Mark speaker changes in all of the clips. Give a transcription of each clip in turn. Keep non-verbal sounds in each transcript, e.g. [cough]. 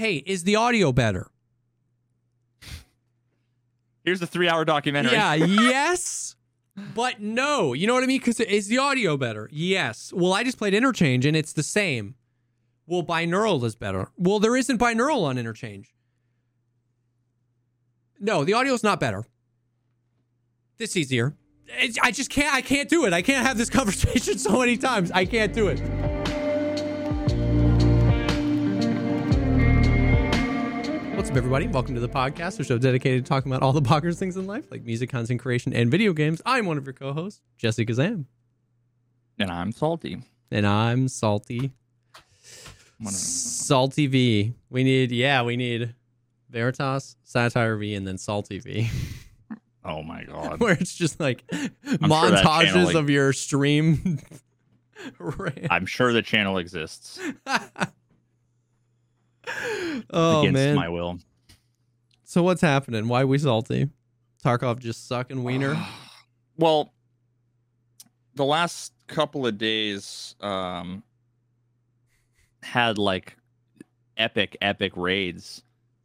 Speaker 1: hey, is the audio better?
Speaker 2: Here's the three-hour documentary.
Speaker 1: Yeah, [laughs] yes, but no. You know what I mean? Because is the audio better? Yes. Well, I just played Interchange and it's the same. Well, binaural is better. Well, there isn't binaural on Interchange. No, the audio is not better. This easier. It's, I just can't. I can't do it. I can't have this [laughs] conversation so many times. I can't do it. What's up, everybody? Welcome to the Pogcast, a show dedicated to talking about all the bonkers things in life, like music, content creation, and video games. I'm one of your co-hosts, Jesse Kazam,
Speaker 2: And I'm salty.
Speaker 1: and I'm Salty. Salty V. We need, yeah, we need Veritas, Satire V, and then Salty V,
Speaker 2: Oh my god. [laughs]
Speaker 1: where it's just like
Speaker 2: sure that
Speaker 1: montages
Speaker 2: channel, like-
Speaker 1: of your stream. [laughs]
Speaker 2: I'm sure the channel exists [laughs]
Speaker 1: oh
Speaker 2: against
Speaker 1: man!
Speaker 2: my will.
Speaker 1: So what's happening? Why we salty? Tarkov just sucking wiener. [sighs]
Speaker 2: Well, the last couple of days um had like epic epic raids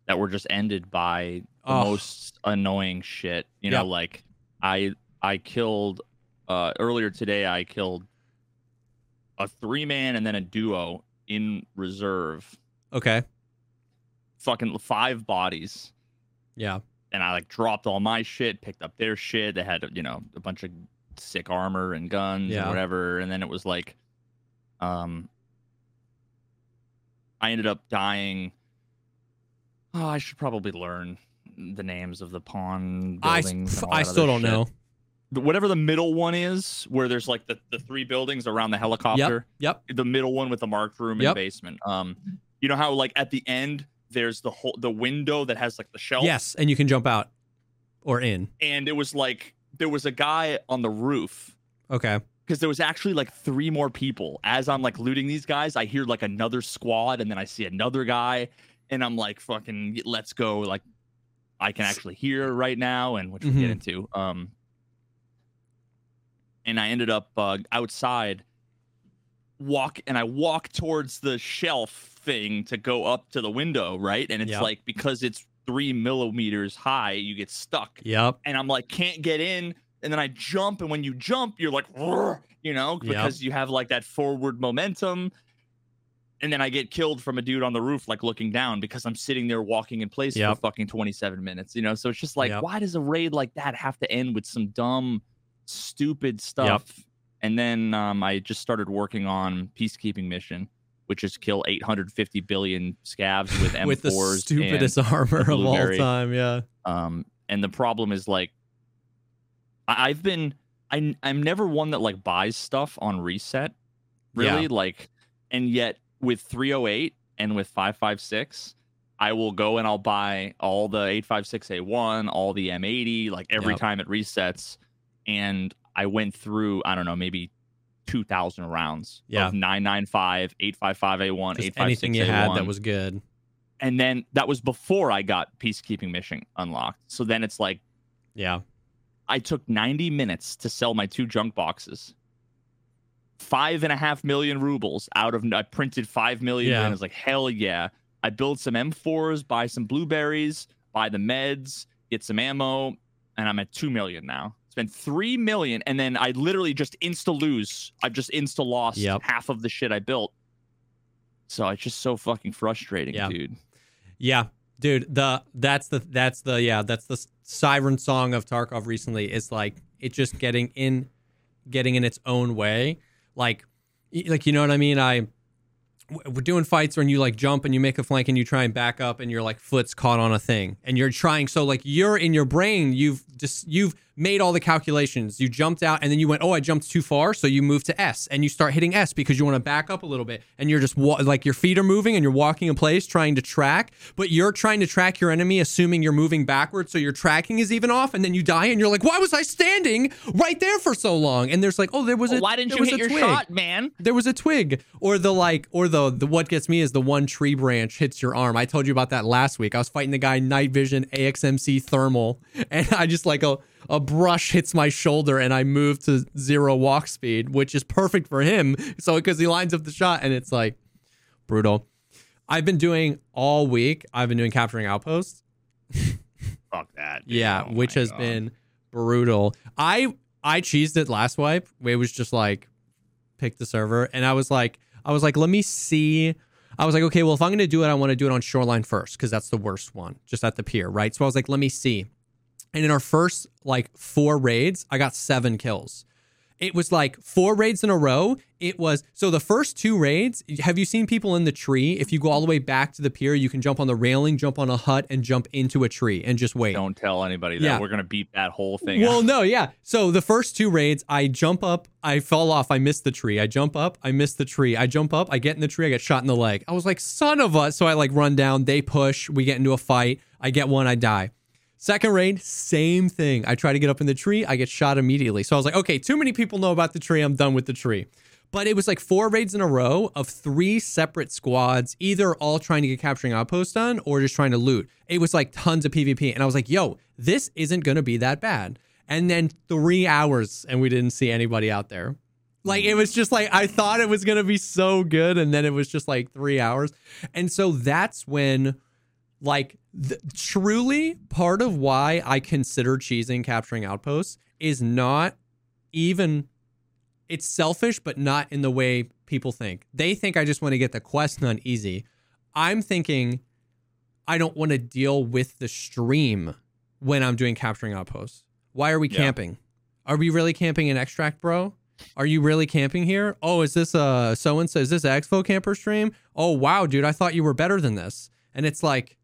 Speaker 2: that were just ended by the
Speaker 1: Oh.
Speaker 2: most annoying shit. You know,
Speaker 1: Yep.
Speaker 2: like I I killed uh earlier today I killed a three man and then a duo in reserve.
Speaker 1: Okay.
Speaker 2: Fucking five bodies.
Speaker 1: Yeah.
Speaker 2: and I like dropped all my shit, picked up their shit. They had you know a bunch of sick armor and guns
Speaker 1: Yeah.
Speaker 2: and whatever, and then it was like, um, I ended up dying. Oh, I should probably learn the names of the pawn
Speaker 1: I,
Speaker 2: buildings. all
Speaker 1: I still don't
Speaker 2: shit.
Speaker 1: know.
Speaker 2: Whatever the middle one is, where there's like the, the three buildings around the helicopter.
Speaker 1: Yep.
Speaker 2: The middle one with the marked room
Speaker 1: Yep.
Speaker 2: and basement. Um, you know how like at the end there's the whole the window that has like the shelf
Speaker 1: Yes, and you can jump out or in.
Speaker 2: and it was like there was a guy on the roof
Speaker 1: Okay.
Speaker 2: because there was actually like three more people as i'm like looting these guys i hear like another squad and then i see another guy and i'm like fucking let's go like i can actually hear right now and which we'll
Speaker 1: Mhm.
Speaker 2: get into um and i ended up uh, outside walk and i walk towards the shelf thing to go up to the window right and it's
Speaker 1: Yep.
Speaker 2: like because it's three millimeters high you get stuck
Speaker 1: Yep.
Speaker 2: and I'm like, can't get in. And then I jump, and when you jump, you're like, you know,
Speaker 1: Yep.
Speaker 2: because you have like that forward momentum. And then I get killed from a dude on the roof, like looking down, because I'm sitting there walking in place
Speaker 1: Yep.
Speaker 2: for fucking 27 minutes, you know. So it's just like,
Speaker 1: Yep.
Speaker 2: why does a raid like that have to end with some dumb, stupid stuff? And then um, I just started working on peacekeeping mission, which is kill 850 billion scavs with M4s [laughs]
Speaker 1: With the stupidest armor of all time. Yeah.
Speaker 2: um and the problem is like I- i've been I, i'm never one that like buys stuff on reset really
Speaker 1: Yeah.
Speaker 2: like and yet with 308 and with 556 i will go and i'll buy all the 856a1 all the m80 like every
Speaker 1: Yep.
Speaker 2: time it resets and i went through i don't know maybe 2000 rounds
Speaker 1: Yeah.
Speaker 2: of 995 855a1
Speaker 1: Just anything you had that was good.
Speaker 2: and then that was before I got peacekeeping mission unlocked. So then it's like
Speaker 1: Yeah.
Speaker 2: I took 90 minutes to sell my two junk boxes. Five and a half million rubles out of I printed five million.
Speaker 1: Yeah.
Speaker 2: And I was like, hell yeah. I build some M4s, buy some blueberries, buy the meds, get some ammo, and I'm at two million now. Spent three million, and then I literally just insta lose. I've just insta lost
Speaker 1: Yep.
Speaker 2: half of the shit I built. So it's just so fucking frustrating,
Speaker 1: Yeah.
Speaker 2: dude.
Speaker 1: Yeah. Dude, the that's the that's the yeah, that's the siren song of Tarkov recently. It's like it just getting in getting in its own way. Like like you know what I mean? I we're doing fights when you like jump and you make a flank and you try and back up and your like foot's caught on a thing and you're trying so like you're in your brain you've just you've made all the calculations. You jumped out and then you went oh i jumped too far so you move to s. And you start hitting s because you want to back up a little bit. And you're just wa- like your feet are moving and you're walking in place trying to track but you're trying to track your enemy assuming you're moving backwards so your tracking is even off and then you die and you're like why was i standing right there for so long? And there's like oh there was a
Speaker 2: Well, why didn't
Speaker 1: there
Speaker 2: you
Speaker 1: was
Speaker 2: hit
Speaker 1: a
Speaker 2: your
Speaker 1: twig.
Speaker 2: shot, man?
Speaker 1: there was a twig. Or the like or the, the what gets me is the one tree branch hits your arm. I told you about that last week. I was fighting the guy night vision axmc thermal and i just like a, a brush hits my shoulder and i move to zero walk speed which is perfect for him so because he lines up the shot and it's like brutal I've been doing all week. I've been doing capturing outposts. [laughs]
Speaker 2: Fuck that. dude.
Speaker 1: Yeah,
Speaker 2: Oh
Speaker 1: which has
Speaker 2: God.
Speaker 1: been brutal. I I cheesed it last wipe. It was just like pick the server, and I was like, I was like, let me see. I was like, okay, well, if I'm gonna do it, I want to do it on shoreline first because that's the worst one, just at the pier, right? So I was like, let me see. And in our first like four raids, I got seven kills. It was like four raids in a row. It was so the first two raids. Have you seen people in the tree? If you go all the way back to the pier, you can jump on the railing, jump on a hut, and jump into a tree and just wait.
Speaker 2: Don't tell anybody that
Speaker 1: Yeah.
Speaker 2: we're gonna beat that whole thing.
Speaker 1: Well, no, yeah. So the first two raids, I jump up, I fall off, I miss the tree. I jump up, I miss the tree. I jump up, I get in the tree, I get shot in the leg. I was like, son of a. So I like run down, they push, we get into a fight. I get one, I die. Second raid, same thing. I try to get up in the tree, I get shot immediately. So I was like, okay, too many people know about the tree. I'm done with the tree. But it was like four raids in a row of three separate squads, either all trying to get capturing outpost done or just trying to loot. It was like tons of PvP. And I was like, yo, this isn't going to be that bad. And then three hours and we didn't see anybody out there. Like it was just like I thought it was going to be so good. And then it was just like three hours. And so that's when like th- truly part of why I consider cheesing capturing outposts is not even it's selfish, but not in the way people think. They think I just want to get the quest done easy. I'm thinking I don't want to deal with the stream when I'm doing capturing outposts. Why are we
Speaker 2: Yeah.
Speaker 1: camping? Are we really camping in extract, bro? Are you really camping here? Oh, is this uh, a so and so? Is this Expo camper stream? Oh, wow, dude, I thought you were better than this. And it's like,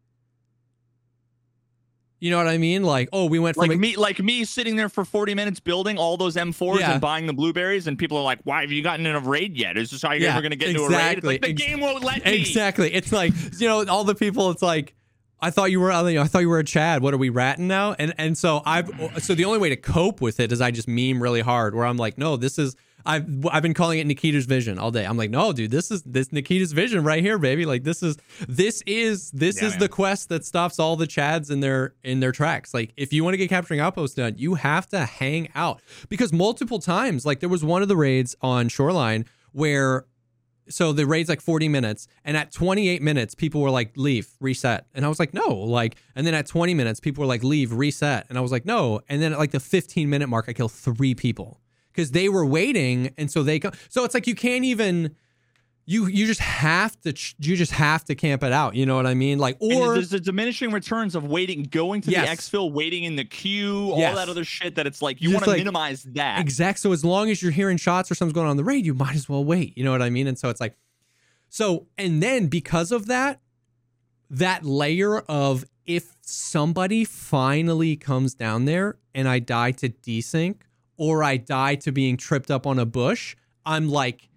Speaker 1: you know what I mean? Like, oh, we went from
Speaker 2: like
Speaker 1: a-
Speaker 2: me, like me sitting there for 40 minutes building all those M4s
Speaker 1: Yeah.
Speaker 2: and buying the blueberries, and people are like, "Why have you gotten in a raid yet? Is this how you're
Speaker 1: Yeah,
Speaker 2: ever gonna get into a raid?" It's
Speaker 1: exactly.
Speaker 2: like the
Speaker 1: Ex-
Speaker 2: game won't let me.
Speaker 1: Exactly. It's like you know all the people. It's like I thought you were. I thought you were a Chad. What are we ratting now? And and so I've so the only way to cope with it is I just meme really hard. Where I'm like, no, this is I've I've been calling it Nikita's vision all day. I'm like, no, dude, this is this Nikita's vision right here, baby. Like this is this is this
Speaker 2: Yeah,
Speaker 1: is
Speaker 2: man.
Speaker 1: the quest that stops all the Chads in their in their tracks. Like if you want to get capturing outposts done, you have to hang out because multiple times, like there was one of the raids on Shoreline where so the raid's like 40 minutes and at 28 minutes people were like leave reset and i was like no like and then at 20 minutes people were like leave reset and i was like no and then at like the 15 minute mark i killed three people because they were waiting and so they go so it's like you can't even you you just have to you just have to camp it out you know what i mean like
Speaker 2: And
Speaker 1: or
Speaker 2: there's the diminishing returns of waiting, going to
Speaker 1: Yes.
Speaker 2: the exfil, waiting in the queue, all
Speaker 1: Yes.
Speaker 2: that other shit. That it's like you want to
Speaker 1: like-
Speaker 2: minimize that.
Speaker 1: Exact. So as long as you're hearing shots or something's going on in the raid, you might as well wait. You know what I mean? And so it's like, so and then because of that, that layer of if somebody finally comes down there and I die to desync or I die to being tripped up on a bush, I'm like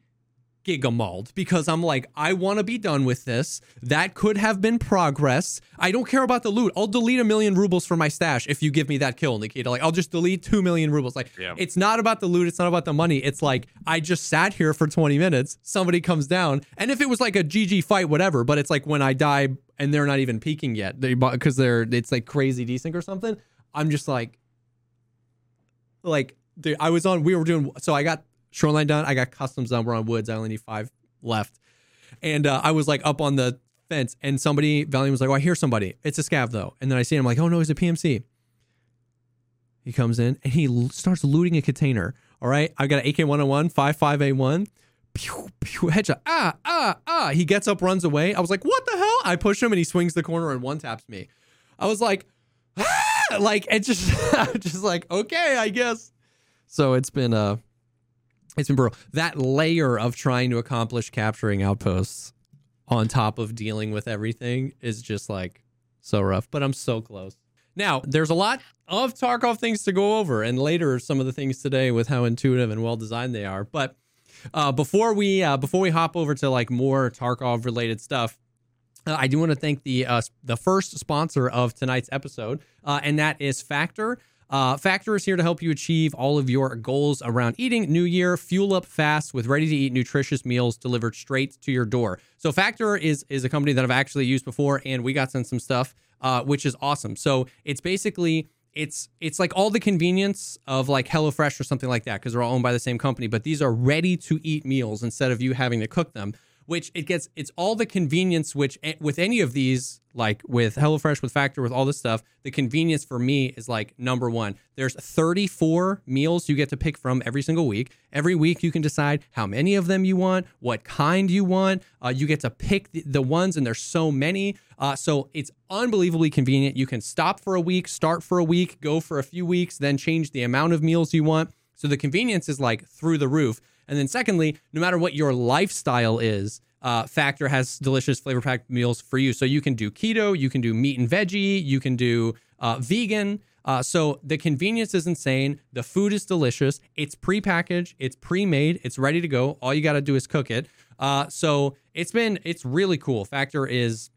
Speaker 1: gigamalled because I'm like, I want to be done with this. That could have been progress. I don't care about the loot. I'll delete a million rubles from my stash if you give me that kill, Nikita. Like, I'll just delete two million rubles. Like,
Speaker 2: Yeah.
Speaker 1: it's not about the loot. It's not about the money. It's like, I just sat here for 20 minutes. Somebody comes down. And if it was like a GG fight, whatever, but it's like when I die and they're not even peeking yet they because they're, it's like crazy desync or something. I'm just like, like, dude, I was on, we were doing, so I got shoreline done. I got customs done. We're on woods. I only need five left. And uh, I was like up on the fence, and somebody, Valiant was like, Oh, I hear somebody. It's a scav though. And then I see him, I'm like, Oh no, he's a PMC. He comes in and he l- starts looting a container. All right. I've got an AK 101, 55A1. Pew, pew, headshot. Ah, ah, ah. He gets up, runs away. I was like, What the hell? I push him and he swings the corner and one taps me. I was like, ah! like, it just, [laughs] just like, okay, I guess. So it's been, uh, it's been brutal. That layer of trying to accomplish capturing outposts on top of dealing with everything is just like so rough, but I'm so close. Now, there's a lot of Tarkov things to go over, and later some of the things today with how intuitive and well designed they are. But uh, before we uh, before we hop over to like more Tarkov related stuff, uh, I do want to thank the uh, the first sponsor of tonight's episode, uh, and that is Factor. Uh, Factor is here to help you achieve all of your goals around eating. New Year, fuel up fast with ready to eat nutritious meals delivered straight to your door. So Factor is is a company that I've actually used before, and we got sent some stuff, uh, which is awesome. So it's basically it's it's like all the convenience of like HelloFresh or something like that because they're all owned by the same company. But these are ready to eat meals instead of you having to cook them which it gets it's all the convenience which eh, with any of these like with HelloFresh with Factor with all this stuff, the convenience for me is like number 1. There's 34 meals you get to pick from every single week. Every week you can decide how many of them you want, what kind you want. Uh, you get to pick the, the ones and there's so many. Uh, so it's unbelievably convenient. You can stop for a week, start for a week, go for a few weeks, then change the amount of meals you want. So the convenience is like through the roof. And then secondly, no matter what your lifestyle is, uh, Factor has delicious flavor packed meals for you. So you can do keto, you can do meat and veggie, you can do uh, vegan. Uh, so the convenience is insane. The food is delicious. It's pre-packaged. It's pre-made. It's ready to go. All you got to do is cook it. Uh, so it's been it's really cool. Factor is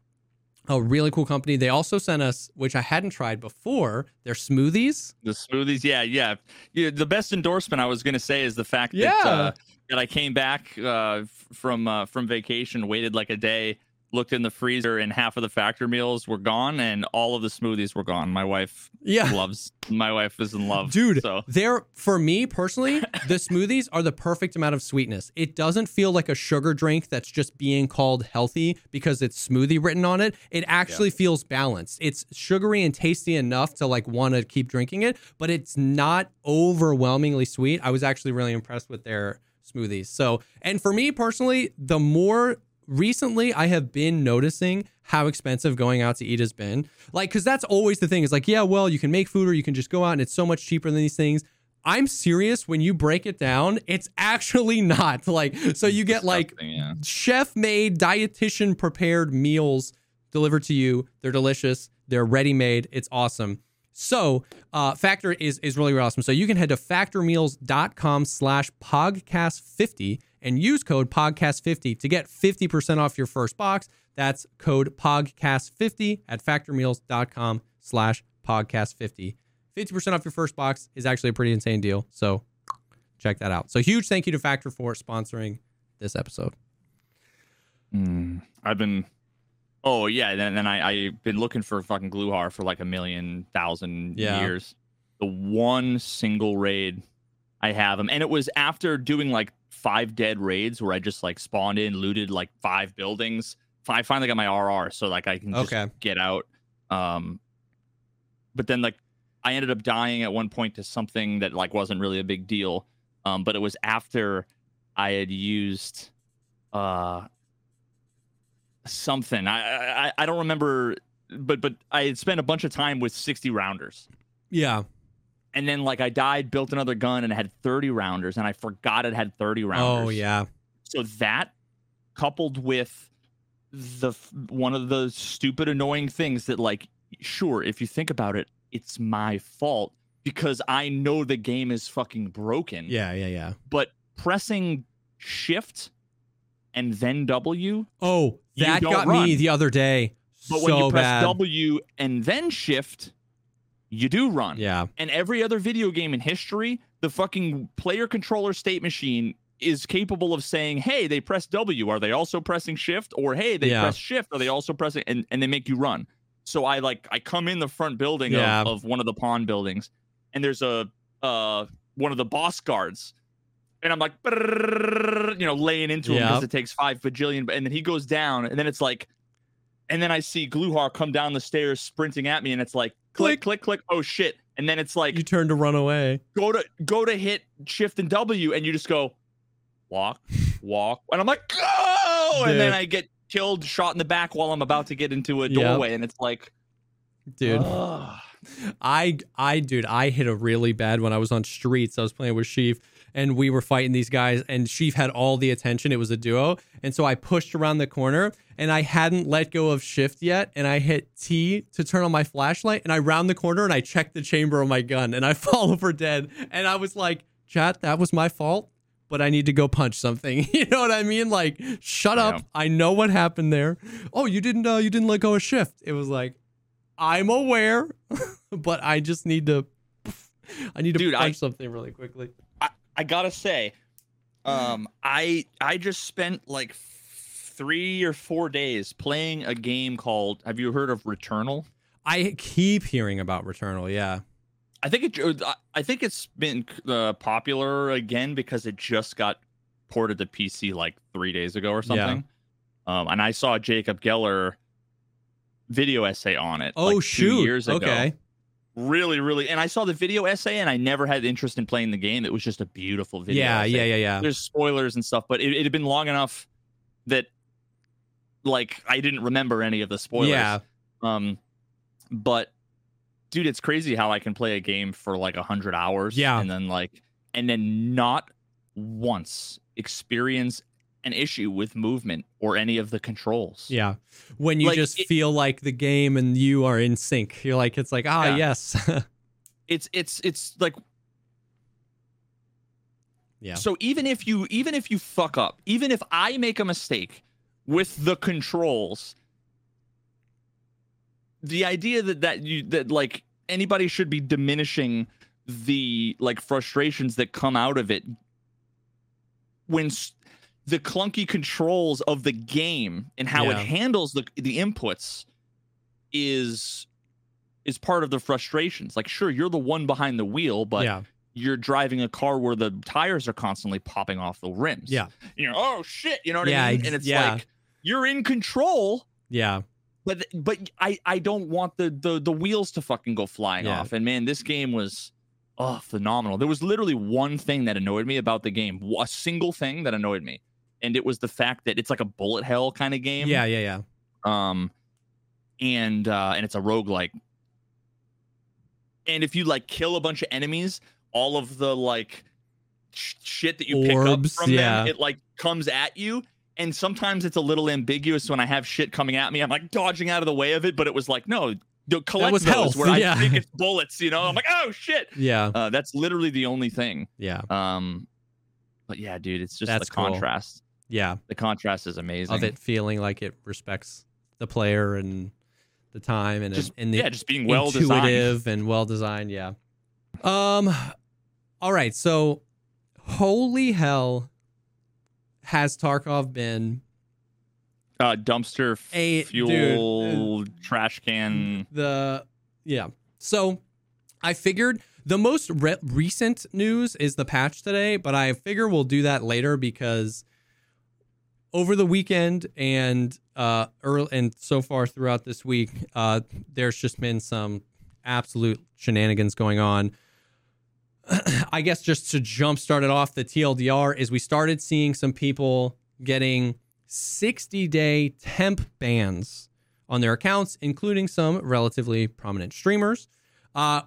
Speaker 1: a really cool company. They also sent us, which I hadn't tried before, their smoothies.
Speaker 2: The smoothies, yeah, yeah. yeah the best endorsement I was going to say is the fact
Speaker 1: Yeah.
Speaker 2: that uh, that I came back uh, from uh, from vacation, waited like a day, looked in the freezer, and half of the factor meals were gone, and all of the smoothies were gone. My wife
Speaker 1: Yeah.
Speaker 2: loves. My wife is in love,
Speaker 1: Dude,
Speaker 2: So
Speaker 1: they're for me personally, the smoothies are the perfect amount of sweetness. It doesn't feel like a sugar drink that's just being called healthy because it's smoothie written on it. It actually feels balanced. It's sugary and tasty enough to like want to keep drinking it, but it's not overwhelmingly sweet. I was actually really impressed with their smoothies. So, and for me personally, the more recently I have been noticing how expensive going out to eat has been. Like, because that's always the thing is like, yeah, well, you can make food or you can just go out and it's so much cheaper than these things. I'm serious when you break it down, it's actually [laughs] not. Like, so you get like
Speaker 2: yeah.
Speaker 1: chef made, dietitian prepared meals delivered to you. They're delicious. They're ready made. It's awesome. So uh, Factor is is really, really awesome. So you can head to factormeals.com slash pogcast50 and use code pogcast50 to get 50% off your first box. That's code pogcast50 at factormeals.com slash pogcast50. 50% off your first box is actually a pretty insane deal. So check that out. So huge thank you to Factor for sponsoring this episode.
Speaker 2: Mm, I've been. Oh yeah, and then I I've been looking for fucking Gluhar for like a million thousand
Speaker 1: Yeah.
Speaker 2: years. The one single raid I have him, and it was after doing like five dead raids where I just like spawned in, looted like five buildings. I finally got my RR, so like I can just
Speaker 1: Okay.
Speaker 2: get out. Um, but then like I ended up dying at one point to something that like wasn't really a big deal. Um, but it was after I had used uh something. I, I I don't remember, but but I had spent a bunch of time with sixty rounders,
Speaker 1: Yeah.
Speaker 2: And then like I died, built another gun, and it had thirty rounders, and I forgot it had thirty oh, rounders.
Speaker 1: Oh yeah.
Speaker 2: So that coupled with the one of the stupid annoying things that like sure if you think about it it's my fault because I know the game is fucking broken.
Speaker 1: Yeah, yeah, yeah.
Speaker 2: But pressing shift and then W
Speaker 1: Oh, that got me the other day.
Speaker 2: But
Speaker 1: so
Speaker 2: when you press
Speaker 1: bad.
Speaker 2: W and then shift, you do run.
Speaker 1: Yeah.
Speaker 2: And every other video game in history, the fucking player controller state machine is capable of saying, "Hey, they press W. Are they also pressing shift?" Or "Hey, they
Speaker 1: Yeah.
Speaker 2: press shift. Are they also pressing?" And and they make you run. So I like I come in the front building
Speaker 1: Yeah.
Speaker 2: of, of one of the pawn buildings, and there's a uh one of the boss guards. And I'm like, you know, laying into him because it takes five bajillion. And then he goes down, and then it's like, and then I see Gluhar come down the stairs sprinting at me, and it's like, click, click, click. Oh shit! And then it's like,
Speaker 1: You turn to run away.
Speaker 2: go to go to hit shift and W, and you just go, walk, walk, and I'm like, go! And then I get killed, shot in the back while I'm about to get into a
Speaker 1: Yep.
Speaker 2: doorway, and it's like,
Speaker 1: Dude.
Speaker 2: ugh.
Speaker 1: I I dude, I hit a really bad when I was on streets. I was playing with Sheaf and we were fighting these guys and Sheaf had all the attention. It was a duo. And so I pushed around the corner and I hadn't let go of shift yet and I hit T to turn on my flashlight and I round the corner and I checked the chamber of my gun and I [laughs] fall over dead. And I was like, "Chat, that was my fault." But I need to go punch something. [laughs] You know what I mean? Like, shut
Speaker 2: Yeah.
Speaker 1: up. I know what happened there. Oh, you didn't uh, you didn't let go of shift. It was like, I'm aware, [laughs] but I just need to. I need to
Speaker 2: Dude, I-
Speaker 1: punch something really quickly.
Speaker 2: I gotta say, um, I I just spent like three or four days playing a game called. Have you heard of Returnal?
Speaker 1: I keep hearing about Returnal. Yeah.
Speaker 2: I think it. I- I think it's been uh, popular again because it just got ported to PC like three days ago or something. um, and I saw Jacob Geller video essay on it.
Speaker 1: Oh
Speaker 2: like,
Speaker 1: shoot!
Speaker 2: years ago.
Speaker 1: okay,
Speaker 2: really, really. And I saw the video essay, and I never had interest in playing the game. It was just a beautiful video.
Speaker 1: yeah,
Speaker 2: essay.
Speaker 1: yeah, yeah, yeah.
Speaker 2: There's spoilers and stuff, but it, it had been long enough that, like, I didn't remember any of the spoilers.
Speaker 1: Yeah.
Speaker 2: Um, but dude, it's crazy how I can play a game for like a hundred hours.
Speaker 1: Yeah.
Speaker 2: and then like, and then not once experience an issue with movement or any of the controls.
Speaker 1: Yeah. When you
Speaker 2: Like,
Speaker 1: just
Speaker 2: it-
Speaker 1: feel like the game and you are in sync. You're like, it's like, ah,
Speaker 2: Yeah.
Speaker 1: yes. [laughs]
Speaker 2: it's it's it's like
Speaker 1: yeah.
Speaker 2: So even if you even if you fuck up, even if I make a mistake with the controls, the idea that that you that like anybody should be diminishing the like frustrations that come out of it when the clunky controls of the game and how it handles the the inputs is is part of the frustrations. Like sure, you're the one behind the wheel, but
Speaker 1: yeah.
Speaker 2: you're driving a car where the tires are constantly popping off the rims.
Speaker 1: Yeah.
Speaker 2: And you're oh shit, you know what
Speaker 1: Yeah,
Speaker 2: I mean? And it's
Speaker 1: yeah.
Speaker 2: like you're in control,
Speaker 1: Yeah.
Speaker 2: but but I I don't want the the the wheels to fucking go flying
Speaker 1: Yeah.
Speaker 2: off. And man, this game was oh phenomenal. There was literally one thing that annoyed me about the game, a single thing that annoyed me, and it was the fact that it's like a bullet hell kind of game.
Speaker 1: Yeah. Yeah. Yeah.
Speaker 2: Um, and uh, and it's a roguelike. And if you like kill a bunch of enemies, all of the like sh- shit that you pick up from
Speaker 1: yeah.
Speaker 2: them, it like comes at you. And sometimes it's a little ambiguous when I have shit coming at me. I'm like dodging out of the way of it, but it was like, no, the collect
Speaker 1: was
Speaker 2: those
Speaker 1: health,
Speaker 2: where
Speaker 1: yeah.
Speaker 2: I think it's bullets. You know, I'm like, oh shit.
Speaker 1: Yeah.
Speaker 2: Uh, that's literally the only thing.
Speaker 1: Yeah.
Speaker 2: Um, but yeah, dude, it's just
Speaker 1: That's
Speaker 2: the
Speaker 1: cool.
Speaker 2: contrast.
Speaker 1: Yeah.
Speaker 2: The contrast is amazing.
Speaker 1: Of it feeling like it respects the player and the time and
Speaker 2: just
Speaker 1: and the
Speaker 2: yeah, just being well designed.
Speaker 1: intuitive and well designed. Yeah. Um. All right. So, holy hell, has Tarkov been
Speaker 2: Uh, dumpster f-
Speaker 1: A-
Speaker 2: fuel trash can.
Speaker 1: the yeah? So, I figured the most re- recent news is the patch today, but I figure we'll do that later because over the weekend and uh early and so far throughout this week, uh, there's just been some absolute shenanigans going on. [clears throat] I guess just to jumpstart it off, the TLDR is we started seeing some people getting 60 day temp bans on their accounts, including some relatively prominent streamers. Uh,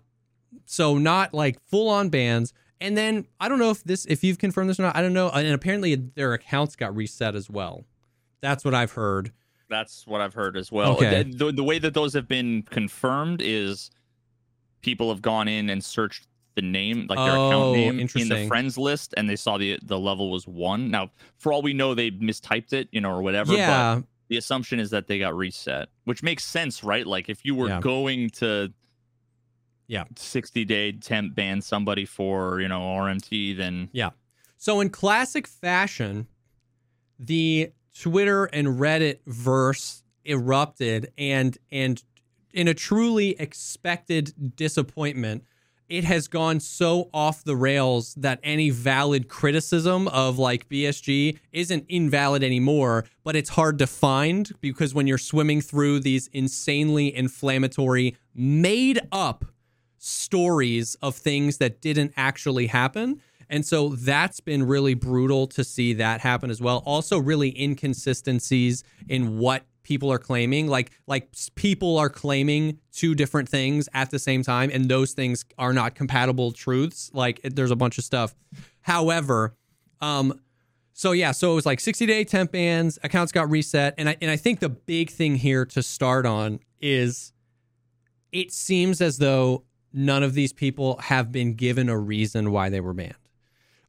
Speaker 1: so not like full on bans. And then I don't know if this, if you've confirmed this or not. I don't know. And apparently their accounts got reset as well. That's what I've heard.
Speaker 2: That's what I've heard as well.
Speaker 1: Okay.
Speaker 2: The, the, the way that those have been confirmed is people have gone in and searched the name, like their
Speaker 1: Oh,
Speaker 2: account name, in the friends list, and they saw the the level was one. Now, for all we know, they mistyped it, you know, or whatever. But
Speaker 1: yeah.
Speaker 2: the assumption is that they got reset, which makes sense, right? Like if you were
Speaker 1: Yeah.
Speaker 2: going to
Speaker 1: Yeah.
Speaker 2: 60 day temp ban somebody for, you know, RMT, then yeah.
Speaker 1: So in classic fashion, the Twitter and Reddit verse erupted and and in a truly expected disappointment, it has gone so off the rails that any valid criticism of like BSG isn't invalid anymore, but it's hard to find because when you're swimming through these insanely inflammatory made up stories of things that didn't actually happen. And so that's been really brutal to see that happen as well. Also, really inconsistencies in what people are claiming. Like, like people are claiming two different things at the same time, and those things are not compatible truths. Like, there's a bunch of stuff. However, um, so yeah, so it was like 60 day temp bans, accounts got reset, and I and I think the big thing here to start on is it seems as though none of these people have been given a reason why they were banned.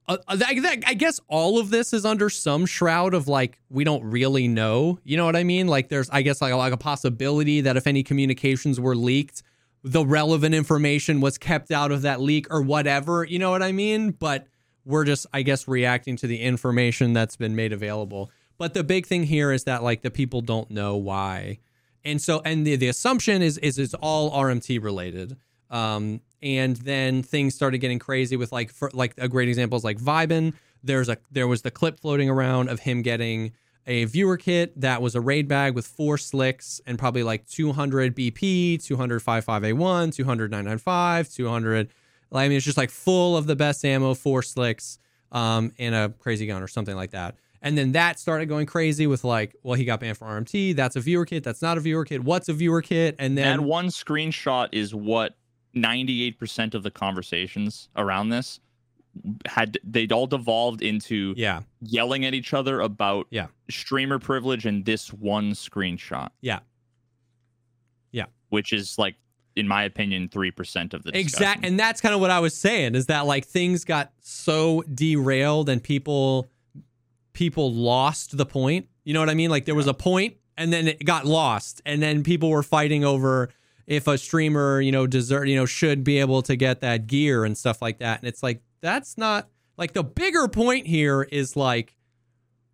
Speaker 1: Uh, uh, that- that- I guess all of this is under some shroud of like we don't really know. You know what I mean? Like there's I guess like, like a possibility that if any communications were leaked, the relevant information was kept out of that leak or whatever. You know what I mean? But we're just I guess reacting to the information that's been made available. But the big thing here is that like the people don't know why. And so and the, the assumption is is it's all RMT related. Um, and then things started getting crazy with like for, like a great example is like Vibin. There's a there was the clip floating around of him getting a viewer kit that was a raid bag with four slicks and probably like 200 BP, 200 55A1, 200 995, 200. I mean, it's just like full of the best ammo, four slicks, um, and a crazy gun or something like that. And then that started going crazy with like, well, he got banned for RMT. That's a viewer kit. That's not a viewer kit. What's a viewer kit? And then
Speaker 2: that one screenshot is what 98% of the conversations around this had they'd all devolved into
Speaker 1: yeah,
Speaker 2: yelling at each other about
Speaker 1: Yeah.
Speaker 2: streamer privilege and this one screenshot.
Speaker 1: Yeah. Yeah.
Speaker 2: Which is like in my opinion 3% of the
Speaker 1: exact. And that's kind of what I was saying is that like things got so derailed and people people lost the point. You know what I mean? Like there was a point and then it got lost and then people were fighting over if a streamer, you know, deserve, you know, should be able to get that gear and stuff like that. And it's like that's not like the bigger point here is like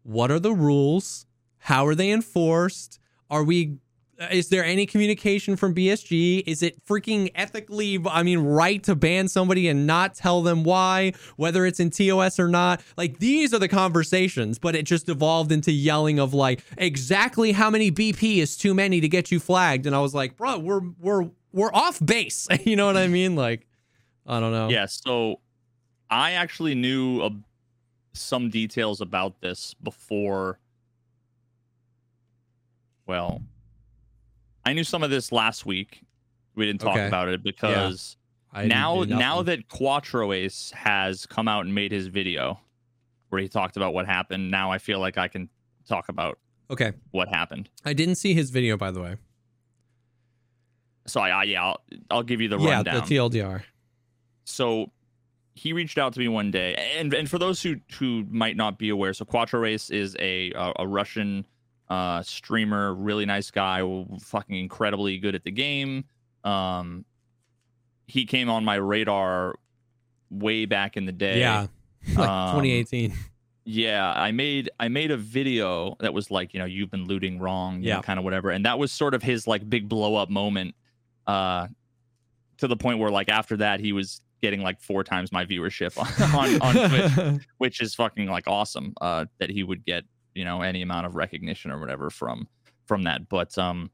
Speaker 1: what are the rules? How are they enforced? Are we Uh, is there any communication from BSG? Is it freaking ethically, I mean, right to ban somebody and not tell them why, whether it's in TOS or not? Like, these are the conversations, but it just evolved into yelling of like, exactly how many BP is too many to get you flagged. And I was like, bro, we're, we're, we're off base. [laughs] you know what I mean? Like, I don't know.
Speaker 2: Yeah, so I actually knew a, some details about this before. Well, I knew some of this last week. We didn't talk
Speaker 1: Okay.
Speaker 2: about it because
Speaker 1: didn't
Speaker 2: now now that Quattro Ace has come out and made his video where he talked about what happened, now I feel like I can talk about
Speaker 1: Okay.
Speaker 2: what happened.
Speaker 1: I didn't see his video, by the way.
Speaker 2: So I, I yeah, I'll, I'll give you the
Speaker 1: yeah,
Speaker 2: rundown.
Speaker 1: the TLDR.
Speaker 2: so he reached out to me one day and and for those who who might not be aware so Quattro Ace is a a, a russian uh streamer really nice guy fucking incredibly good at the game um he came on my radar way back in the day
Speaker 1: Yeah. [laughs] like
Speaker 2: Um,
Speaker 1: 2018.
Speaker 2: yeah i made i made a video that was like you know you've been looting wrong
Speaker 1: Yeah.
Speaker 2: kind of whatever and that was sort of his like big blow up moment uh to the point where like after that he was getting like four times my viewership [laughs] on, on twitch [laughs] which is fucking like awesome uh that he would get you know any amount of recognition or whatever from from that. But um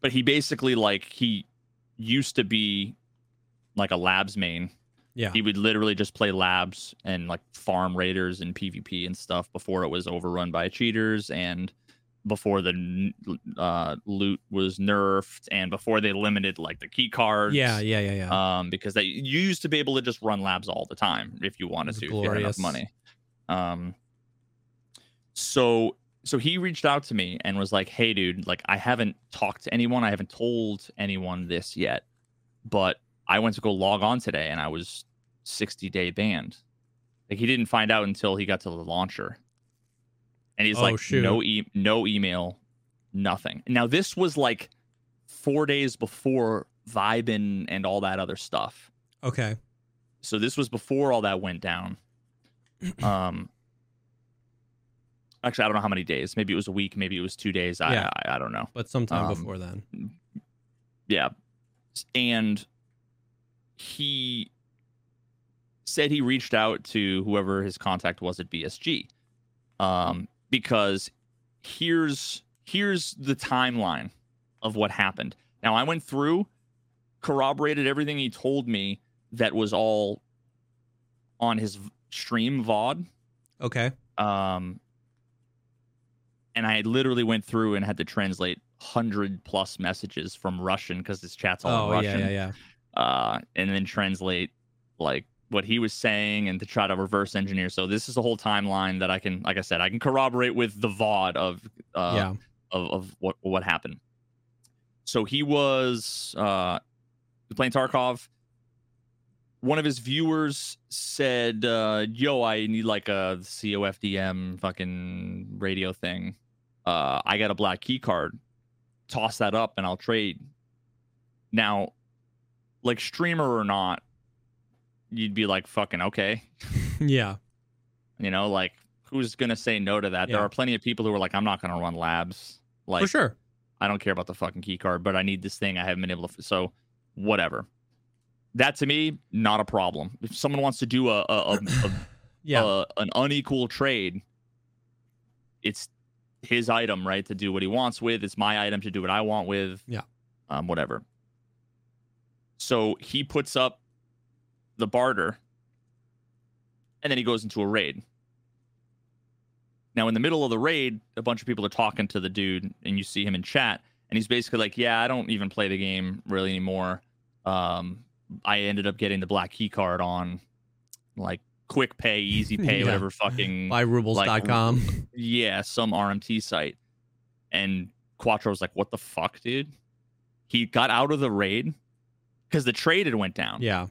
Speaker 2: but he basically like he used to be like a labs main.
Speaker 1: Yeah.
Speaker 2: he would literally just play labs and like farm raiders and pvp and stuff before it was overrun by cheaters and before the uh, loot was nerfed and before they limited like the key cards.
Speaker 1: Yeah, yeah, yeah, yeah.
Speaker 2: um because they you used to be able to just run labs all the time if you wanted to if you had enough money um so so he reached out to me and was like hey dude like i haven't talked to anyone. I haven't told anyone this yet but i went to go log on today and i was 60 day banned. Like he didn't find out until he got to the launcher. And he's
Speaker 1: Oh,
Speaker 2: like
Speaker 1: shoot.
Speaker 2: no e- no email nothing. Now this was like four days before vibin and all that other stuff.
Speaker 1: Okay.
Speaker 2: so this was before all that went down um actually i don't know how many days. Maybe it was a week maybe it was two days. I
Speaker 1: Yeah.
Speaker 2: I, I don't know.
Speaker 1: But sometime
Speaker 2: Um,
Speaker 1: before then.
Speaker 2: yeah. And he said he reached out to whoever his contact was at bsg um because here's here's the timeline of what happened. Now i went through corroborated everything he told me that was all on his stream vod
Speaker 1: Okay.
Speaker 2: um and i literally went through and had to translate 100 plus messages from russian because his chat's all
Speaker 1: Oh,
Speaker 2: russian
Speaker 1: yeah, yeah, yeah.
Speaker 2: uh, and then translate like what he was saying and to try to reverse engineer. So this is a whole timeline that I can, like I said, I can corroborate with the VOD of uh,
Speaker 1: yeah.
Speaker 2: of, of what what happened. So he was uh, playing Tarkov. One of his viewers said, uh, "Yo, I need like a COFDM fucking radio thing. Uh, I got a black key card. Toss that up, and I'll trade." Now, like streamer or not, you'd be like, "Fucking okay." [laughs]
Speaker 1: yeah.
Speaker 2: You know, like who's gonna say no to that? There are plenty of people who are like, "I'm not gonna run labs." Like,
Speaker 1: For sure.
Speaker 2: I don't care about the fucking key card, but I need this thing. I haven't been able to. So, whatever. That to me, not a problem. If someone wants to do a, a, a, a [laughs]
Speaker 1: Yeah.
Speaker 2: uh, an unequal trade, it's his item, right, to do what he wants with. It's my item to do what I want with.
Speaker 1: Yeah.
Speaker 2: Um, whatever. So he puts up the barter and then he goes into a raid. Now, in the middle of the raid, a bunch of people are talking to the dude, and you see him in chat, and he's basically like, "Yeah, I don't even play the game really anymore. Um, I ended up getting the black key card on like quick pay, easy [laughs] pay,
Speaker 1: Yeah.
Speaker 2: whatever fucking
Speaker 1: Buyrubles.com.
Speaker 2: yeah, some RMT site. And Quattro was like, "What the fuck, dude?" He got out of the raid because the trade had went down.
Speaker 1: yeah.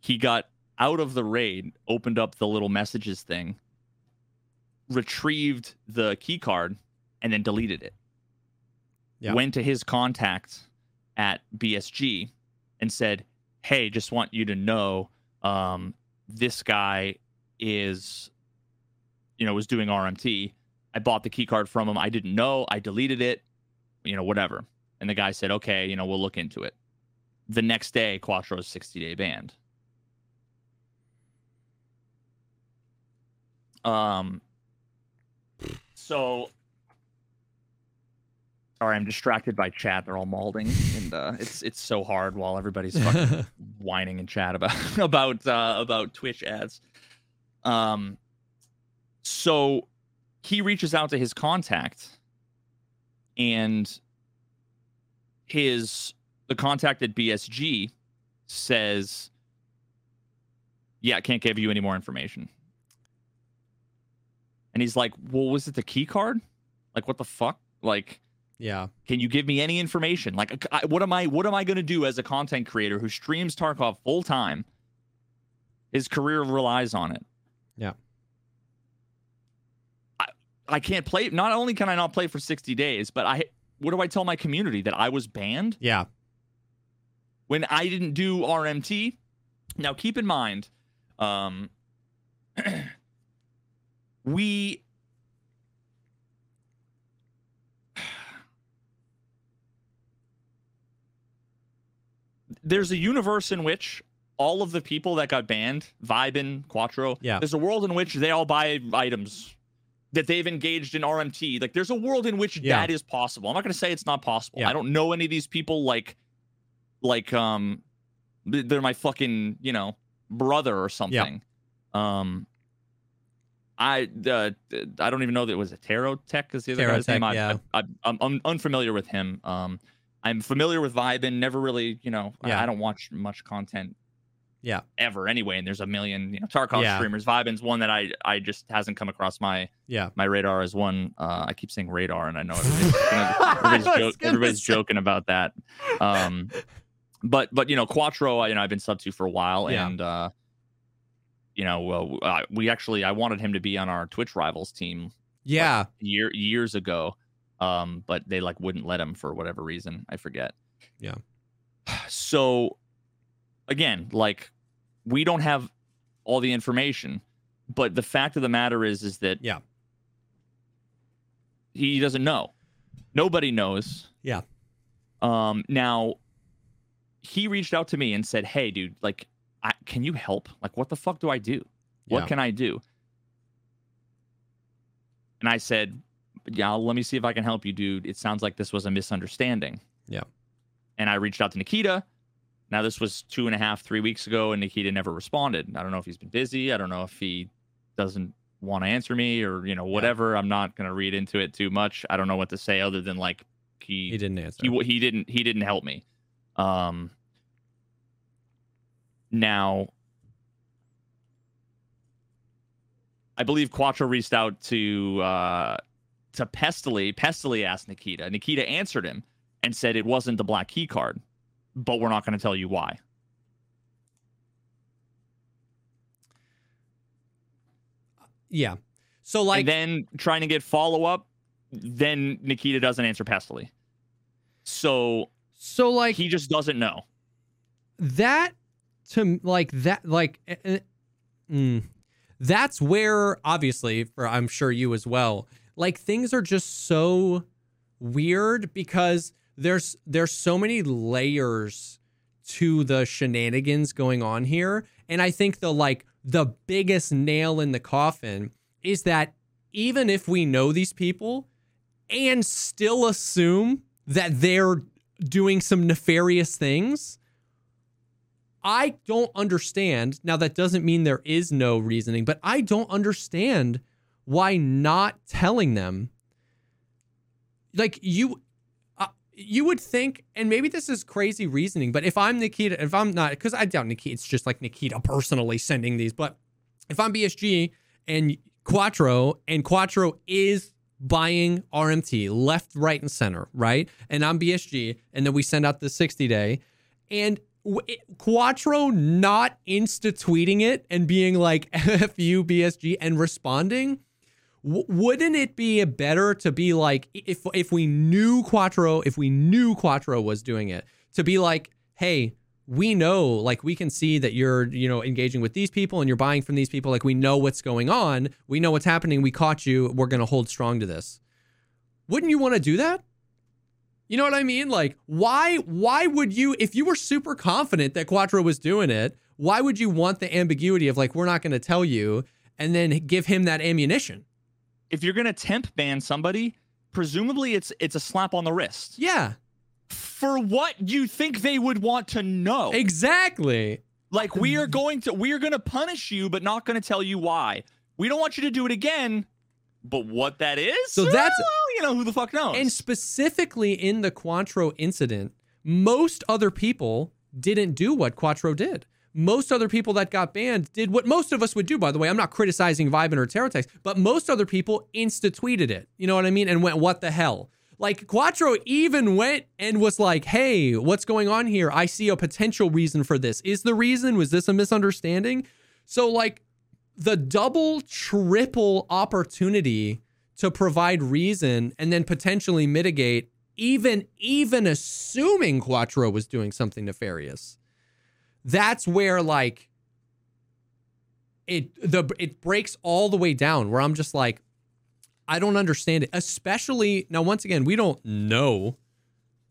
Speaker 2: He got out of the raid, opened up the little messages thing, retrieved the key card, and then deleted it.
Speaker 1: Yeah.
Speaker 2: Went to his contact at BSG and said, "Hey, just want you to know, um, this guy is, you know, was doing RMT. I bought the key card from him. I didn't know. I deleted it. You know, whatever." And the guy said, "Okay, you know, we'll look into it." The next day, Quattro's 60 day banned. Um, so sorry, I'm distracted by chat. They're all malding, and uh, it's it's so hard while everybody's [laughs] fucking whining in chat about [laughs] about uh, about Twitch ads. Um, so he reaches out to his contact, and his the contact at BSG says, "Yeah, I can't give you any more information." And he's like, "Well, was it the key card? Like, what the fuck? Like."
Speaker 1: Yeah.
Speaker 2: can you give me any information like I, what am i what am i going to do as a content creator who streams tarkov full time his career relies on it
Speaker 1: Yeah.
Speaker 2: I, I can't play not only can i not play for 60 days but i what do i tell my community that i was banned
Speaker 1: Yeah.
Speaker 2: when i didn't do rmt now keep in mind um [clears throat] we there's a universe in which all of the people that got banned, Vibin, Quattro,
Speaker 1: Yeah.
Speaker 2: there's a world in which they all buy items that they've engaged in RMT. Like there's a world in which
Speaker 1: Yeah.
Speaker 2: that is possible. I'm not going to say it's not possible.
Speaker 1: Yeah.
Speaker 2: I don't know any of these people like like um they're my fucking, you know, brother or something. Um I uh, I don't even know that it was a Tarot Tech is the other
Speaker 1: Tarot
Speaker 2: guy's name.
Speaker 1: Tech,
Speaker 2: I,
Speaker 1: yeah.
Speaker 2: I, I'm unfamiliar with him. Um, I'm familiar with Vibin. Never really, you know, I-
Speaker 1: Yeah.
Speaker 2: I, don't watch much content
Speaker 1: Yeah.
Speaker 2: ever anyway. And there's a million, you know, Tarkov
Speaker 1: Yeah.
Speaker 2: streamers. Vibin's one that I I just hasn't come across my
Speaker 1: Yeah.
Speaker 2: my radar as one. Uh, I keep saying radar, and I know [laughs] everybody's, everybody's,
Speaker 1: I
Speaker 2: joke, everybody's joking about that. Um, but but you know, Quattro, you know, I've been sub to for a while,
Speaker 1: Yeah.
Speaker 2: and uh, you know, well, uh, we actually I wanted him to be on our Twitch rivals team
Speaker 1: Yeah.
Speaker 2: year years ago, um, but they like wouldn't let him for whatever reason. I forget.
Speaker 1: Yeah. [sighs]
Speaker 2: So again, like we don't have all the information, but the fact of the matter is, is that
Speaker 1: Yeah.
Speaker 2: he doesn't know. Nobody knows.
Speaker 1: Yeah.
Speaker 2: Um. Now, he reached out to me and said, "Hey, dude, like, I, can you help? Like, what the fuck do I do? What
Speaker 1: Yeah.
Speaker 2: can I do?" And I said, "Yeah, let me see if I can help you, dude. It sounds like this was a misunderstanding."
Speaker 1: Yeah.
Speaker 2: And I reached out to Nikita. Now this was two and a half, three weeks ago, and Nikita never responded. I don't know if he's been busy. I don't know if he doesn't want to answer me or you know whatever. I'm not gonna read into it too much. I don't know what to say other than like he
Speaker 1: He didn't answer.
Speaker 2: he he didn't he didn't help me. Um. Now, I believe Quattro reached out to uh to Pestily. Pestily asked Nikita. Nikita answered him and said it wasn't the black key card, but we're not going to tell you why.
Speaker 1: yeah. So like
Speaker 2: and then trying to get follow up, then Nikita doesn't answer Pestily. So
Speaker 1: so like
Speaker 2: he just doesn't know.
Speaker 1: that to like that like eh, mm, that's where obviously for i'm sure you as well like things are just so weird because there's there's so many layers to the shenanigans going on here and i think the like the biggest nail in the coffin is that even if we know these people and still assume that they're doing some nefarious things, I don't understand. Now, that doesn't mean there is no reasoning, but I don't understand why not telling them. Like, you. uh, You would think, and maybe this is crazy reasoning, but if I'm Nikita, if I'm not, because I doubt Nikita, it's just like Nikita personally sending these, but if I'm BSG and Quattro, and Quattro is buying RMT left, right, and center, right? And I'm BSG, and then we send out the 60 day, and Quattro not insta tweeting it and being like [laughs] "F you BSG" and responding. W- wouldn't it be better to be like if if we knew Quattro, if we knew Quattro was doing it, to be like, hey, we know, like we can see that you're, you know, engaging with these people and you're buying from these people. Like we know what's going on. We know what's happening. We caught you. We're gonna hold strong to this. Wouldn't you want to do that? You know what I mean? Like, why why would you if you were super confident that Quattro was doing it, why would you want the ambiguity of like, we're not gonna tell you, and then give him that ammunition?
Speaker 2: If you're gonna temp ban somebody, presumably it's it's a slap on the wrist.
Speaker 1: Yeah,
Speaker 2: For what you think they would want to know?
Speaker 1: exactly.
Speaker 2: Like we are going to we are going to punish you, but not going to tell you why. We don't want you to do it again. But what that is?
Speaker 1: So that's-
Speaker 2: well, you know who the fuck knows.
Speaker 1: And specifically in the Quattro incident, most other people didn't do what Quattro did. Most other people that got banned did what most of us would do, by the way. I'm not criticizing Vibin or Terratex, but most other people insta tweeted it. You know what I mean? And went, what the hell? Like Quattro even went and was like, hey, what's going on here? I see a potential reason for this. Is the reason? Was this a misunderstanding? So, like, the double, triple opportunity to provide reason and then potentially mitigate, even even assuming Quattro was doing something nefarious. That's where like it the it breaks all the way down where I'm just like, I don't understand it. Especially now, once again, we don't know.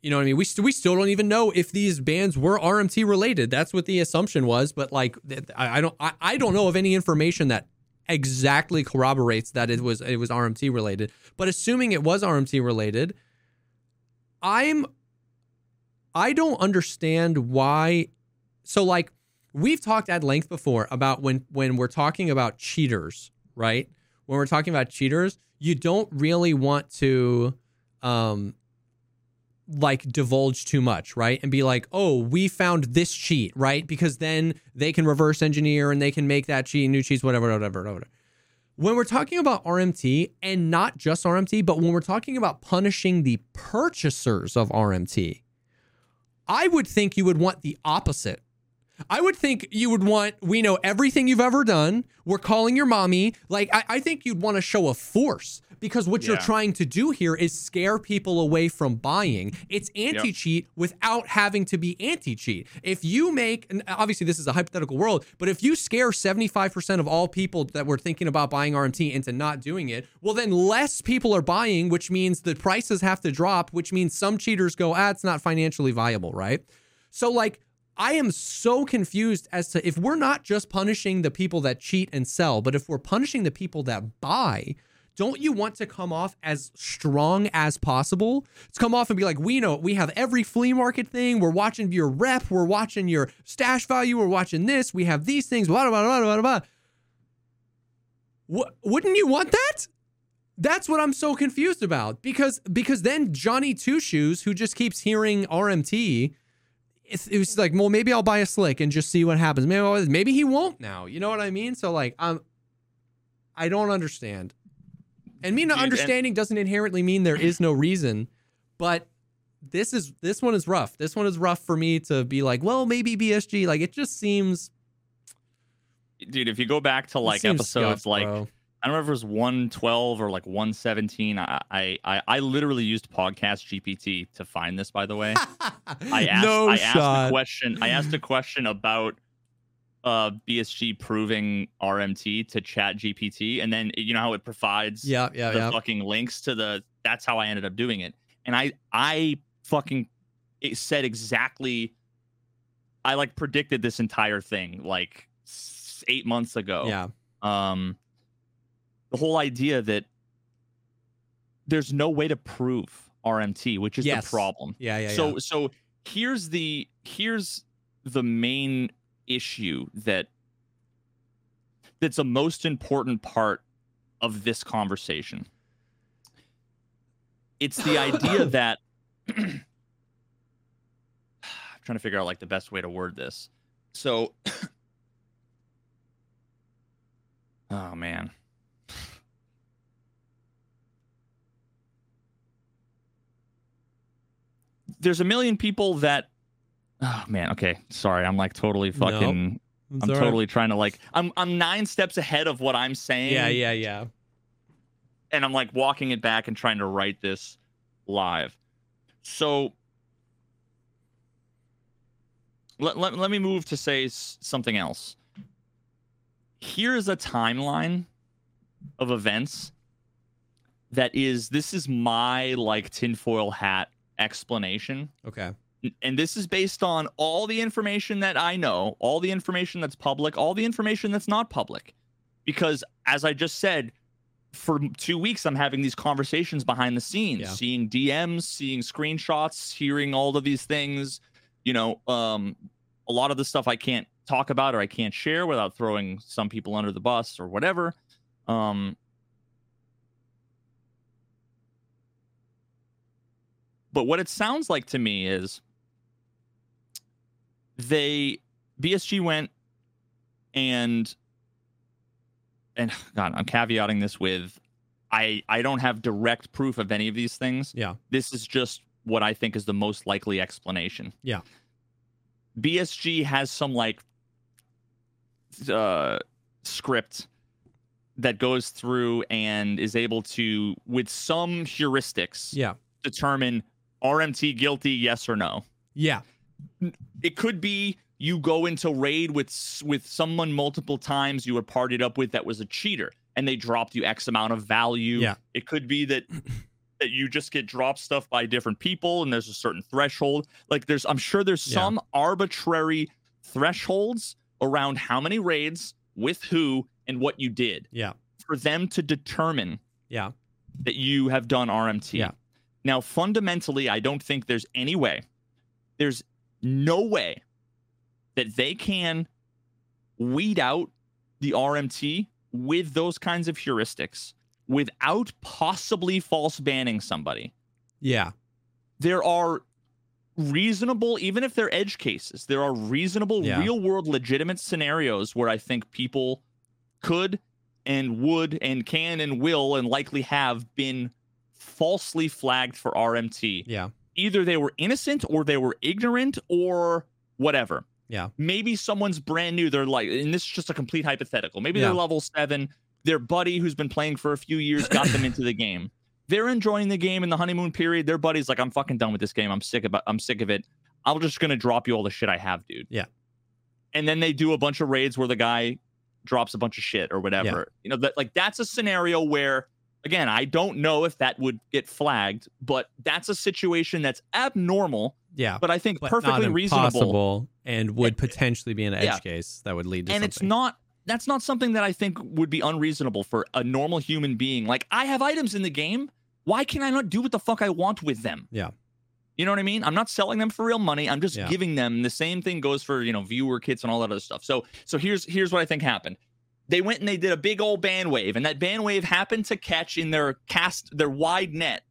Speaker 1: You know what I mean? We, st- we still don't even know if these bands were RMT related. That's what the assumption was. But like, I, I don't I, I don't know of any information that exactly corroborates that it was it was RMT related. But assuming it was RMT related, I'm I don't understand why. So like we've talked at length before about when when we're talking about cheaters, right? When we're talking about cheaters, you don't really want to um like divulge too much, right? And be like, "Oh, we found this cheat," right? Because then they can reverse engineer and they can make that cheat, new cheats, whatever, whatever, whatever. When we're talking about RMT and not just RMT, but when we're talking about punishing the purchasers of RMT, I would think you would want the opposite. I would think you would want, we know everything you've ever done. We're calling your mommy. Like, I, I think you'd want to show a force because what you're trying to do here is scare people away from buying. It's anti cheat without having to be anti cheat. If you make, and obviously this is a hypothetical world, but if you scare 75% of all people that were thinking about buying RMT into not doing it, well, then less people are buying, which means the prices have to drop, which means some cheaters go, ah, it's not financially viable, right? So, like, I am so confused as to if we're not just punishing the people that cheat and sell, but if we're punishing the people that buy, don't you want to come off as strong as possible? To come off and be like, we know we have every flea market thing. We're watching your rep. We're watching your stash value. We're watching this. We have these things. Blah, blah, blah, blah, blah. Wouldn't you want that? That's what I'm so confused about because because then Johnny Two Shoes, who just keeps hearing RMT, it was like, well, maybe I'll buy a slick and just see what happens. Maybe I'll- maybe he won't now. You know what I mean? So like, um, I don't understand. And me not
Speaker 2: Dude, and-
Speaker 1: understanding doesn't inherently mean there is no reason, but this is this one is rough. This one is rough for me to be like, well, maybe BSG. Like it just seems
Speaker 2: dude, if you go back to like episodes
Speaker 1: scuffed,
Speaker 2: like
Speaker 1: bro.
Speaker 2: I don't remember if it was 112 or like 117. I I I, I literally used podcast GPT to find this. By the way, [laughs] I asked
Speaker 1: no
Speaker 2: I asked a question. I asked a question about uh BSG proving RMT to Chat GPT, and then you know how it provides
Speaker 1: Yeah, yeah,
Speaker 2: the
Speaker 1: yeah.
Speaker 2: fucking links to the. That's how I ended up doing it, and I I fucking it said exactly. I like predicted this entire thing like eight months ago
Speaker 1: Yeah.
Speaker 2: um the whole idea that there's no way to prove RMT, which is
Speaker 1: Yes.
Speaker 2: the problem.
Speaker 1: Yeah, yeah,
Speaker 2: so
Speaker 1: yeah.
Speaker 2: so here's the here's the main issue that that's a most important part of this conversation. It's the idea [laughs] that [clears throat] I'm trying to figure out like the best way to word this. So [clears throat] Oh man. There's a million people that Oh man, okay. Sorry, I'm like totally fucking
Speaker 1: It's
Speaker 2: I'm
Speaker 1: right.
Speaker 2: totally trying to like I'm I'm 9 steps ahead of what I'm saying
Speaker 1: Yeah, yeah, yeah.
Speaker 2: and I'm like walking it back and trying to write this live. So let, let, let me move to say something else. Here's a timeline of events that is this is my like tinfoil hat explanation
Speaker 1: Okay.
Speaker 2: And this is based on all the information that I know, all the information that's public, all the information that's not public. Because as I just said, for two weeks, I'm having these conversations behind the scenes,
Speaker 1: Yeah.
Speaker 2: seeing DMs, seeing screenshots, hearing all of these things. You know, um, a lot of the stuff I can't talk about or I can't share without throwing some people under the bus or whatever. Um, but what it sounds like to me is they BSG went and and [sighs] God, I'm caveating this with I I don't have direct proof of any of these things.
Speaker 1: Yeah.
Speaker 2: This is just what I think is the most likely explanation.
Speaker 1: Yeah.
Speaker 2: BSG has some like uh script that goes through and is able to with some heuristics
Speaker 1: Yeah.
Speaker 2: determine RMT guilty yes or no
Speaker 1: Yeah.
Speaker 2: it could be you go into raid with with someone multiple times you were partied up with that was a cheater and they dropped you x amount of value
Speaker 1: Yeah.
Speaker 2: it could be that [clears throat] that you just get dropped stuff by different people and there's a certain threshold like there's i'm sure there's
Speaker 1: Yeah.
Speaker 2: some arbitrary thresholds around how many raids with who and what you did
Speaker 1: Yeah.
Speaker 2: for them to determine
Speaker 1: Yeah.
Speaker 2: that you have done RMT.
Speaker 1: Yeah.
Speaker 2: Now, fundamentally, I don't think there's any way, there's no way that they can weed out the RMT with those kinds of heuristics without possibly false banning somebody.
Speaker 1: Yeah.
Speaker 2: There are reasonable, even if they're edge cases, there are reasonable,
Speaker 1: Yeah.
Speaker 2: real world, legitimate scenarios where I think people could and would and can and will and likely have been falsely flagged for RMT.
Speaker 1: Yeah.
Speaker 2: Either they were innocent or they were ignorant or whatever.
Speaker 1: Yeah.
Speaker 2: Maybe someone's brand new. They're like, and this is just a complete hypothetical. Maybe
Speaker 1: Yeah.
Speaker 2: they're level seven. Their buddy who's been playing for a few years got them into the game. They're enjoying the game in the honeymoon period. Their buddy's like, I'm fucking done with this game. I'm sick about I'm sick of it. I'm just gonna drop you all the shit I have, dude.
Speaker 1: Yeah.
Speaker 2: And then they do a bunch of raids where the guy drops a bunch of shit or whatever. You know, that like that's a scenario where again, I don't know if that would get flagged, but that's a situation that's abnormal,
Speaker 1: Yeah.
Speaker 2: but I think
Speaker 1: But
Speaker 2: perfectly reasonable.
Speaker 1: and would
Speaker 2: Eh,
Speaker 1: potentially be an edge
Speaker 2: yeah.
Speaker 1: case that would lead to
Speaker 2: and
Speaker 1: something.
Speaker 2: it's not that's not something that I think would be unreasonable for a normal human being. Like I have items in the game. Why can I not do what the fuck I want with them?
Speaker 1: Yeah.
Speaker 2: You know what I mean? I'm not selling them for real money. I'm just
Speaker 1: Yeah.
Speaker 2: giving them. The same thing goes for, you know, viewer kits and all that other stuff. So so here's here's what I think happened. They went and they did a big old ban wave, and that ban wave happened to catch in their cast their wide net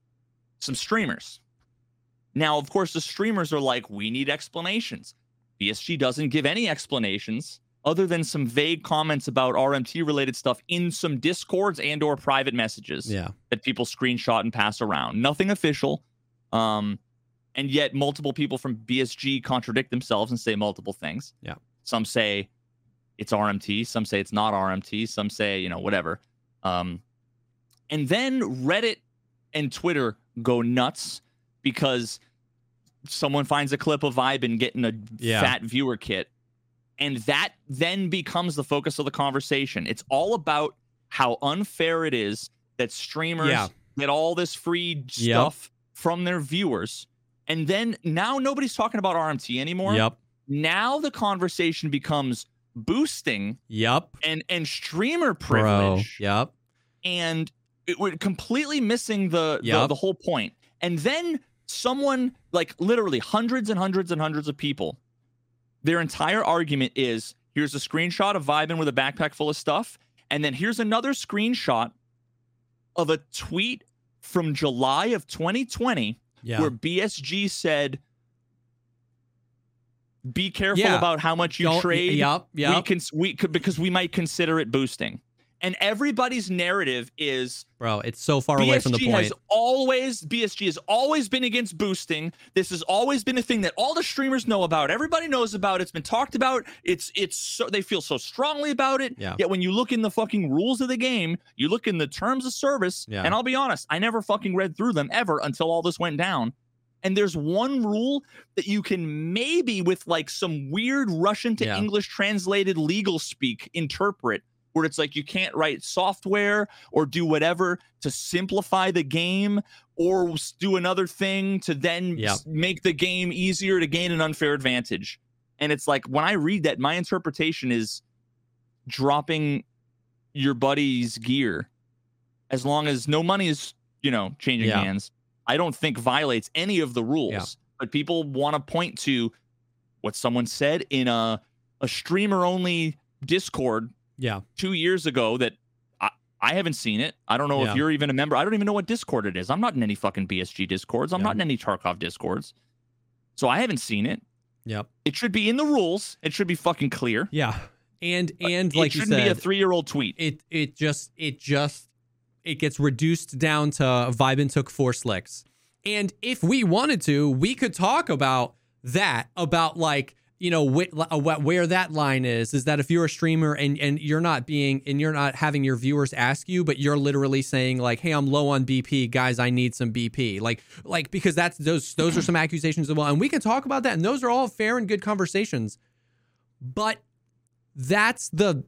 Speaker 2: some streamers. Now, of course, the streamers are like, we need explanations. BSG doesn't give any explanations other than some vague comments about RMT related stuff in some discords and or private messages
Speaker 1: Yeah.
Speaker 2: that people screenshot and pass around. Nothing official. Um, and yet multiple people from BSG contradict themselves and say multiple things.
Speaker 1: Yeah.
Speaker 2: Some say it's RMT, some say it's not RMT, some say, you know, whatever. Um, and then Reddit and Twitter go nuts because someone finds a clip of Ivan getting a
Speaker 1: Yeah.
Speaker 2: fat viewer kit. And that then becomes the focus of the conversation. It's all about how unfair it is that streamers
Speaker 1: Yeah.
Speaker 2: get all this free
Speaker 1: Yep.
Speaker 2: stuff from their viewers. And then now nobody's talking about RMT anymore.
Speaker 1: Yep.
Speaker 2: Now the conversation becomes boosting
Speaker 1: Yep.
Speaker 2: and and streamer
Speaker 1: Bro.
Speaker 2: privilege
Speaker 1: Yep.
Speaker 2: and it, we're completely missing the, the
Speaker 1: Yep.
Speaker 2: the whole point. And then someone like literally hundreds and hundreds and hundreds of people, their entire argument is here's a screenshot of Vibin with a backpack full of stuff, and then here's another screenshot of a tweet from July of 2020
Speaker 1: Yeah.
Speaker 2: where BSG said, "Be careful
Speaker 1: Yeah.
Speaker 2: about how much you
Speaker 1: Don't-
Speaker 2: trade.
Speaker 1: Yep.
Speaker 2: We
Speaker 1: Yep.
Speaker 2: can we could because we might consider it boosting." And everybody's narrative is
Speaker 1: Bro, it's so far away from the
Speaker 2: BSG
Speaker 1: point.
Speaker 2: has always BSG has always been against boosting. This has always been a thing that all the streamers know about. Everybody knows about. It's been talked about. It's it's so they feel so strongly about it.
Speaker 1: Yeah.
Speaker 2: Yet when you look in the fucking rules of the game, you look in the terms of service,
Speaker 1: Yeah.
Speaker 2: and I'll be honest, I never fucking read through them ever until all this went down. And there's one rule that you can maybe with like some weird Russian to
Speaker 1: Yeah.
Speaker 2: English translated legal speak interpret where it's like you can't write software or do whatever to simplify the game or do another thing to then
Speaker 1: Yep.
Speaker 2: s- make the game easier to gain an unfair advantage. And it's like when I read that, my interpretation is dropping your buddy's gear as long as no money is, you know, changing
Speaker 1: Yeah.
Speaker 2: hands. I don't think violates any of the rules. But people want to point to what someone said in a a streamer only Discord
Speaker 1: yeah.
Speaker 2: two years ago that I, I haven't seen it. I don't know
Speaker 1: Yeah.
Speaker 2: if you're even a member. I don't even know what Discord it is. I'm not in any fucking BSG Discords. I'm
Speaker 1: Yeah.
Speaker 2: not in any Tarkov Discords. So I haven't seen it.
Speaker 1: Yep.
Speaker 2: It should be in the rules. It should be fucking clear.
Speaker 1: Yeah. And and
Speaker 2: it
Speaker 1: like you
Speaker 2: shouldn't be a three year old tweet.
Speaker 1: it it just it just it gets reduced down to Vibin took four slicks. And if we wanted to, we could talk about that about like you know uh, wh- where that line is is that if you're a streamer and and you're not being and you're not having your viewers ask you but you're literally saying like hey I'm low on BP guys I need some BP like like because that's those those are some accusations as well. And we can talk about that and those are all fair and good conversations. But that's the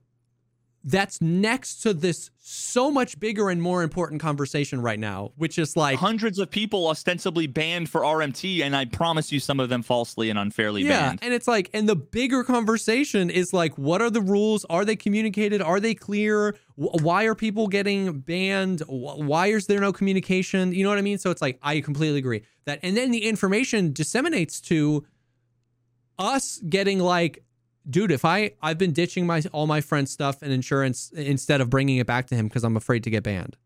Speaker 1: that's next to this so much bigger and more important conversation right now, which is like
Speaker 2: Hundreds of people ostensibly banned for RMT, and I promise you some of them falsely and unfairly
Speaker 1: yeah,
Speaker 2: banned.
Speaker 1: and it's like, and the bigger conversation is like, what are the rules? Are they communicated? Are they clear? Why are people getting banned? Why is there no communication? You know what I mean? So it's like, I completely agree that, and then the information disseminates to us getting like, dude, if I I've been ditching my all my friends' stuff and insurance instead of bringing it back to him because I'm afraid to get banned.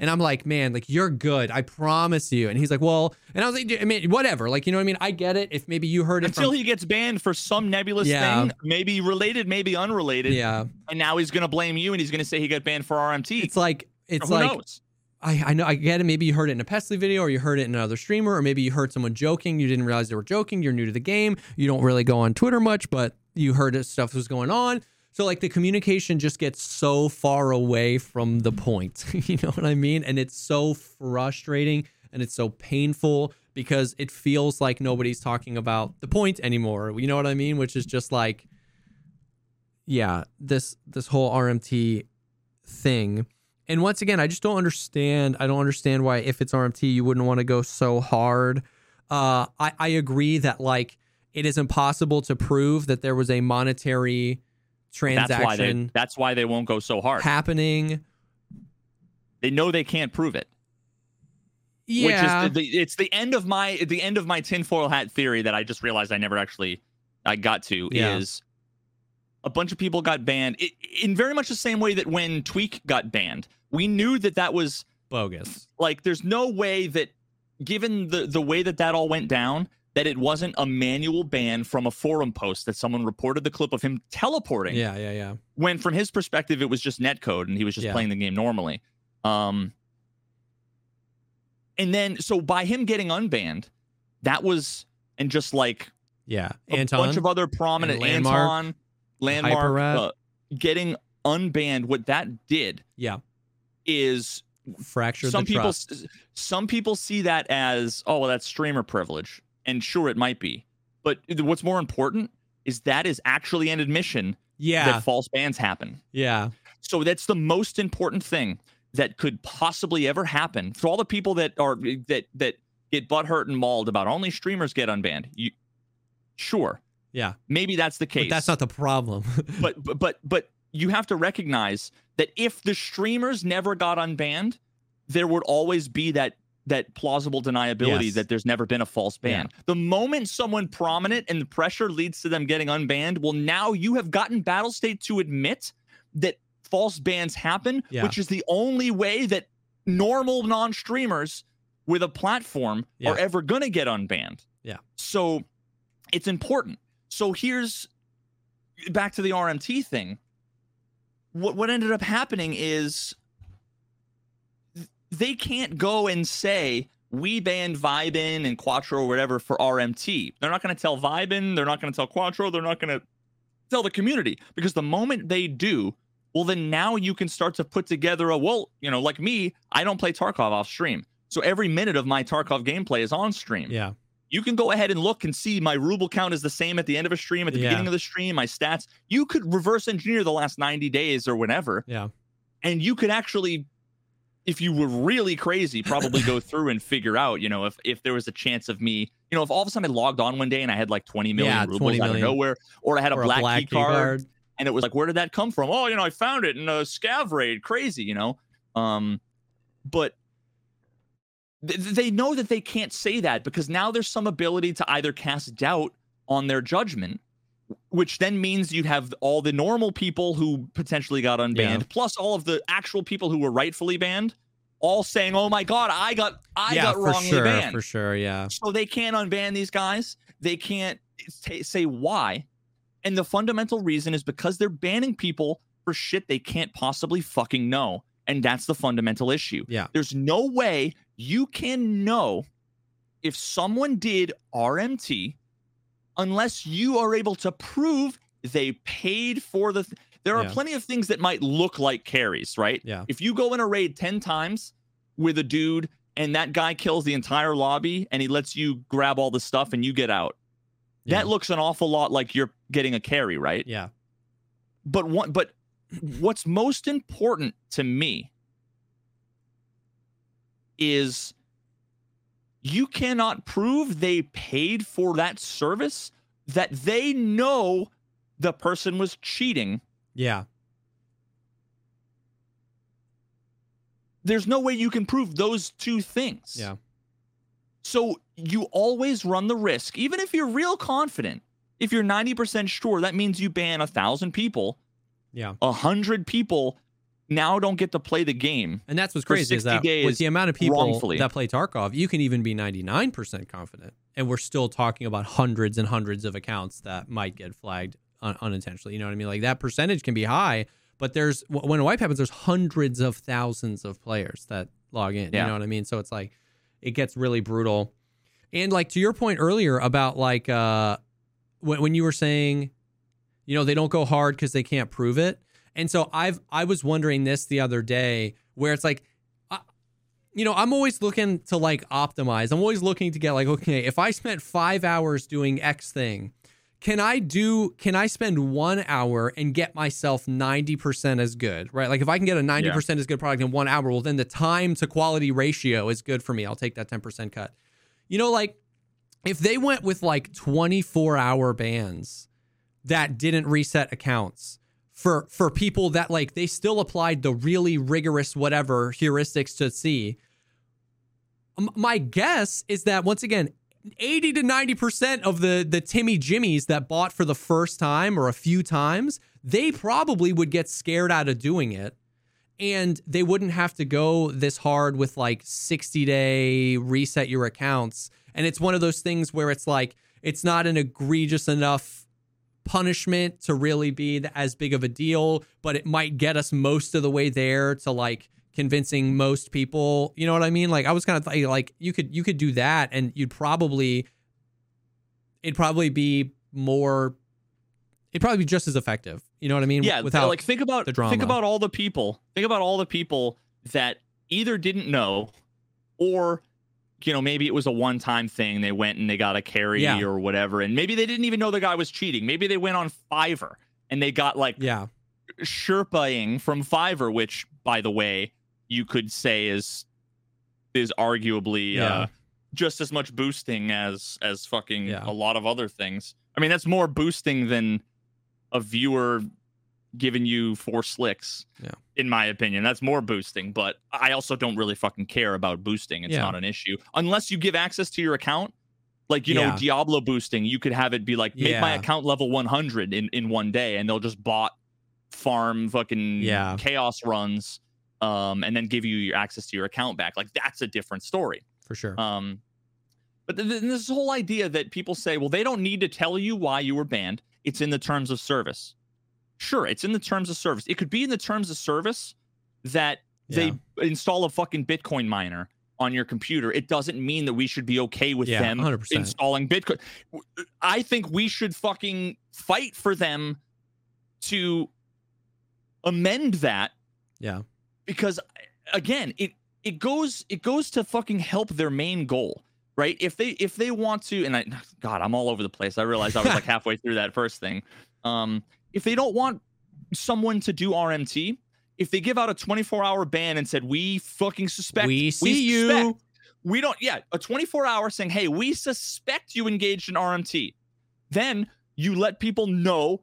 Speaker 1: And I'm like, man, like you're good. I promise you. And he's like, well, and I was like, I mean, whatever. Like, you know what I mean? I get it. If maybe you heard it
Speaker 2: Until
Speaker 1: from,
Speaker 2: he gets banned for some nebulous
Speaker 1: Yeah.
Speaker 2: thing, maybe related, maybe unrelated,
Speaker 1: yeah,
Speaker 2: and now he's gonna blame you and he's gonna say he got banned for RMT.
Speaker 1: it's like it's
Speaker 2: Who
Speaker 1: like
Speaker 2: knows?
Speaker 1: I, I know I get it. Maybe you heard it in a Pestily video, or you heard it in another streamer, or maybe you heard someone joking. You didn't realize they were joking. You're new to the game. You don't really go on Twitter much, but you heard stuff was going on. So like the communication just gets so far away from the point. [laughs] you know what I mean? And it's so frustrating and it's so painful because it feels like nobody's talking about the point anymore. You know what I mean? Which is just like, yeah, this this whole RMT thing. And once again, I just don't understand. I don't understand why, if it's RMT, you wouldn't want to go so hard. Uh, I, I agree that like it is impossible to prove that there was a monetary transaction.
Speaker 2: That's why they. That's why they won't go so hard.
Speaker 1: happening.
Speaker 2: They know they can't prove it.
Speaker 1: Yeah,
Speaker 2: Which is the, the, it's the end of my the end of my tinfoil hat theory that I just realized I never actually I got to
Speaker 1: Yeah.
Speaker 2: is a bunch of people got banned i in very much the same way that when Tweak got banned, we knew that that was
Speaker 1: bogus.
Speaker 2: like there's no way that given the the way that that all went down that it wasn't a manual ban from a forum post that someone reported the clip of him teleporting
Speaker 1: Yeah, yeah, yeah.
Speaker 2: when from his perspective it was just netcode and he was just
Speaker 1: Yeah.
Speaker 2: playing the game normally um and then so by him getting unbanned that was and just like
Speaker 1: Yeah,
Speaker 2: a
Speaker 1: Anton.
Speaker 2: bunch of other prominent
Speaker 1: and LVNDMARK,
Speaker 2: Anton
Speaker 1: LVNDMARK
Speaker 2: uh, getting unbanned what that did
Speaker 1: yeah,
Speaker 2: is
Speaker 1: fractured
Speaker 2: some
Speaker 1: the
Speaker 2: people
Speaker 1: trust.
Speaker 2: some people see that as oh well that's streamer privilege and sure it might be. But what's more important is that is actually an admission
Speaker 1: Yeah,
Speaker 2: that false bans happen.
Speaker 1: Yeah,
Speaker 2: So that's the most important thing that could possibly ever happen for all the people that are that that get butthurt and mauled about only streamers get unbanned. You sure,
Speaker 1: yeah.
Speaker 2: maybe that's the case.
Speaker 1: But that's not the problem. [laughs]
Speaker 2: but but but but you have to recognize that if the streamers never got unbanned, there would always be that that plausible deniability
Speaker 1: Yes.
Speaker 2: that there's never been a false ban. The moment someone prominent and the pressure leads to them getting unbanned, well, now you have gotten Battlestate to admit that false bans happen,
Speaker 1: Yeah.
Speaker 2: which is the only way that normal non-streamers with a platform
Speaker 1: Yeah.
Speaker 2: are ever gonna get unbanned.
Speaker 1: Yeah.
Speaker 2: So it's important. So here's back to the RMT thing. What what ended up happening is they can't go and say we banned Vibin and Quattro or whatever for RMT. They're not going to tell Vibin. They're not going to tell Quattro. They're not going to tell the community because the moment they do, well, then now you can start to put together a well, you know, like me, I don't play Tarkov off stream. So every minute of my Tarkov gameplay is on stream
Speaker 1: Yeah.
Speaker 2: You can go ahead and look and see my ruble count is the same at the end of a stream, at the
Speaker 1: Yeah.
Speaker 2: beginning of the stream, my stats. You could reverse engineer the last 90 days or whenever,
Speaker 1: Yeah.
Speaker 2: and you could actually, if you were really crazy, probably go [laughs] through and figure out, you know, if if there was a chance of me, you know, if all of a sudden I logged on one day and I had like 20 million
Speaker 1: Yeah,
Speaker 2: rubles
Speaker 1: 20
Speaker 2: out of nowhere, or I had a
Speaker 1: Or
Speaker 2: black, key
Speaker 1: key
Speaker 2: card, and it was like, where did that come from? Oh, you know, I found it in a scav raid. Crazy, you know. Um, but they know that they can't say that because now there's some ability to either cast doubt on their judgment, which then means you'd have all the normal people who potentially got unbanned,
Speaker 1: Yeah.
Speaker 2: plus all of the actual people who were rightfully banned, all saying, "Oh my god, I got I
Speaker 1: yeah,
Speaker 2: got wrongly
Speaker 1: sure.
Speaker 2: banned."
Speaker 1: For sure. Yeah.
Speaker 2: So they can't unban these guys. They can't ta- say why. And the fundamental reason is because they're banning people for shit they can't possibly fucking know. And that's the fundamental issue.
Speaker 1: Yeah.
Speaker 2: There's no way you can know if someone did RMT unless you are able to prove they paid for the. Th- there are
Speaker 1: Yeah.
Speaker 2: plenty of things that might look like carries, right?
Speaker 1: Yeah.
Speaker 2: If you go in a raid 10 times with a dude and that guy kills the entire lobby and he lets you grab all the stuff and you get out,
Speaker 1: Yeah.
Speaker 2: that looks an awful lot like you're getting a carry, right?
Speaker 1: Yeah.
Speaker 2: But one, but what's most important to me is you cannot prove they paid for that service that they know the person was cheating.
Speaker 1: Yeah.
Speaker 2: There's no way you can prove those two things.
Speaker 1: Yeah.
Speaker 2: So you always run the risk, even if you're real confident. If you're 90% sure, that means you ban a thousand people.
Speaker 1: Yeah.
Speaker 2: A hundred people now don't get to play the game.
Speaker 1: And that's what's crazy is
Speaker 2: 60
Speaker 1: that with the amount of people
Speaker 2: wrongfully.
Speaker 1: that play Tarkov, you can even be 99% confident. And we're still talking about hundreds and hundreds of accounts that might get flagged un- unintentionally. You know what I mean? Like that percentage can be high, but there's when a wipe happens, there's hundreds of thousands of players that log in.
Speaker 2: Yeah.
Speaker 1: You know what I mean? So it's like it gets really brutal. And like to your point earlier about like uh when, when you were saying, you know, they don't go hard because they can't prove it. And so I've I was wondering this the other day where it's like I- you know, I'm always looking to like optimize. I'm always looking to get like, okay, if I spent five hours doing X thing, can I do, can I spend one hour and get myself 90% as good, right? Like if I can get a 90% as good product in one hour, well, then the time to quality ratio is good for me. I'll take that 10% cut. You know, like if they went with like 24 hour bans that didn't reset accounts, for for people that like they still applied the really rigorous whatever heuristics to see my guess is that once again 80 to 90% of the the Timmy Jimmies that bought for the first time or a few times they probably would get scared out of doing it. And they wouldn't have to go this hard with like 60 day reset your accounts. And it's one of those things where it's like it's not an egregious enough punishment to really be as big of a deal, but it might get us most of the way there to like convincing most people. You know what I mean? Like I was kind of th- like you could you could do that and you'd probably it'd probably be more it'd probably be just as effective. You know what I mean?
Speaker 2: Yeah,
Speaker 1: Without
Speaker 2: like think about
Speaker 1: the drama.
Speaker 2: think about all the people. Think about all the people that either didn't know or you know, maybe it was a one-time thing. They went and they got a carry
Speaker 1: Yeah.
Speaker 2: or whatever, and maybe they didn't even know the guy was cheating. Maybe they went on Fiverr and they got like
Speaker 1: yeah.
Speaker 2: Sherpaing from Fiverr, which, by the way, you could say is is arguably
Speaker 1: Yeah.
Speaker 2: uh, just as much boosting as as fucking
Speaker 1: Yeah.
Speaker 2: a lot of other things. I mean, that's more boosting than a viewer giving you four slicks.
Speaker 1: Yeah.
Speaker 2: In my opinion, that's more boosting. But I also don't really fucking care about boosting. It's
Speaker 1: Yeah.
Speaker 2: not an issue unless you give access to your account. Like you know, Diablo boosting, you could have it be like make my account level 100 in in one day, and they'll just bot farm fucking
Speaker 1: Yeah.
Speaker 2: chaos runs, um, and then give you your access to your account back. Like that's a different story.
Speaker 1: for sure.
Speaker 2: Um, but th- th- this whole idea that people say, well, they don't need to tell you why you were banned. It's in the terms of service. Sure, it's in the terms of service. It could be in the terms of service that they install a fucking Bitcoin miner on your computer. It doesn't mean that we should be okay with
Speaker 1: Yeah,
Speaker 2: them
Speaker 1: 100%.
Speaker 2: installing Bitcoin. I think we should fucking fight for them to amend that
Speaker 1: yeah.
Speaker 2: because again it it goes it goes to fucking help their main goal right if they if they want to and i god i'm all over the place i realized i was like [laughs] halfway through that first thing um if they don't want someone to do rmt if they give out a 24 hour ban and said we fucking suspect
Speaker 1: we see
Speaker 2: suspect-
Speaker 1: you.
Speaker 2: we don't yeah a 24 hour saying hey we suspect you engaged in rmt then you let people know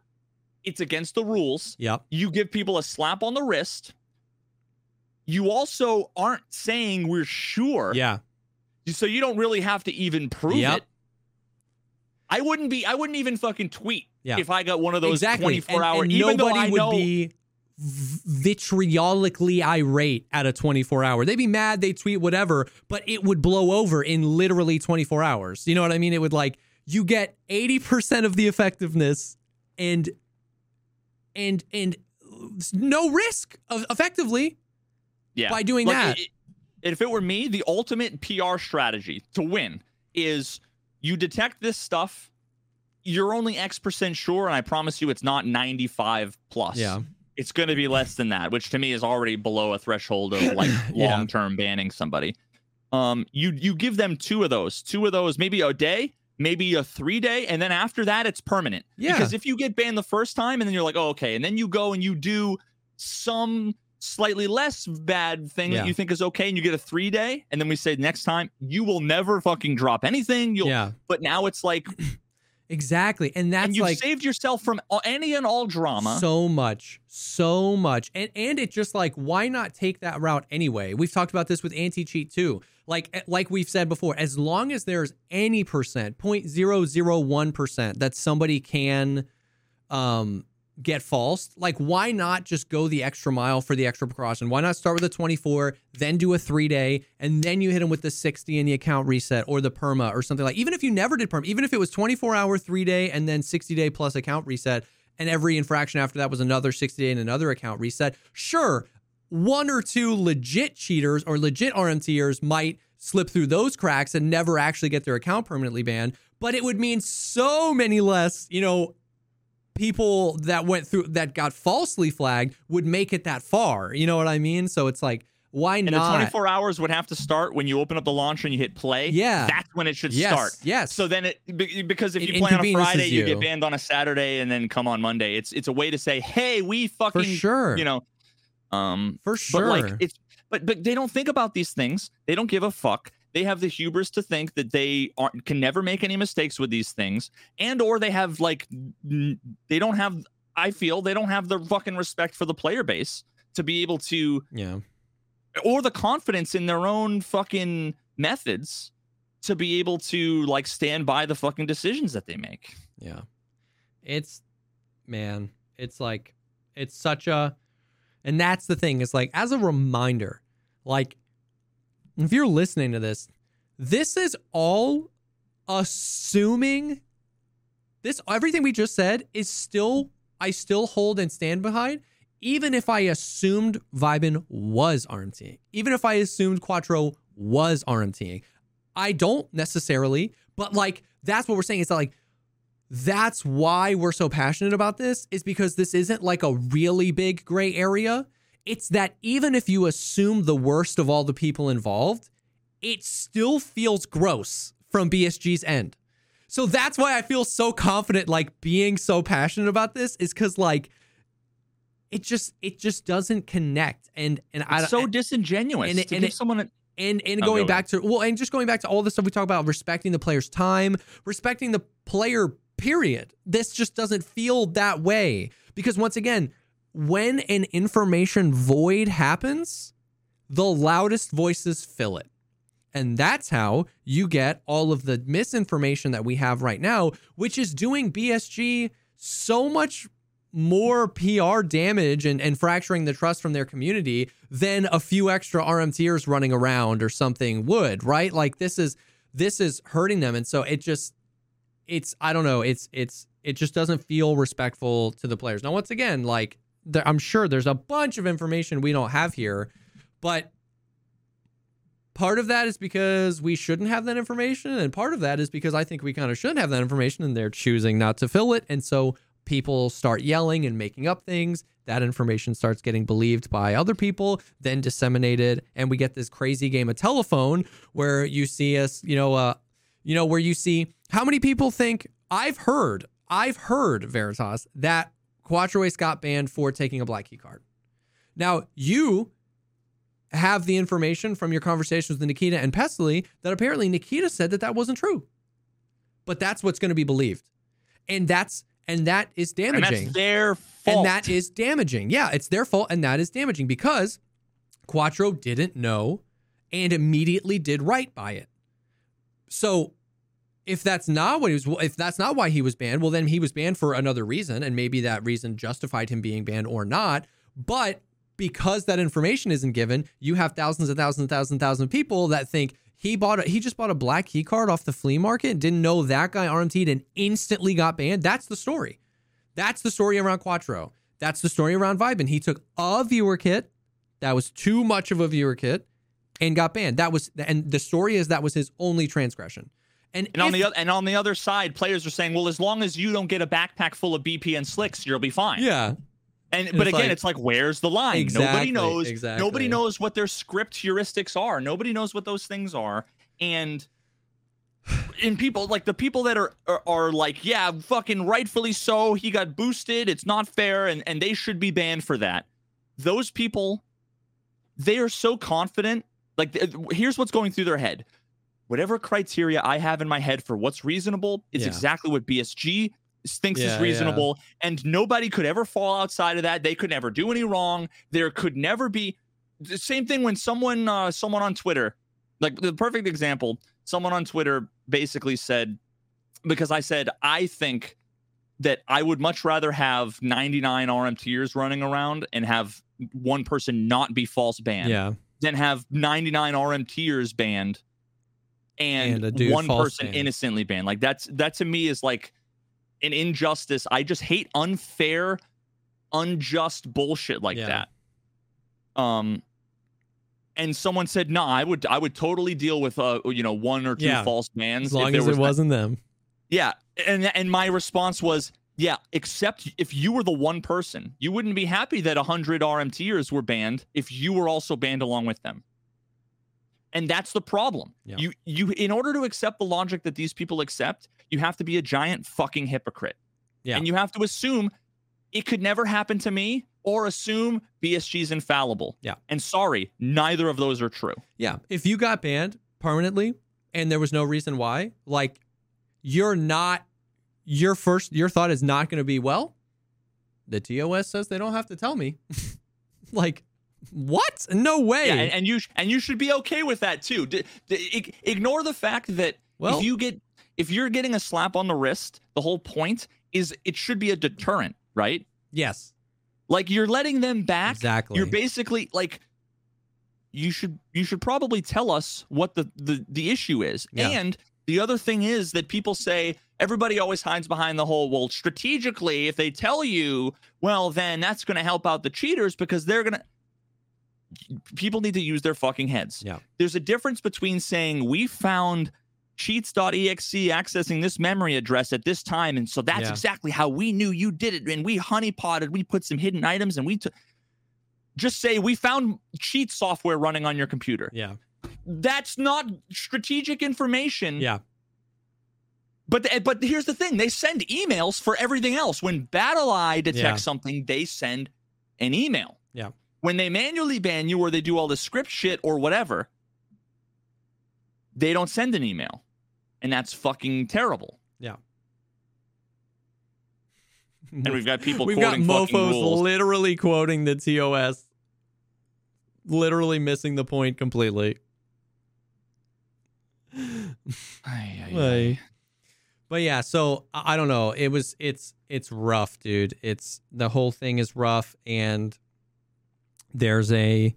Speaker 2: it's against the rules
Speaker 1: Yeah.
Speaker 2: you give people a slap on the wrist. You also aren't saying we're sure.
Speaker 1: Yeah.
Speaker 2: So you don't really have to even prove
Speaker 1: Yep.
Speaker 2: it. I wouldn't be I wouldn't even fucking tweet
Speaker 1: Yeah.
Speaker 2: if I got one of those
Speaker 1: exactly.
Speaker 2: 24
Speaker 1: and,
Speaker 2: hour
Speaker 1: and
Speaker 2: even though
Speaker 1: nobody
Speaker 2: I
Speaker 1: would
Speaker 2: know
Speaker 1: be vitriolically irate at a 24 hour. They'd be mad, they tweet whatever, but it would blow over in literally 24 hours. You know what I mean? It would like you get 80% of the effectiveness and and and no risk of effectively
Speaker 2: yeah.
Speaker 1: by doing
Speaker 2: Like,
Speaker 1: that.
Speaker 2: i- if it were me, the ultimate PR strategy to win is you detect this stuff, you're only X percent sure, and I promise you it's not 95 plus.
Speaker 1: yeah.
Speaker 2: it's going to be less than that, which to me is already below a threshold of [coughs] like
Speaker 1: Yeah.
Speaker 2: long term banning somebody. Um, you you give them two of those, two of those, maybe a day, maybe a three day, and then after that it's permanent.
Speaker 1: Yeah.
Speaker 2: Because if you get banned the first time and then you're like, oh okay, and then you go and you do some slightly less bad thing
Speaker 1: Yeah.
Speaker 2: that you think is okay, and you get a three day, and then we say next time you will never fucking drop anything. You'll,
Speaker 1: Yeah.
Speaker 2: but now it's like, [clears throat]
Speaker 1: Exactly. And that's
Speaker 2: and you've
Speaker 1: like
Speaker 2: saved yourself from any and all drama.
Speaker 1: So much, so much, and and it just like why not take that route anyway? We've talked about this with anti cheat too. Like eh, like we've said before, as long as there's any percent, point zero zero one percent that somebody can, um, get false. Like why not just go the extra mile for the extra precaution? Why not start with a twenty four, then do a three day, and then you hit them with the sixty in the account reset or the perma or something like. Even if you never did perma, even if it was twenty four hour three day and then sixty day plus account reset and every infraction after that was another 60 day and another account reset. Sure, one or two legit cheaters or legit RMTers might slip through those cracks and never actually get their account permanently banned, but it would mean so many less, you know, people that went through that got falsely flagged would make it that far. You know what I mean? So it's like, why
Speaker 2: And
Speaker 1: not?
Speaker 2: the 24 hours would have to start when you open up the launcher and you hit play.
Speaker 1: Yeah.
Speaker 2: That's when it should
Speaker 1: yes,
Speaker 2: start.
Speaker 1: Yes.
Speaker 2: So then it because if
Speaker 1: It
Speaker 2: you play on a Friday, you.
Speaker 1: you.
Speaker 2: get banned on a Saturday and then come on Monday. It's it's a way to say, hey, we fucking
Speaker 1: for sure.
Speaker 2: you know. Um
Speaker 1: for
Speaker 2: but
Speaker 1: sure.
Speaker 2: like it's but but they don't think about these things. They don't give a fuck. They have the hubris to think that they aren't can never make any mistakes with these things, and or they have like n- they don't have. I feel they don't have the fucking respect for the player base to be able to
Speaker 1: yeah.
Speaker 2: or the confidence in their own fucking methods to be able to like stand by the fucking decisions that they make.
Speaker 1: Yeah. It's man, it's like it's such a and that's the thing. It's like as a reminder, like if you're listening to this, this is all assuming this everything we just said is still I still hold and stand behind even if I assumed Vibin was RMTing, even if I assumed Quattro was RMTing. I don't necessarily, but like that's what we're saying. It's like that's why we're so passionate about this is because this isn't like a really big gray area. It's that even if you assume the worst of all the people involved, it still feels gross from BSG's end. So that's why I feel so confident like being so passionate about this is cuz like it just it just doesn't connect. And and I
Speaker 2: It's so disingenuous
Speaker 1: and
Speaker 2: to
Speaker 1: and
Speaker 2: give
Speaker 1: it-
Speaker 2: someone a,
Speaker 1: and and
Speaker 2: Oh,
Speaker 1: going
Speaker 2: go
Speaker 1: back to well and just going back to all the stuff we talk about respecting the player's time respecting the player period. This just doesn't feel that way. Because once again when an information void happens, the loudest voices fill it. And that's how you get all of the misinformation that we have right now, which is doing BSG so much more PR damage and, and fracturing the trust from their community than a few extra RMTers running around or something would, right? Like this is this is hurting them. And so it just it's I don't know, it's it's it just doesn't feel respectful to the players. Now, once again, like there, I'm sure there's a bunch of information we don't have here, but part of that is because we shouldn't have that information, and part of that is because I think we kind of should have that information, and they're choosing not to fill it, and so people start yelling and making up things. That information starts getting believed by other people, then disseminated, and we get this crazy game of telephone where you see us, you know, uh, you know, where you see how many people think I've heard, I've heard Veritas that Quattro Ace got banned for taking a black key card. Now you have the information from your conversations with Nikita and Pestily that apparently Nikita said that that wasn't true, but that's what's going to be believed, and that's and that is damaging.
Speaker 2: And that's their fault.
Speaker 1: And that is damaging. Yeah, it's their fault, and that is damaging because Quattro didn't know and immediately did right by it. So if that's not what he was if that's not why he was banned, well then he was banned for another reason and maybe that reason justified him being banned or not. But because that information isn't given, you have thousands and thousands and thousands and thousands of people that think he bought a, he just bought a black key card off the flea market, didn't know that guy RMT'd and instantly got banned. That's the story. That's the story around Quattro. That's the story around Vibin. He took a viewer kit that was too much of a viewer kit and got banned. That was and the story is that was his only transgression. And,
Speaker 2: and if, on the and on the other side, players are saying, "Well, as long as you don't get a backpack full of BP and slicks, you'll be fine."
Speaker 1: Yeah.
Speaker 2: And, but again, like, it's like, where's the line?
Speaker 1: Exactly,
Speaker 2: nobody knows.
Speaker 1: Exactly.
Speaker 2: Nobody knows what their script heuristics are. Nobody knows what those things are. And in people like the people that are, are, are like, yeah, fucking rightfully so. He got boosted. It's not fair, and and they should be banned for that. Those people, they are so confident. Like, here's what's going through their head whatever criteria I have in my head for what's reasonable is yeah. exactly what BSG thinks yeah, is reasonable. Yeah. And nobody could ever fall outside of that. They could never do any wrong. There could never be the same thing when someone uh, someone on Twitter, like the perfect example, someone on Twitter basically said, because I said, I think that I would much rather have 99 RMTers running around and have one person not be false banned
Speaker 1: yeah.
Speaker 2: than have 99 RMTers banned and, and one person innocently banned. Like that's that to me is like an injustice. I just hate unfair, unjust bullshit like yeah. that. Um and someone said, "No, nah, I would I would totally deal with uh you know one or two yeah. false bans
Speaker 1: as long as was it wasn't them."
Speaker 2: Yeah, and and my response was, "Yeah, except if you were the one person, you wouldn't be happy that 100 RMTers were banned if you were also banned along with them." And that's the problem. Yeah. you you in order to accept the logic that these people accept you have to be a giant fucking hypocrite. Yeah. and you have to assume it could never happen to me or assume bsg is infallible.
Speaker 1: Yeah.
Speaker 2: And sorry neither of those are true.
Speaker 1: Yeah. If you got banned permanently and there was no reason why like you're not your first your thought is not going to be well the tos says they don't have to tell me. [laughs] Like what? No way.
Speaker 2: Yeah, and, and you and you should be okay with that too. D- d- ignore the fact that well, if you get if you're getting a slap on the wrist, the whole point is it should be a deterrent, right?
Speaker 1: Yes.
Speaker 2: Like you're letting them back.
Speaker 1: Exactly.
Speaker 2: You're basically like you should you should probably tell us what the the, the issue is. Yeah. And the other thing is that people say everybody always hides behind the whole well strategically if they tell you well then that's going to help out the cheaters because they're going to people need to use their fucking heads.
Speaker 1: Yeah.
Speaker 2: There's a difference between saying we found cheats.exe accessing this memory address at this time and so that's yeah. exactly how we knew you did it and we honeypotted we put some hidden items and we took just say we found cheat software running on your computer
Speaker 1: yeah
Speaker 2: that's not strategic information
Speaker 1: yeah
Speaker 2: but but here's the thing they send emails for everything else when BattlEye detects yeah. something they send an email when they manually ban you or they do all the script shit or whatever, they don't send an email. And that's fucking terrible.
Speaker 1: Yeah.
Speaker 2: and we've got people [laughs]
Speaker 1: We've got mofos
Speaker 2: rules.
Speaker 1: literally quoting the TOS, literally missing the point completely.
Speaker 2: Ay, ay, [laughs] ay.
Speaker 1: Like- But yeah, so I don't know. It was it's it's rough, dude. It's the whole thing is rough, and there's a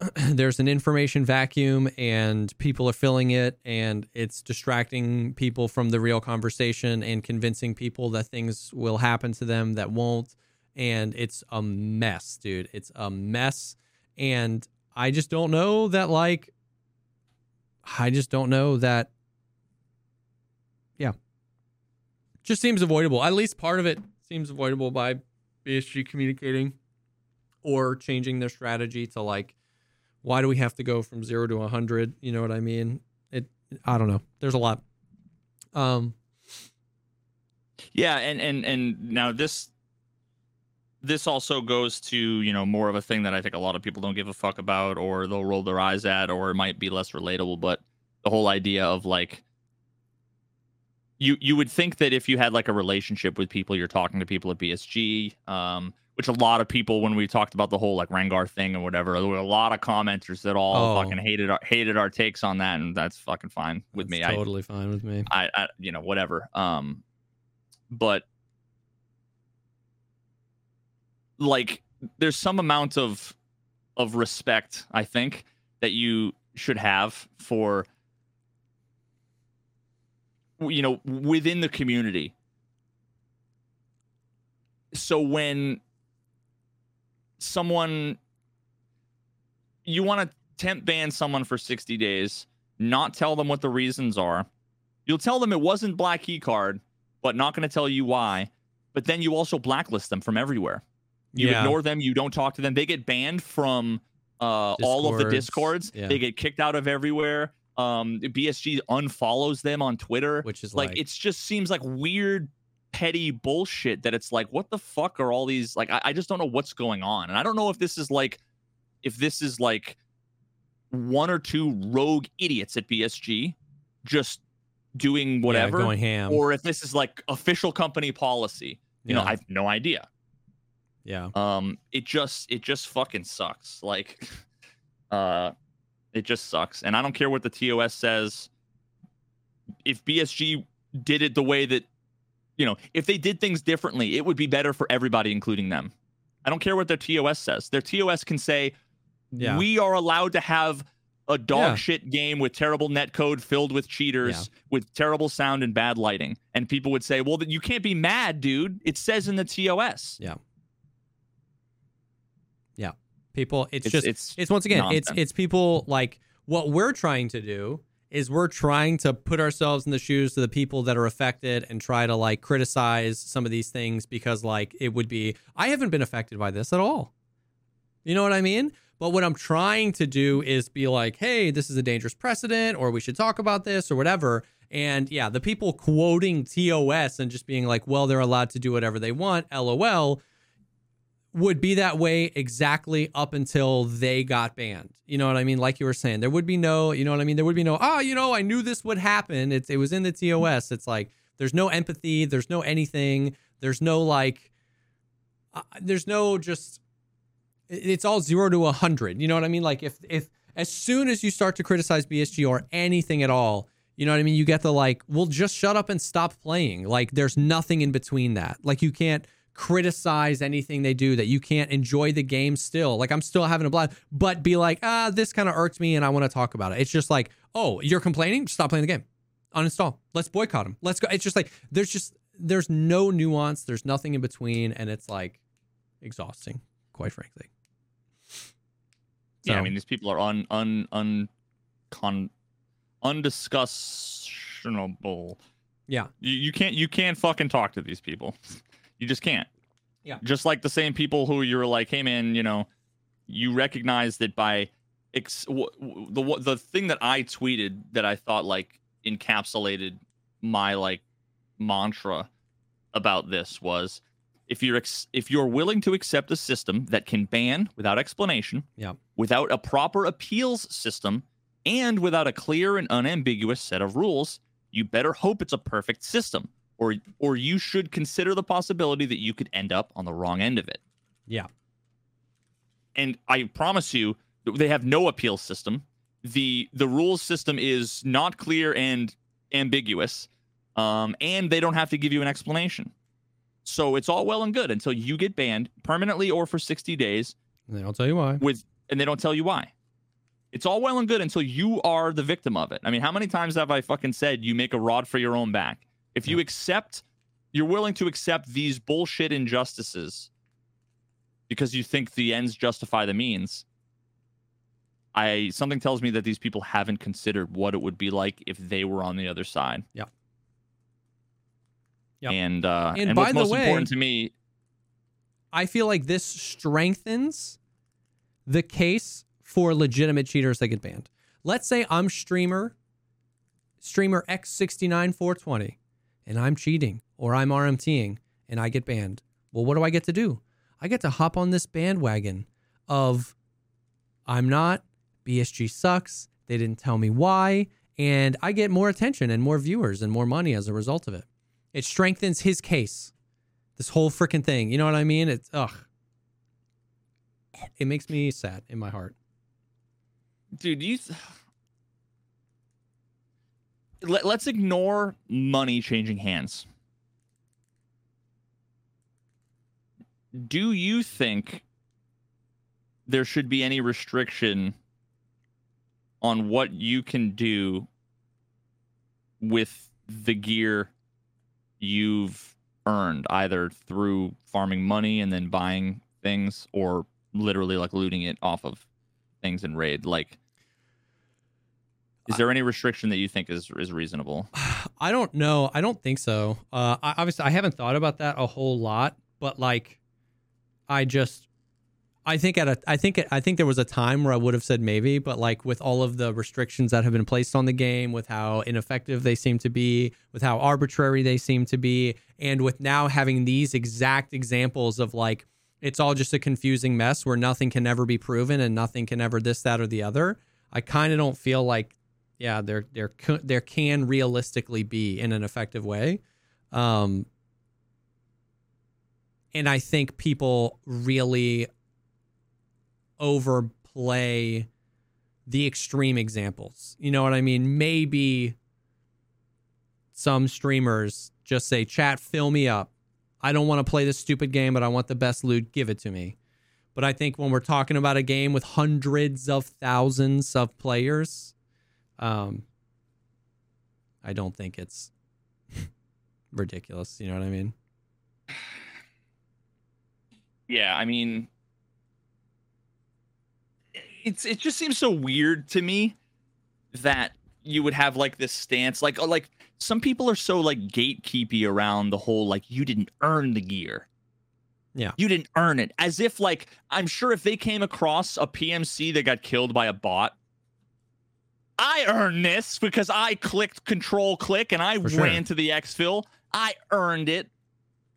Speaker 1: [clears throat] there's an information vacuum, and people are filling it, and it's distracting people from the real conversation and convincing people that things will happen to them that won't, and it's a mess, dude. It's a mess, and I just don't know that like. I just don't know that yeah just seems avoidable. At least part of it seems avoidable by BSG communicating or changing their strategy to like, why do we have to go from zero to a hundred? You know what I mean? It. I don't know. There's a lot. Um.
Speaker 2: Yeah, and and and now this this also goes to you know more of a thing that I think a lot of people don't give a fuck about, or they'll roll their eyes at, or it might be less relatable. But the whole idea of like you you would think that if you had like a relationship with people, you're talking to people at BSG, um, which a lot of people when we talked about the whole like Rengar thing and whatever, there were a lot of commenters that all
Speaker 1: Oh.
Speaker 2: fucking hated our hated our takes on that, and that's fucking fine with me.
Speaker 1: That's
Speaker 2: I
Speaker 1: totally fine with me.
Speaker 2: I, I you know whatever um but like there's some amount of of respect i think that you should have for you know within the community so when someone you want to temp ban someone for 60 days not tell them what the reasons are You'll tell them it wasn't black key card, but not going to tell you why. But then you also blacklist them from everywhere. You
Speaker 1: Yeah.
Speaker 2: ignore them. You don't talk to them. They get banned from uh, all of the
Speaker 1: Discords, yeah.
Speaker 2: They get kicked out of everywhere. Um, BSG unfollows them on Twitter.
Speaker 1: Which is
Speaker 2: like,
Speaker 1: like,
Speaker 2: it just seems like weird, petty bullshit. That it's like, what the fuck are all these? Like, I, I just don't know what's going on, and I don't know if this is like, if this is like one or two rogue idiots at BSG just doing
Speaker 1: yeah,
Speaker 2: whatever
Speaker 1: going ham.
Speaker 2: or if this is like official company policy. You know, I have no idea.
Speaker 1: yeah.
Speaker 2: Um, it just it just fucking sucks. Like, [laughs] uh, it just sucks, and I don't care what the TOS says. If BSG did it the way that, you know, if they did things differently, it would be better for everybody, including them. I don't care what their TOS says. Their TOS can say,
Speaker 1: Yeah.
Speaker 2: we are allowed to have a dog
Speaker 1: Yeah.
Speaker 2: shit game with terrible netcode filled with cheaters
Speaker 1: Yeah.
Speaker 2: with terrible sound and bad lighting. And people would say, well, you can't be mad, dude. It says in the TOS. Yeah. Yeah.
Speaker 1: People, it's,
Speaker 2: It's-
Speaker 1: just
Speaker 2: it's
Speaker 1: it's once again it's it's people like what we're trying to do is we're trying to put ourselves in the shoes of the people that are affected and try to like criticize some of these things because like it would be I haven't been affected by this at all. You know what I mean? But what I'm trying to do is be like, hey, this is a dangerous precedent, or we should talk about this, or whatever. And yeah, the people quoting TOS and just being like, well, they're allowed to do whatever they want, LOL, would be that way exactly up until they got banned. You know what I mean? Like you were saying, there would be no, you know what I mean? There would be no, ah, you know, I knew this would happen. It's, it was in the TOS. It's like, there's no empathy. There's no anything. There's no like, uh, there's no just, it's all zero to a hundred. You know what I mean? Like if, if, as soon as you start to criticize BSG or anything at all, you know what I mean? You get the like, well, just shut up and stop playing. Like there's nothing in between that. Like you can't criticize anything they do, that you can't enjoy the game still. Like I'm still having a blast, but be like, ah, this kind of irks me and I want to talk about it. It's just like, oh, you're complaining? Stop playing the game. Uninstall. Let's boycott them. Let's go. It's just like, there's just, there's no nuance. There's nothing in between. And it's like exhausting, quite frankly.
Speaker 2: Yeah, I mean these people are un un un con undiscussable.
Speaker 1: Yeah.
Speaker 2: You, you can't you can't fucking talk to these people. [laughs] You just can't.
Speaker 1: Yeah.
Speaker 2: Just like the same people who you're like, hey man, you know, you recognize that by ex- w- w- the w- the thing that I tweeted that I thought like encapsulated my like mantra about this was if you're ex- if you're willing to accept a system that can ban without explanation,
Speaker 1: Yeah.
Speaker 2: without a proper appeals system, and without a clear and unambiguous set of rules, you better hope it's a perfect system, or or you should consider the possibility that you could end up on the wrong end of it.
Speaker 1: Yeah.
Speaker 2: And I promise you, they have no appeal system. the The rules system is not clear and ambiguous, um, and they don't have to give you an explanation. So it's all well and good until you get banned permanently or for sixty days
Speaker 1: And they don't tell you why.
Speaker 2: with, and they don't tell you why. It's all well and good until you are the victim of it. I mean, how many times have I fucking said you make a rod for your own back? If you accept, you're willing to accept these bullshit injustices because you think the ends justify the means. I something tells me that these people haven't considered what it would be like if they were on the other side.
Speaker 1: Yeah. Yep.
Speaker 2: And uh,
Speaker 1: And
Speaker 2: and,
Speaker 1: by
Speaker 2: what's
Speaker 1: the
Speaker 2: most
Speaker 1: way-
Speaker 2: important to me,
Speaker 1: I feel like this strengthens the case for legitimate cheaters that get banned. Let's say I'm streamer, streamer X69420, and I'm cheating or I'm RMTing and I get banned. Well, what do I get to do? I get to hop on this bandwagon of I'm not, BSG sucks, they didn't tell me why, and I get more attention and more viewers and more money as a result of it. It strengthens his case this whole freaking thing. You know what I mean? It's ugh. It makes me sad in my heart.
Speaker 2: dude you Let, let's ignore money changing hands. Do you think there should be any restriction on what you can do with the gear you've earned either through farming money and then buying things or literally like looting it off of things in raid? Like is there any restriction that you think is is reasonable [sighs]
Speaker 1: I don't know. I don't think so. Uh, I, obviously, I haven't thought about that a whole lot, but like, I just, I think at a, I think, I think there was a time where I would have said maybe, but like with all of the restrictions that have been placed on the game, with how ineffective they seem to be, with how arbitrary they seem to be, and with now having these exact examples of like, it's all just a confusing mess where nothing can ever be proven and nothing can ever this, that, or the other. I kind of don't feel like yeah, there there there can realistically be in an effective way. Um and I think people really overplay the extreme examples. You know what I mean? Maybe some streamers just say, "Chat, fill me up. I don't want to play this stupid game, but I want the best loot. Give it to me." But I think when we're talking about a game with hundreds of thousands of players, um, I don't think it's [laughs] ridiculous. You know what I mean?
Speaker 2: Yeah, I mean, it's it just seems so weird to me that you would have like this stance, like oh, like some people are so like gatekeepy around the whole like you didn't earn the gear.
Speaker 1: Yeah.
Speaker 2: You didn't earn it. As if like I'm sure if they came across a PMC that got killed by a bot, I earned this because I clicked control click and I
Speaker 1: sure.
Speaker 2: ran to the exfil. I earned it.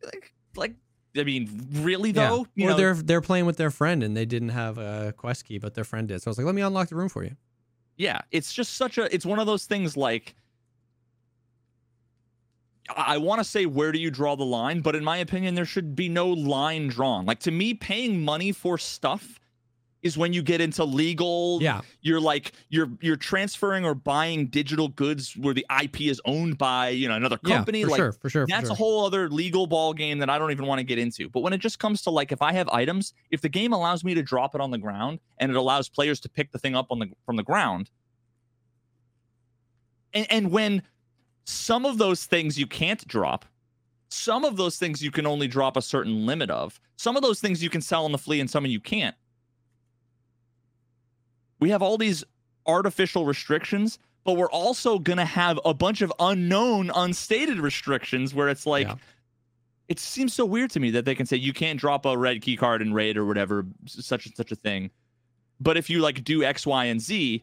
Speaker 2: Like, like I mean, really
Speaker 1: Yeah.
Speaker 2: though? You
Speaker 1: or
Speaker 2: know,
Speaker 1: they're they're playing with their friend and they didn't have a quest key, but their friend did. So I was like, let me unlock the room for you.
Speaker 2: yeah it's just such a it's one of those things like i, I want to say where do you draw the line but in my opinion there should be no line drawn like to me paying money for stuff is when you get into legal
Speaker 1: Yeah,
Speaker 2: you're like you're you're transferring or buying digital goods where the ip is owned by you know another company
Speaker 1: yeah, for
Speaker 2: like
Speaker 1: sure, for sure. for
Speaker 2: that's
Speaker 1: sure.
Speaker 2: a whole other legal ball game that I don't even want to get into. But when it just comes to like if I have items, if the game allows me to drop it on the ground and it allows players to pick the thing up on the from the ground, and and when some of those things you can't drop, some of those things you can only drop a certain limit of. Some of those things you can sell on the flea and some you can't. We have all these artificial restrictions, but we're also going to have a bunch of unknown, unstated restrictions where it's like,
Speaker 1: Yeah.
Speaker 2: it seems so weird to me that they can say you can't drop a red key card in raid or whatever, such and such a thing. But if you like do X, Y, and Z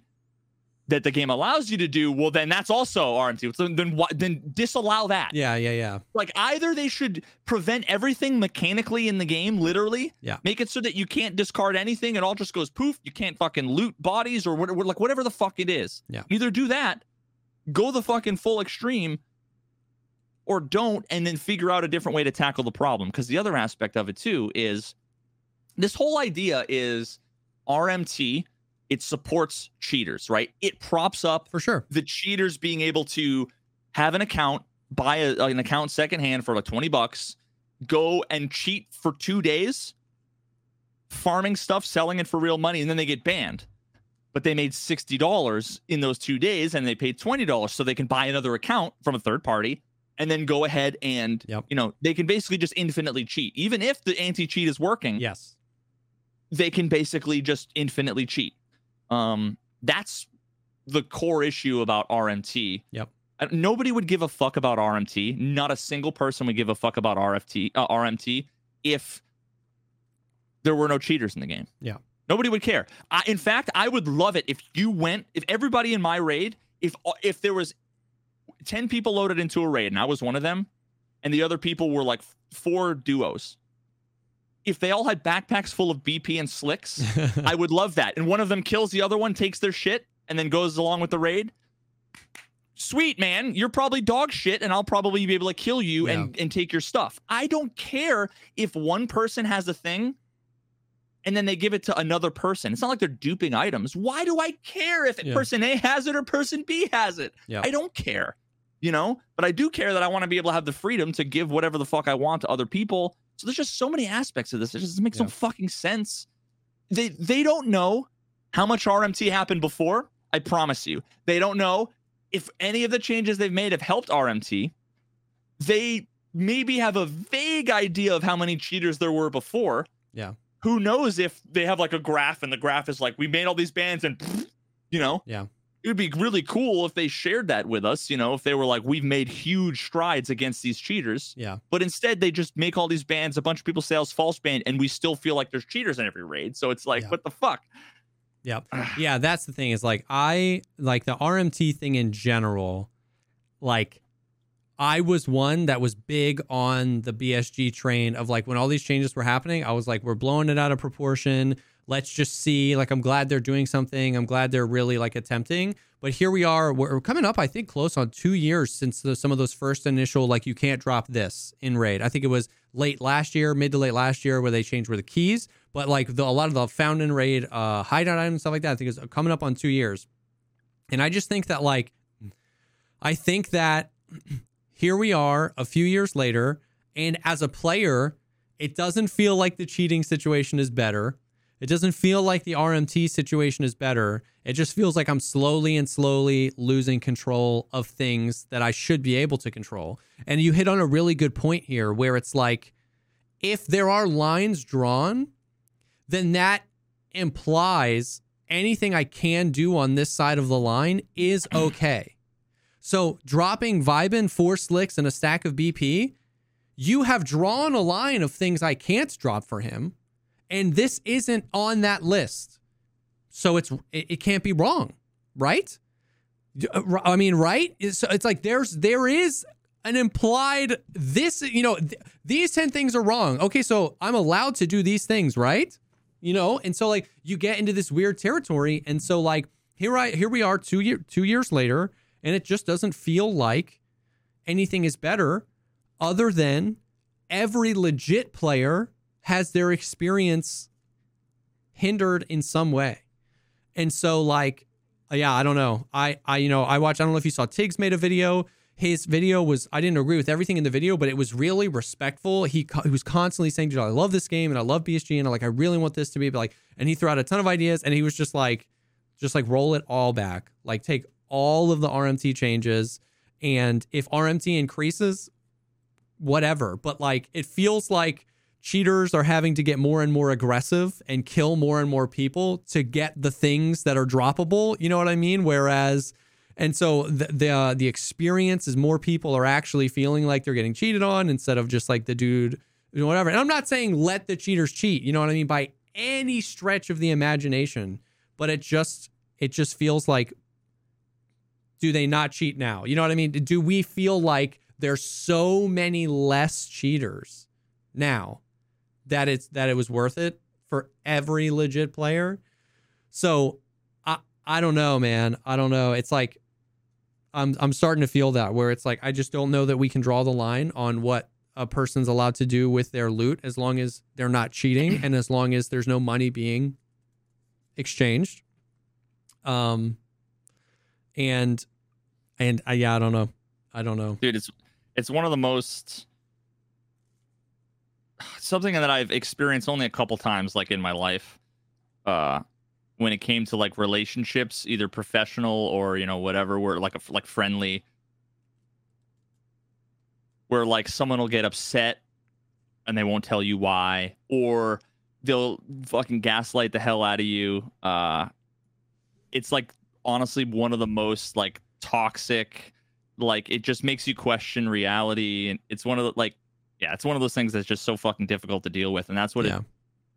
Speaker 2: that the game allows you to do, well, then that's also RMT. So then, then disallow that.
Speaker 1: Yeah, yeah, yeah.
Speaker 2: Like either they should prevent everything mechanically in the game, literally.
Speaker 1: Yeah.
Speaker 2: Make it so that you can't discard anything. It all just goes poof. You can't fucking loot bodies or whatever, like whatever the fuck it is.
Speaker 1: Yeah.
Speaker 2: Either do that, go the fucking full extreme, or don't and then figure out a different way to tackle the problem because the other aspect of it too is this whole idea is RMT it supports cheaters, right? It props up
Speaker 1: for sure.
Speaker 2: the cheaters being able to have an account, buy a, an account secondhand for like 20 bucks, go and cheat for 2 days farming stuff, selling it for real money and then they get banned. But they made $60 in those two days and they paid $20 so they can buy another account from a third party and then go ahead and
Speaker 1: Yep.
Speaker 2: you know they can basically just infinitely cheat. Even if the anti-cheat is working
Speaker 1: yes.
Speaker 2: they can basically just infinitely cheat um that's the core issue about rmt
Speaker 1: Yep.
Speaker 2: Uh, nobody would give a fuck about rmt not a single person would give a fuck about rft uh, rmt if there were no cheaters in the game
Speaker 1: Yeah.
Speaker 2: nobody would care I, in fact i would love it if you went if everybody in my raid if if there was 10 people loaded into a raid and i was one of them and the other people were like four duos if they all had backpacks full of bp and slicks [laughs] I would love that. And one of them kills the other one, takes their shit, and then goes along with the raid. Sweet man, you're probably dog shit, and I'll probably be able to kill you and, and take your stuff. I don't care if one person has a thing and then they give it to another person. It's not like they're duping items. Why do I care if
Speaker 1: Yeah.
Speaker 2: person A has it or person B has it?
Speaker 1: Yeah.
Speaker 2: I don't care, you know, but I do care that I want to be able to have the freedom to give whatever the fuck I want to other people. So there's just so many aspects of this. It just makes no fucking sense. They they don't know how much RMT happened before. I promise you, they don't know if any of the changes they've made have helped RMT. They maybe have a vague idea of how many cheaters there were before.
Speaker 1: Yeah.
Speaker 2: Who knows if they have like a graph and the graph is like we made all these bans and you know
Speaker 1: Yeah.
Speaker 2: It would be really cool if they shared that with us you know if they were like we've made huge strides against these cheaters
Speaker 1: yeah
Speaker 2: but instead they just make all these bans a bunch of people say oh, it's false ban and we still feel like there's cheaters in every raid so it's like
Speaker 1: Yeah.
Speaker 2: what the fuck
Speaker 1: Yep. Yeah, that's the thing is like I like the RMT thing in general, like I was one that was big on the BSG train of like when all these changes were happening, I was like, we're blowing it out of proportion. Let's just see. Like, I'm glad they're doing something. I'm glad they're really like attempting. But here we are. We're coming up, I think, close on two years since the, some of those first initial, like, you can't drop this in raid. I think it was late last year, mid to late last year, where they changed where the keys. But like the, a lot of the found in raid, uh, hideout items, and stuff like that, I think is coming up on two years. And I just think that, like, I think that here we are a few years later, and as a player, it doesn't feel like the cheating situation is better. It doesn't feel like the RMT situation is better. It just feels like I'm slowly and slowly losing control of things that I should be able to control. And you hit on a really good point here where it's like if there are lines drawn, then that implies anything I can do on this side of the line is [clears throat] okay. So dropping Vibin, four slicks, and a stack of BP, you have drawn a line of things I can't drop for him, and this isn't on that list. So it's it, it can't be wrong, right? Uh, I mean, right? It's, it's like there's there is an implied this, you know, th- these 10 things are wrong. Okay, so I'm allowed to do these things, right? You know, and so like you get into this weird territory and so like here I here we are 2 year 2 years later and it just doesn't feel like anything is better other than every legit player has their experience hindered in some way. And so like yeah, I don't know. I I you know, I watched I don't know if you saw Tiggs made a video. His video was I didn't agree with everything in the video, but it was really respectful. He he was constantly saying, "Dude, I love this game and I love BSG and I like I really want this to be but like and he threw out a ton of ideas and he was just like just like roll it all back. Like take all of the RMT changes and if RMT increases whatever, but like it feels like cheaters are having to get more and more aggressive and kill more and more people to get the things that are droppable. You know what I mean? Whereas, and so the the, uh, the experience is more people are actually feeling like they're getting cheated on instead of just like the dude, you know, whatever. And I'm not saying let the cheaters cheat. You know what I mean? By any stretch of the imagination, but it just it just feels like do they not cheat now? You know what I mean? Do we feel like there's so many less cheaters now that it's that it was worth it for every legit player? So I I don't know, man. I don't know. It's like I'm I'm starting to feel that where it's like I just don't know that we can draw the line on what a person's allowed to do with their loot as long as they're not cheating and as long as there's no money being exchanged. Um and and uh, yeah, I don't know. I don't know.
Speaker 2: dude it's it's one of the most something that i've experienced only a couple times like in my life uh when it came to like relationships either professional or you know whatever where like a like friendly where like someone will get upset and they won't tell you why or they'll fucking gaslight the hell out of you uh it's like honestly one of the most like toxic like it just makes you question reality and it's one of the like yeah it's one of those things that's just so fucking difficult to deal with and that's what
Speaker 1: Yeah.
Speaker 2: it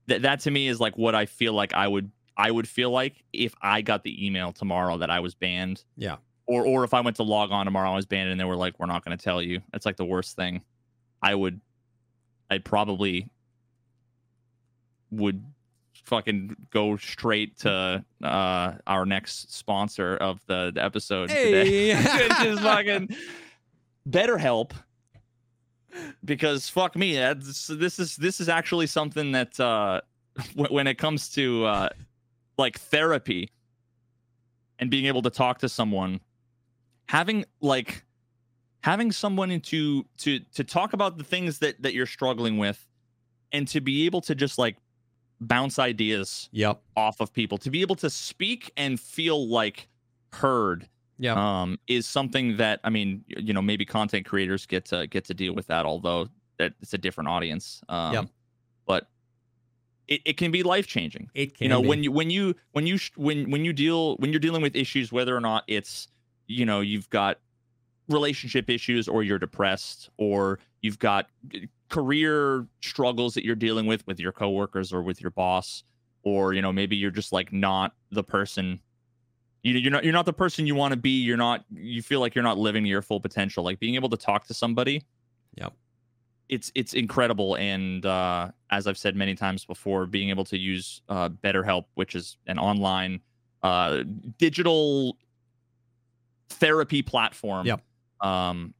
Speaker 2: that, that to me is like what i feel like i would i would feel like if i got the email tomorrow that i was banned
Speaker 1: Yeah.
Speaker 2: or or if i went to log on tomorrow i was banned and they were like we're not going to tell you it's like the worst thing i would i'd probably would fucking go straight to uh our next sponsor of the, the episode today [laughs] which is fucking [laughs] BetterHelp. Because fuck me, that's, this is this is actually something that uh, [laughs] w- when it comes to uh, like therapy and being able to talk to someone, having like having someone to to to talk about the things that that you're struggling with, and to be able to just like bounce ideas
Speaker 1: Yep.
Speaker 2: off of people, to be able to speak and feel like heard
Speaker 1: Yep.
Speaker 2: um, is something that I mean, you know, maybe content creators get to get to deal with that, although that it's a different audience. Um,
Speaker 1: Yep.
Speaker 2: But it, it can be life changing.
Speaker 1: it can
Speaker 2: You know,
Speaker 1: be.
Speaker 2: when you when you when you sh- when when you deal when you're dealing with issues, whether or not it's you know you've got relationship issues or you're depressed or you've got career struggles that you're dealing with with your coworkers or with your boss or you know maybe you're just like not the person you, you're not you're not the person you want to be you're not you feel like you're not living to your full potential like being able to talk to somebody
Speaker 1: Yep.
Speaker 2: it's it's incredible and uh as i've said many times before being able to use uh betterhelp which is an online uh digital therapy platform
Speaker 1: Yep.
Speaker 2: um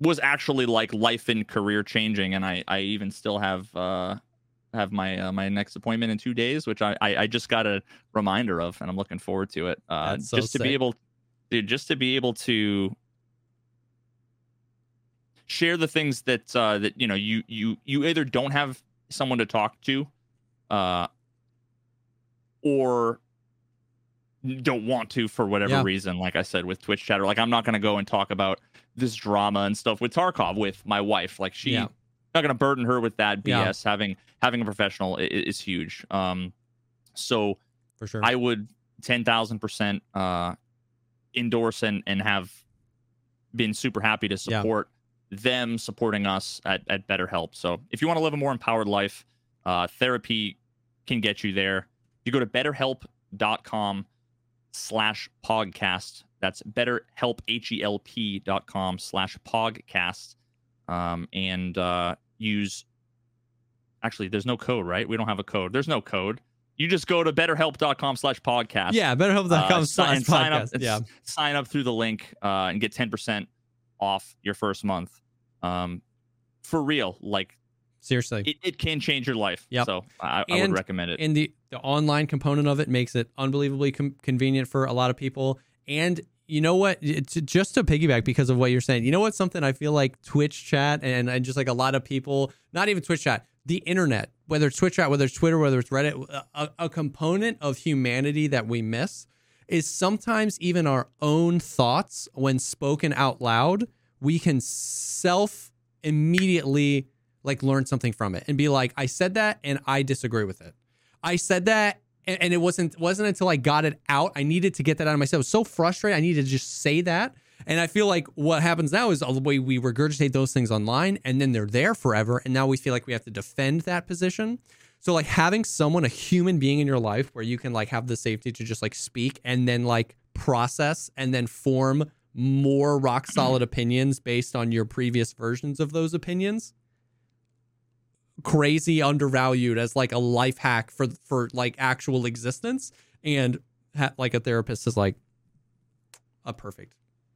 Speaker 2: was actually like life and career changing and i i even still have uh have my uh, my next appointment in two days which I, I i just got a reminder of and i'm looking forward to it uh
Speaker 1: so
Speaker 2: just to be able dude just to be able to share the things that uh that you know you you you either don't have someone to talk to uh or don't want to for whatever
Speaker 1: Yeah.
Speaker 2: reason like i said with twitch chatter like i'm not going to go and talk about this drama and stuff with tarkov with my wife like she
Speaker 1: Yeah.
Speaker 2: Not going to burden her with that bs
Speaker 1: Yeah.
Speaker 2: having having a professional i- i- is huge um so
Speaker 1: for sure.
Speaker 2: I would ten thousand percent uh endorse and and have been super happy to
Speaker 1: Yeah.
Speaker 2: support them supporting us at at BetterHelp. So if you want to live a more empowered life, uh, therapy can get you there. You go to betterhelp.com slash pogcast. That's betterhelp H E L P dot com slash pogcast. Um, and uh use actually there's no code, right? We don't have a code. There's no code. You just go to betterhelp.com slash pogcast.
Speaker 1: yeah, betterhelp.com
Speaker 2: Uh,
Speaker 1: slash
Speaker 2: and sign up,
Speaker 1: pogcast.
Speaker 2: and
Speaker 1: Yeah.
Speaker 2: sign up through the link uh, and get 10% off your first month. Um, for real, like
Speaker 1: Seriously.
Speaker 2: it, it can change your life.
Speaker 1: Yeah.
Speaker 2: So I, I would recommend it.
Speaker 1: and the the online component of it makes it unbelievably com- convenient for a lot of people and you know what? It's just to piggyback because of what you're saying you know what? Something i feel like twitch chat and, and just like a lot of people not even twitch chat the internet whether it's twitch chat whether it's twitter whether it's reddit uh, a, a component of humanity that we miss is sometimes even our own thoughts when spoken out loud we can self immediately like learn something from it and be like i said that and i disagree with it. I said that and, and it wasn't wasn't until I got it out. I needed to get that out of myself. I was so frustrated. I needed to just say that. And I feel like what happens now is all the way we regurgitate those things online and then they're there forever. And now we feel like we have to defend that position. So like having someone, a human being in your life where you can like have the safety to just like speak and then like process and then form more rock solid opinions based on your previous versions of those opinions crazy undervalued as like a life hack for for like actual existence and ha- like a therapist is like a perfect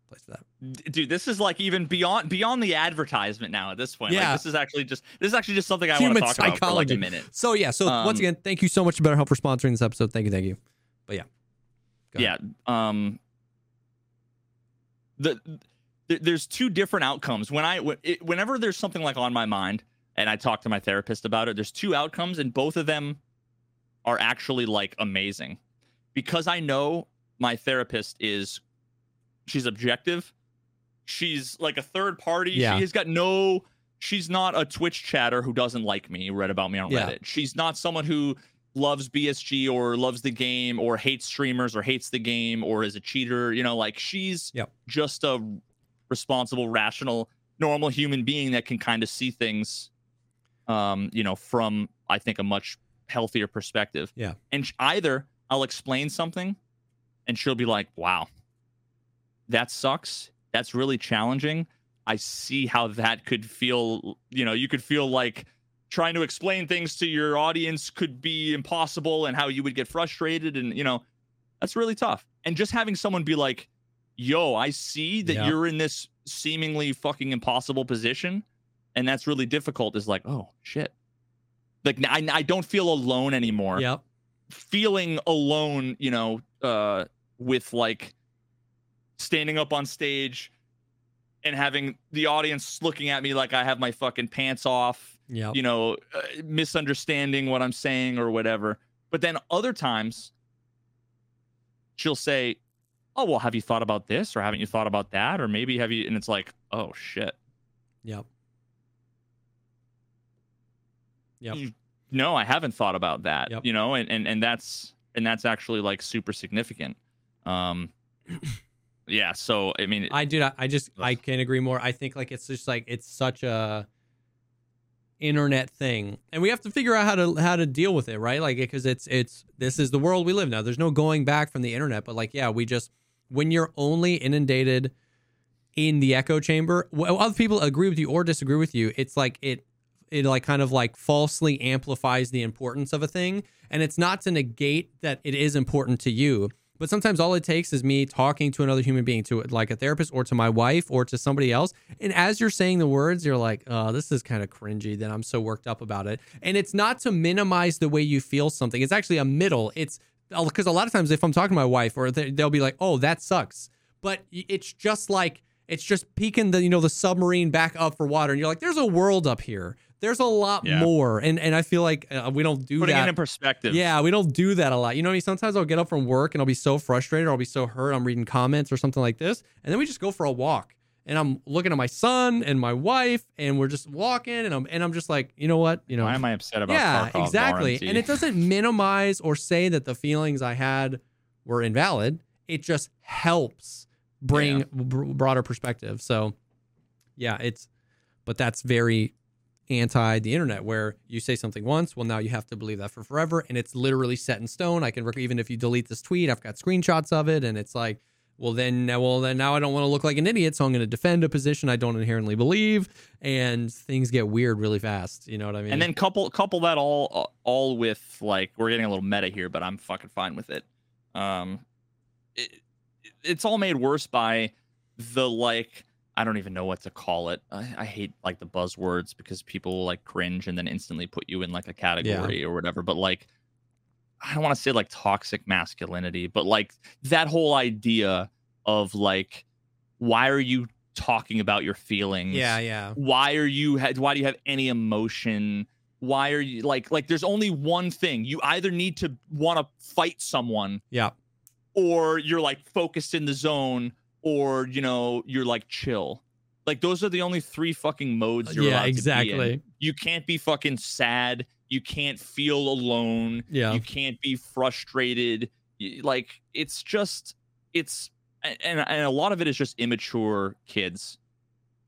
Speaker 1: place for that.
Speaker 2: Dude this is like even beyond beyond the advertisement now at this point
Speaker 1: Yeah.
Speaker 2: like this is actually just this is actually just something i want to talk about for like
Speaker 1: psychology.
Speaker 2: a minute
Speaker 1: So yeah, so once
Speaker 2: Um,
Speaker 1: again, thank you so much to BetterHelp for sponsoring this episode. Thank you, thank you. But yeah, Go
Speaker 2: yeah um the th- there's two different outcomes when i when- it, whenever there's something like on my mind and i talk to my therapist about it there's two outcomes and both of them are actually like amazing because i know my therapist is she's objective she's like a third party
Speaker 1: Yeah.
Speaker 2: she has got no she's not a twitch chatter who doesn't like me read about me on
Speaker 1: Yeah.
Speaker 2: reddit she's not someone who loves bsg or loves the game or hates streamers or hates the game or is a cheater you know like she's
Speaker 1: Yep.
Speaker 2: just a responsible rational normal human being that can kind of see things um you know from i think a much healthier perspective
Speaker 1: Yeah.
Speaker 2: and either i'll explain something and she'll be like wow that sucks that's really challenging i see how that could feel you know you could feel like trying to explain things to your audience could be impossible and how you would get frustrated and you know that's really tough and just having someone be like yo i see that
Speaker 1: Yeah.
Speaker 2: you're in this seemingly fucking impossible position and that's really difficult is like oh shit like i, I don't feel alone anymore
Speaker 1: yep,
Speaker 2: feeling alone, you know, uh, with like standing up on stage and having the audience looking at me like I have my fucking pants off,
Speaker 1: yep,
Speaker 2: you know, uh, misunderstanding what I'm saying or whatever. But then other times she'll say, "Oh, well, have you thought about this or haven't you thought about that or maybe have you?" And it's like, "Oh shit."
Speaker 1: yep. Yep.
Speaker 2: No i haven't thought about that
Speaker 1: Yep.
Speaker 2: you know and, and and that's and that's actually like super significant um [clears throat] yeah so i mean
Speaker 1: I do. I, I just I can't agree more. I think like it's just like it's such a internet thing, and we have to figure out how to how to deal with it, right? Like because it's it's this is the world we live now. There's no going back from the internet, but like yeah, we just when you're only inundated in the echo chamber, well, other people agree with you or disagree with you. It's like it it like kind of like falsely amplifies the importance of a thing, and it's not to negate that it is important to you. But sometimes all it takes is me talking to another human being, to like a therapist or to my wife or to somebody else. And as you're saying the words, you're like, oh, this is kind of cringy that I'm so worked up about it. And it's not to minimize the way you feel something, it's actually a middle. It's uh, because a lot of times if I'm talking to my wife or they- they'll be like, oh, that sucks. But it's just like, it's just peeking the, you know, the submarine back up for water. And you're like, there's a world up here. There's a lot
Speaker 2: Yeah.
Speaker 1: more. And and I feel like uh, we don't do
Speaker 2: putting
Speaker 1: that.
Speaker 2: it in perspective
Speaker 1: Yeah, we don't do that a lot. You know what I mean? Sometimes I'll get up from work and I'll be so frustrated or I'll be so hurt. I'm reading comments or something like this. And then we just go for a walk. And I'm looking at my son and my wife and we're just walking and I'm and I'm just like, you know what? You know,
Speaker 2: why am i upset about
Speaker 1: yeah,
Speaker 2: Tarkov
Speaker 1: exactly.
Speaker 2: RMT?
Speaker 1: And it doesn't minimize or say that the feelings I had were invalid. It just helps bring
Speaker 2: Yeah.
Speaker 1: br- broader perspective. So, yeah, it's, but that's very anti the internet where you say something once, well, now you have to believe that for forever. And it's literally set in stone. I can, rec- even if you delete this tweet, I've got screenshots of it. And it's like, well, then, well, then now I don't want to look like an idiot. So I'm going to defend a position I don't inherently believe. And things get weird really fast. You know what I mean?
Speaker 2: and then couple couple that all all with like we're getting a little meta here but i'm fucking fine with it um it, it's all made worse by the like i don't even know what to call it. I, I hate like the buzzwords because people will like cringe and then instantly put you in like a category or whatever but like i don't want to say like toxic masculinity but like that whole idea of like why are you talking about your feelings?
Speaker 1: Yeah, yeah.
Speaker 2: why are you ha- why do you have any emotion? Why are you like like there's only one thing. You either need to want to fight someone
Speaker 1: Yeah.
Speaker 2: or you're like focused in the zone or you know you're like chill like those are the only three fucking modes you're
Speaker 1: Yeah,
Speaker 2: allowed to be in.
Speaker 1: exactly.
Speaker 2: you can't be fucking sad you can't feel alone
Speaker 1: Yeah.
Speaker 2: you can't be frustrated like it's just it's and, and a lot of it is just immature kids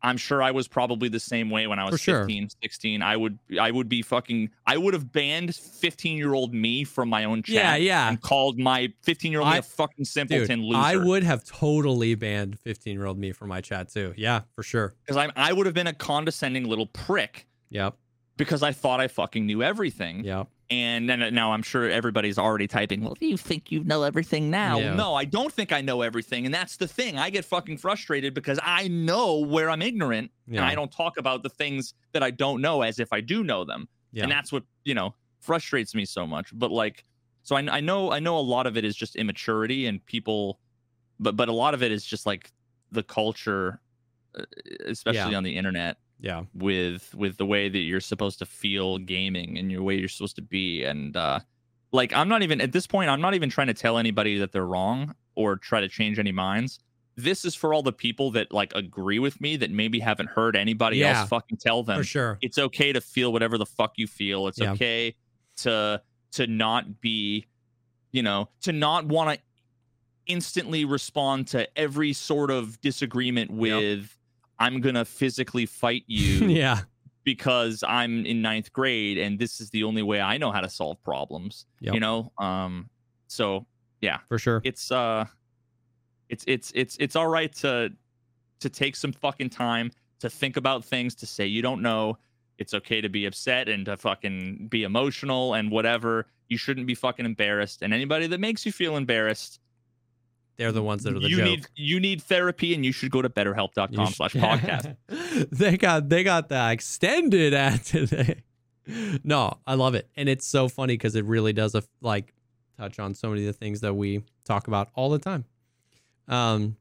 Speaker 2: i'm sure i was probably the same way when i
Speaker 1: For
Speaker 2: was
Speaker 1: sure.
Speaker 2: 15 16 i would i would be fucking i would have banned 15 year old me from my own chat
Speaker 1: Yeah, yeah.
Speaker 2: and called my 15 year old me a fucking simpleton
Speaker 1: Dude,
Speaker 2: loser
Speaker 1: I would have totally banned 15 year old me from my chat too. Yeah, for sure.
Speaker 2: because i i would have been a condescending little prick
Speaker 1: Yep.
Speaker 2: Because I thought I fucking knew everything.
Speaker 1: Yeah.
Speaker 2: And then now I'm sure everybody's already typing, well, do you think you know everything now?
Speaker 1: Yeah.
Speaker 2: No, I don't think I know everything. And that's the thing. I get fucking frustrated because I know where I'm ignorant
Speaker 1: Yeah.
Speaker 2: and I don't talk about the things that I don't know as if I do know them.
Speaker 1: Yeah.
Speaker 2: And that's what, you know, frustrates me so much. But like, so I, I know, I know a lot of it is just immaturity and people, but, but a lot of it is just like the culture, uh, especially on the internet
Speaker 1: yeah.
Speaker 2: with with the way that you're supposed to feel gaming and your way you're supposed to be and uh like i'm not even at this point i'm not even trying to tell anybody that they're wrong or try to change any minds this is for all the people that like agree with me that maybe haven't heard anybody
Speaker 1: Yeah.
Speaker 2: else fucking tell them
Speaker 1: For sure.
Speaker 2: it's okay to feel whatever the fuck you feel it's
Speaker 1: Yeah.
Speaker 2: okay to to not be you know to not want to instantly respond to every sort of disagreement with i'm gonna physically fight [laughs] you
Speaker 1: yeah.
Speaker 2: because i'm in ninth grade and this is the only way i know how to solve problems
Speaker 1: Yep.
Speaker 2: you know um so yeah.
Speaker 1: For sure.
Speaker 2: it's uh it's it's it's it's all right to to take some fucking time to think about things to say you don't know it's okay to be upset and to fucking be emotional and whatever you shouldn't be fucking embarrassed and anybody that makes you feel embarrassed
Speaker 1: They're the ones that are the
Speaker 2: you
Speaker 1: joke.
Speaker 2: need you need therapy and you should go to betterhelp.com slash [laughs] pogcast.
Speaker 1: they got they got the extended [laughs] ad today. No, I love it, and it's so funny because it really does a like touch on so many of the things that we talk about all the time. Um.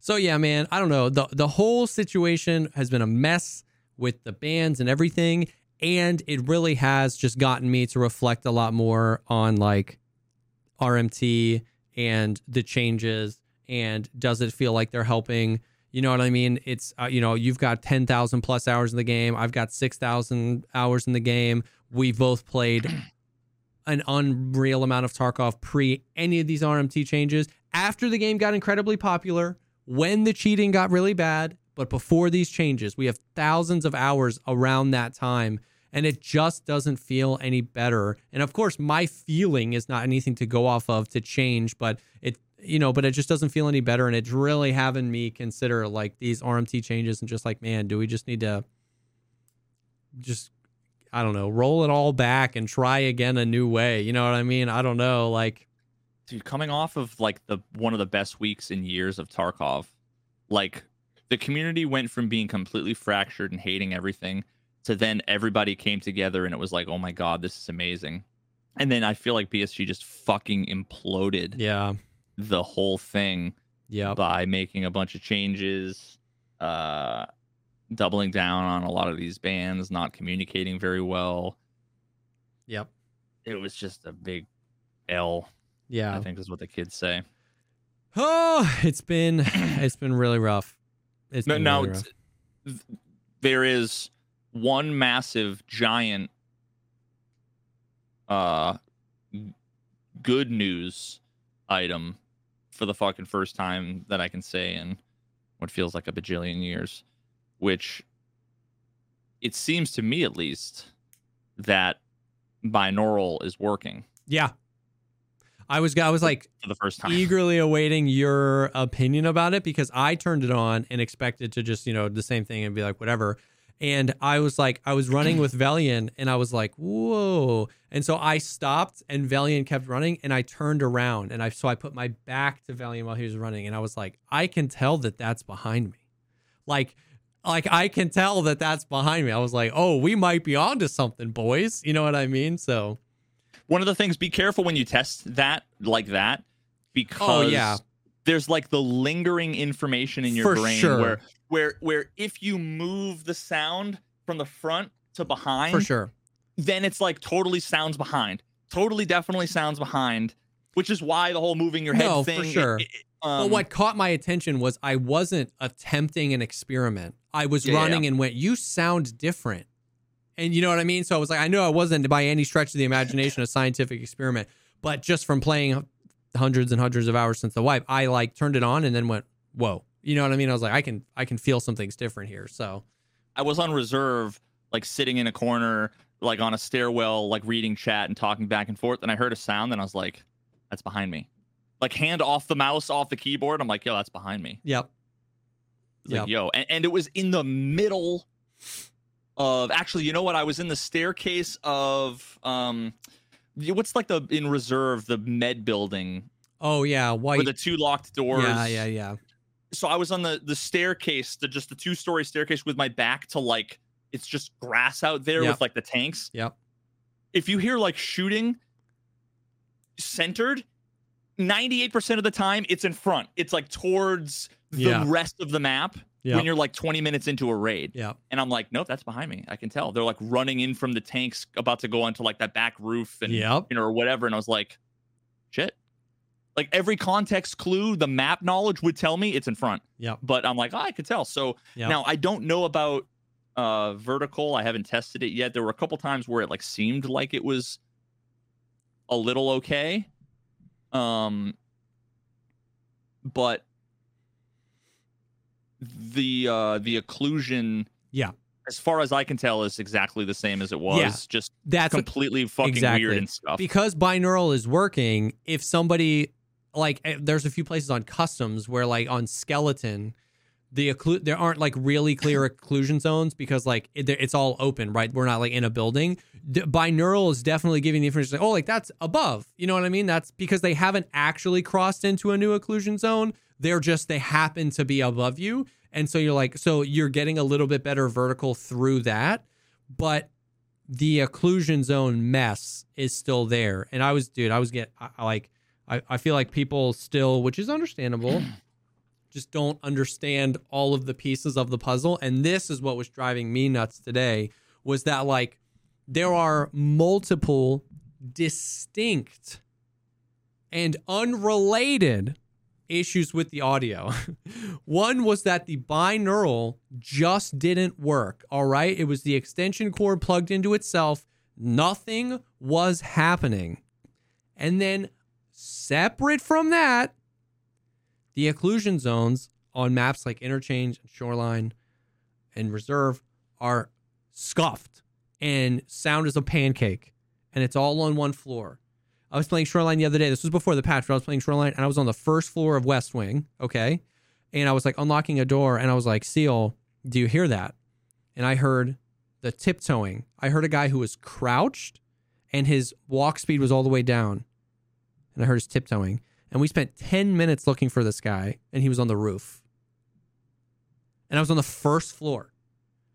Speaker 1: So yeah, man, I don't know. the The whole situation has been a mess with the bands and everything, and it really has just gotten me to reflect a lot more on like RMT and the changes and does it feel like they're helping? You know what i mean? It's uh, you know you've got 10,000 plus hours in the game. I've got 6,000 hours in the game. We both played [clears throat] an unreal amount of tarkov pre any of these rmt changes. After the game got incredibly popular when the cheating got really bad but before these changes we have thousands of hours around that time and it just doesn't feel any better. And of course, my feeling is not anything to go off of to change, but it you know, but it just doesn't feel any better and it's really having me consider like these RMT changes and just like, man, do we just need to just I don't know, roll it all back and try again a new way. You know what I mean? I don't know, like
Speaker 2: dude coming off of like the one of the best weeks in years of tarkov like the community went from being completely fractured and hating everything to then everybody came together and it was like oh my god this is amazing and then i feel like bsg just fucking imploded
Speaker 1: yeah.
Speaker 2: the whole thing
Speaker 1: Yeah.
Speaker 2: by making a bunch of changes uh doubling down on a lot of these bands not communicating very well
Speaker 1: Yep.
Speaker 2: it was just a big l
Speaker 1: Yeah.
Speaker 2: i think is what the kids say
Speaker 1: Oh, it's been [clears throat] it's been really rough. It's
Speaker 2: No,
Speaker 1: been
Speaker 2: now
Speaker 1: really rough.
Speaker 2: th- there is one massive giant uh good news item for the fucking first time that I can say in what feels like a bajillion years, which it seems to me at least that binaural is working
Speaker 1: Yeah. I was I was like
Speaker 2: for the first time.
Speaker 1: eagerly awaiting your opinion about it because I turned it on and expected to just, you know, the same thing and be like, whatever. And I was like, I was running with Velian and I was like, whoa. And so I stopped and Velian kept running and I turned around and I, so I put my back to Velian while he was running and I was like, I can tell that that's behind me. Like, like I can tell that that's behind me. I was like, oh, we might be onto something, boys. You know what I mean? So,
Speaker 2: one of the things be careful when you test that like that because
Speaker 1: Oh, yeah.
Speaker 2: there's like the lingering information in your
Speaker 1: For
Speaker 2: brain
Speaker 1: sure.
Speaker 2: where where where if you move the sound from the front to behind
Speaker 1: for sure.
Speaker 2: then it's like totally sounds behind totally definitely sounds behind which is why the whole moving your head
Speaker 1: No, for
Speaker 2: thing it-
Speaker 1: sure.
Speaker 2: it- it, um,
Speaker 1: but what caught my attention was I wasn't attempting an experiment. I was
Speaker 2: Yeah, yeah,
Speaker 1: running and went, "You sound different," and you know what I mean. So I was like, I know I wasn't by any stretch of the imagination a [laughs] scientific experiment, but just from playing hundreds and hundreds of hours since the wipe, I like turned it on and then went, "Whoa!" You know what I mean? I was like, I can I can feel something's different here. So
Speaker 2: I was on reserve, like sitting in a corner, like on a stairwell, like reading chat and talking back and forth. And I heard a sound, and I was like, "That's behind me." Like hand off the mouse, off the keyboard. I'm like, "Yo, that's behind me."
Speaker 1: yep,
Speaker 2: It's like, yo, and, and it was in the middle of actually, you know what? I was in the staircase of um, what's like the in reserve the med building
Speaker 1: Oh yeah, white.
Speaker 2: with the two locked doors.
Speaker 1: yeah, yeah, yeah.
Speaker 2: So I was on the the staircase, the just the two story staircase with my back to like it's just grass out there
Speaker 1: Yep.
Speaker 2: with like the tanks.
Speaker 1: Yep.
Speaker 2: If you hear like shooting centered, 98% of the time it's in front. It's like towards the
Speaker 1: Yeah.
Speaker 2: rest of the map
Speaker 1: Yep.
Speaker 2: when you're like 20 minutes into a raid.
Speaker 1: Yep.
Speaker 2: And I'm like, nope, that's behind me. I can tell. They're like running in from the tanks, about to go onto like that back roof and
Speaker 1: Yep.
Speaker 2: you know, or whatever. And I was like. Like every context clue, the map knowledge would tell me it's in front.
Speaker 1: yeah
Speaker 2: But I'm like, oh, I could tell. So
Speaker 1: Yep.
Speaker 2: now I don't know about uh vertical. I haven't tested it yet. There were a couple times where it like seemed like it was a little okay. Um but the uh the occlusion
Speaker 1: Yeah.
Speaker 2: as far as I can tell is exactly the same as it was.
Speaker 1: Yeah.
Speaker 2: Just
Speaker 1: That's
Speaker 2: completely fucking
Speaker 1: exactly.
Speaker 2: weird and stuff.
Speaker 1: because binaural is working. If somebody like, eh, there's a few places on customs where like on skeleton, the occlu- there aren't like really clear [laughs] occlusion zones because like it, it's all open, right? We're not like in a building. D- binaural is definitely giving the information. Like, oh, like that's above. You know what I mean? That's because they haven't actually crossed into a new occlusion zone. They're just they happen to be above you, and so you're like, so you're getting a little bit better vertical through that, but the occlusion zone mess is still there. And I was, dude, I was get I, I like, I, I feel like people still, which is understandable, [clears throat] just don't understand all of the pieces of the puzzle. And this is what was driving me nuts today was that like there are multiple distinct and unrelated issues with the audio. [laughs] One was that the binaural just didn't work. All right. It was the extension cord plugged into itself. Nothing was happening. And then, separate from that, the occlusion zones on maps like Interchange and Shoreline and Reserve are scuffed and sound is a pancake and it's all on one floor. I was playing Shoreline the other day. This was before the patch, but I was playing Shoreline and I was on the first floor of West Wing. Okay. And I was like unlocking a door and I was like, Seal, do you hear that? And I heard the tiptoeing. I heard a guy who was crouched and his walk speed was all the way down. And I heard his tiptoeing. And we spent 10 minutes looking for this guy and he was on the roof. And I was on the first floor.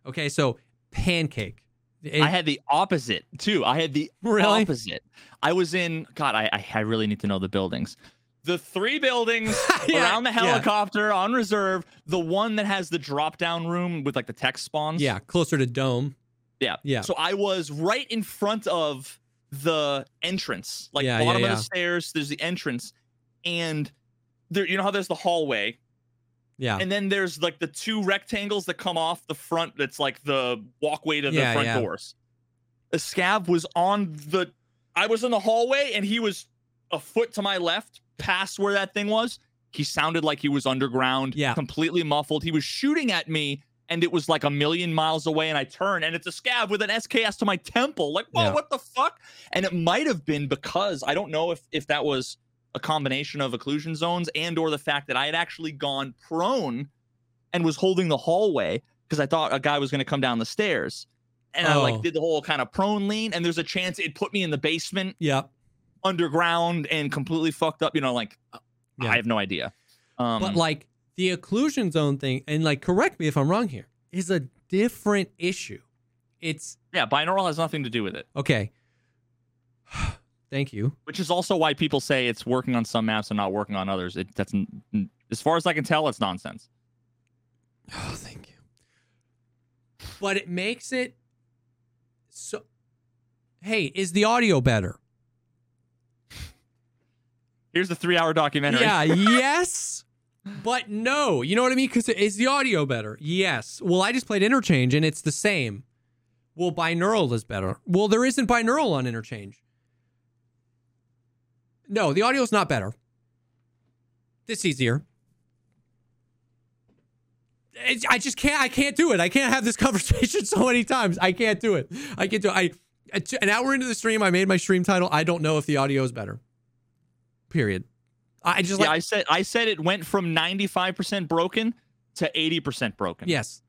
Speaker 1: Okay. So pancake. It-
Speaker 2: I had the opposite too. I had the
Speaker 1: Really?
Speaker 2: opposite. I was in God. I, I I really need to know the buildings. The three buildings [laughs]
Speaker 1: Yeah,
Speaker 2: around the
Speaker 1: yeah.
Speaker 2: helicopter on reserve. The one that has the drop down room with like the tech spawns.
Speaker 1: yeah. Closer to Dome.
Speaker 2: yeah,
Speaker 1: Yeah.
Speaker 2: So I was right in front of the entrance, like
Speaker 1: Yeah, yeah,
Speaker 2: bottom of the stairs. There's the entrance, and there. You know how there's the hallway,
Speaker 1: Yeah.
Speaker 2: and then there's like the two rectangles that come off the front. That's like the walkway to the
Speaker 1: Yeah,
Speaker 2: front
Speaker 1: yeah.
Speaker 2: doors. A scav was on the. I was in the hallway, and he was a foot to my left, past where that thing was. He sounded like he was underground,
Speaker 1: Yeah.
Speaker 2: completely muffled. He was shooting at me, and it was like a million miles away. And I turn, and it's a scav with an SKS to my temple. Like, whoa,
Speaker 1: Yeah.
Speaker 2: what the fuck? And it might have been because I don't know if if that was a combination of occlusion zones and or the fact that I had actually gone prone and was holding the hallway because I thought a guy was going to come down the stairs. And I
Speaker 1: Oh.
Speaker 2: like did the whole kind of prone lean, and there's a chance it put me in the basement
Speaker 1: Yeah.
Speaker 2: underground and completely fucked up. You know, like
Speaker 1: Yeah.
Speaker 2: I have no idea. Um,
Speaker 1: but like the occlusion zone thing, and like correct me if I'm wrong here, is a different issue. It's
Speaker 2: yeah, binaural has nothing to do with it,
Speaker 1: okay. [sighs] Thank you.
Speaker 2: which is also why people say it's working on some maps and not working on others. It that's as far as I can tell, it's nonsense. [sighs]
Speaker 1: Oh, thank you. But it makes it so. Hey, is the audio better? [laughs]
Speaker 2: Here's the three-hour documentary.
Speaker 1: Yeah, [laughs] yes, but no. You know what I mean? Because is the audio better? Yes. Well, I just played Interchange and it's the same. Well, binaural is better. Well, there isn't binaural on Interchange. No, the audio's not better. This easier. It's, I just can't. I can't do it. I can't have this [laughs] conversation so many times. I can't do it. I can't do it. I an hour into the stream, I made my stream title. I don't know if the audio is better. Period. I just
Speaker 2: yeah.
Speaker 1: like
Speaker 2: I said I said it went from 95% broken to 80% broken.
Speaker 1: Yes.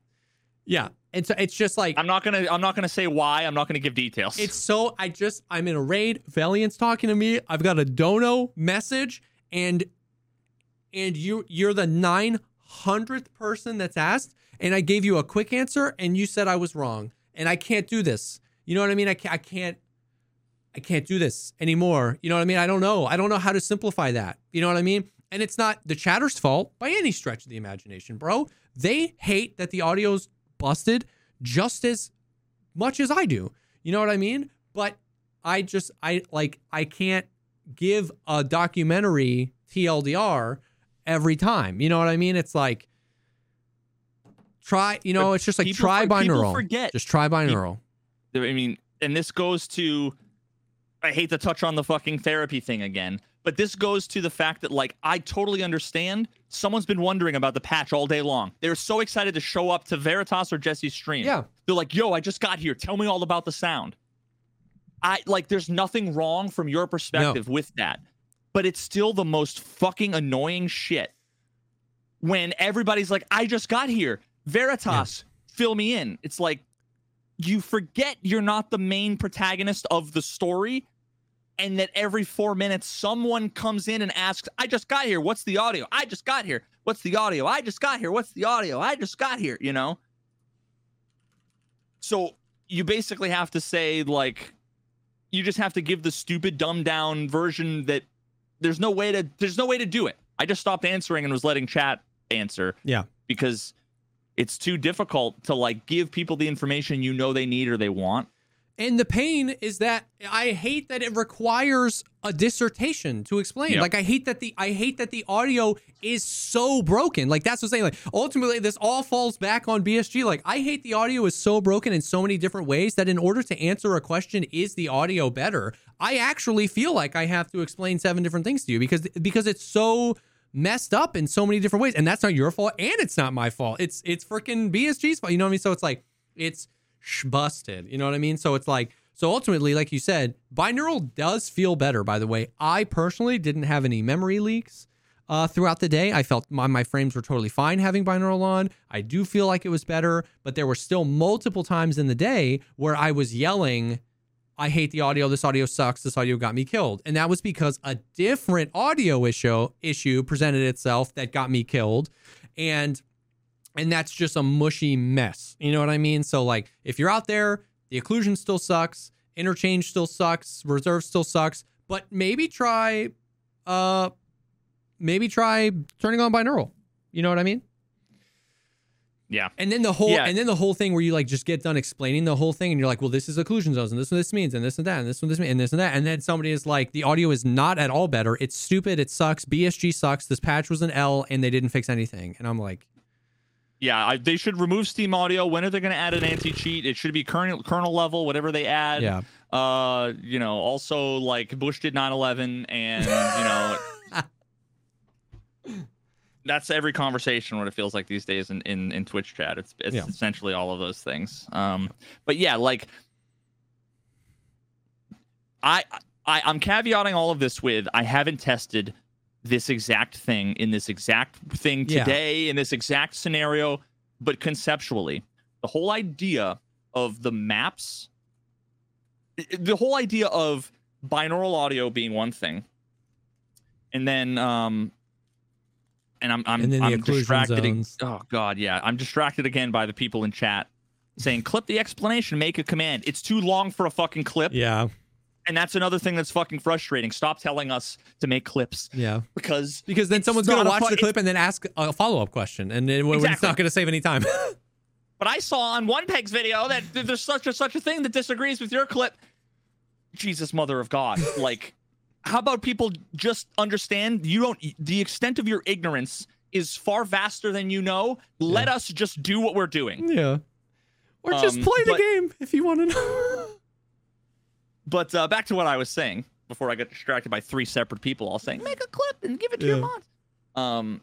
Speaker 1: Yeah. And so it's just like
Speaker 2: I'm not gonna I'm not gonna say why. I'm not gonna give details.
Speaker 1: it's so I just I'm in a raid. Valiant's talking to me. I've got a dono message, and and you you're the nine hundredth person that's asked, and I gave you a quick answer, and you said I was wrong, and I can't do this. You know what I mean? I can't. I can't. I can't do this anymore. You know what I mean? I don't know. I don't know how to simplify that. You know what I mean? And it's not the chatter's fault by any stretch of the imagination, bro. They hate that the audio's busted just as much as I do. You know what I mean? But I just I like I can't give a documentary TLDR every time. You know what I mean? It's like try, you know,
Speaker 2: But
Speaker 1: it's just like
Speaker 2: people
Speaker 1: try binaural.
Speaker 2: forget.
Speaker 1: Just try binaural.
Speaker 2: I mean, and this goes to I hate to touch on the fucking therapy thing again, but this goes to the fact that like I totally understand someone's been wondering about the patch all day long. They're so excited to show up to Veritas or Jesse's stream.
Speaker 1: Yeah.
Speaker 2: They're like, "Yo, I just got here. Tell me all about the sound." I like there's nothing wrong from your perspective with that. But it's still the most fucking annoying shit when everybody's like, "I just got here. Veritas, fill me in." It's like you forget you're not the main protagonist of the story and that every four minutes someone comes in and asks i just got here. What's the audio? I just got here. What's the audio? I just got here. What's the audio? I just got here you know? So you basically have to say like you just have to give the stupid dumbed down version that there's no way to there's no way to do it. I just stopped answering and was letting chat answer
Speaker 1: Yeah.
Speaker 2: because it's too difficult to like give people the information you know they need or they want.
Speaker 1: And the pain is that I hate that it requires a dissertation to explain.
Speaker 2: Yep.
Speaker 1: Like I hate that the I hate that the audio is so broken. Like that's what I'm saying. Like ultimately this all falls back on BSG. Like I hate the audio is so broken in so many different ways that in order to answer a question, is the audio better? I actually feel like I have to explain seven different things to you because because it's so messed up in so many different ways. And that's not your fault and it's not my fault. It's it's freaking BSG's fault. You know what I mean? So it's like it's sh- busted. You know what I mean? So it's like, so ultimately, like you said, binaural does feel better, by the way. I personally didn't have any memory leaks uh, throughout the day. I felt my, my frames were totally fine having binaural on. I do feel like it was better, but there were still multiple times in the day where I was yelling, I hate the audio. This audio sucks. This audio got me killed. And that was because a different audio issue issue presented itself that got me killed. And and that's just a mushy mess. You know what I mean? So like if you're out there, the occlusion still sucks, interchange still sucks, reserve still sucks, but maybe try uh maybe try turning on binaural. You know what I mean?
Speaker 2: Yeah.
Speaker 1: And then the whole
Speaker 2: Yeah.
Speaker 1: and then the whole thing where you like just get done explaining the whole thing and you're like, well, this is occlusion zones and this is what this means and this and that and this and this means and this and that. And then somebody is like, the audio is not at all better. It's stupid. It sucks. BSG sucks. This patch was an L and they didn't fix anything. And I'm like,
Speaker 2: Yeah, I, they should remove Steam Audio. When are they going to add an anti-cheat? It should be kernel kernel level, whatever they add.
Speaker 1: yeah.
Speaker 2: Uh, you know, also like Bush did 9/11, and you know, [laughs] that's every conversation. What it feels like these days in in, in Twitch chat. It's it's
Speaker 1: Yeah.
Speaker 2: essentially all of those things. Um, but yeah, like I I I'm caveating all of this with I haven't tested this exact thing in this exact thing
Speaker 1: Yeah.
Speaker 2: today in this exact scenario, but conceptually, the whole idea of the maps, the whole idea of binaural audio being one thing, and then um, and I'm I'm
Speaker 1: And
Speaker 2: I'm distracted.
Speaker 1: zones.
Speaker 2: Oh god, yeah, I'm distracted again by the people in chat saying clip the explanation, make a command. It's too long for a fucking clip,
Speaker 1: Yeah.
Speaker 2: And that's another thing that's fucking frustrating. Stop telling us to make clips
Speaker 1: Yeah.
Speaker 2: because
Speaker 1: Because then someone's going to watch
Speaker 2: fu-
Speaker 1: the clip and then ask a follow up question. And then it's not going to save any time. [laughs]
Speaker 2: But I saw on one peg's video that there's such a such a thing that disagrees with your clip. Jesus, mother of God! [laughs] Like, how about people just understand you don't? The extent of your ignorance is far vaster than you know. Let us just do what we're doing.
Speaker 1: yeah. Or just
Speaker 2: Um,
Speaker 1: play the
Speaker 2: but-
Speaker 1: game if you want to know. [laughs]
Speaker 2: But uh, back to what I was saying before I got distracted by three separate people all saying make a clip and give it to your
Speaker 1: Yeah.
Speaker 2: mods. Um,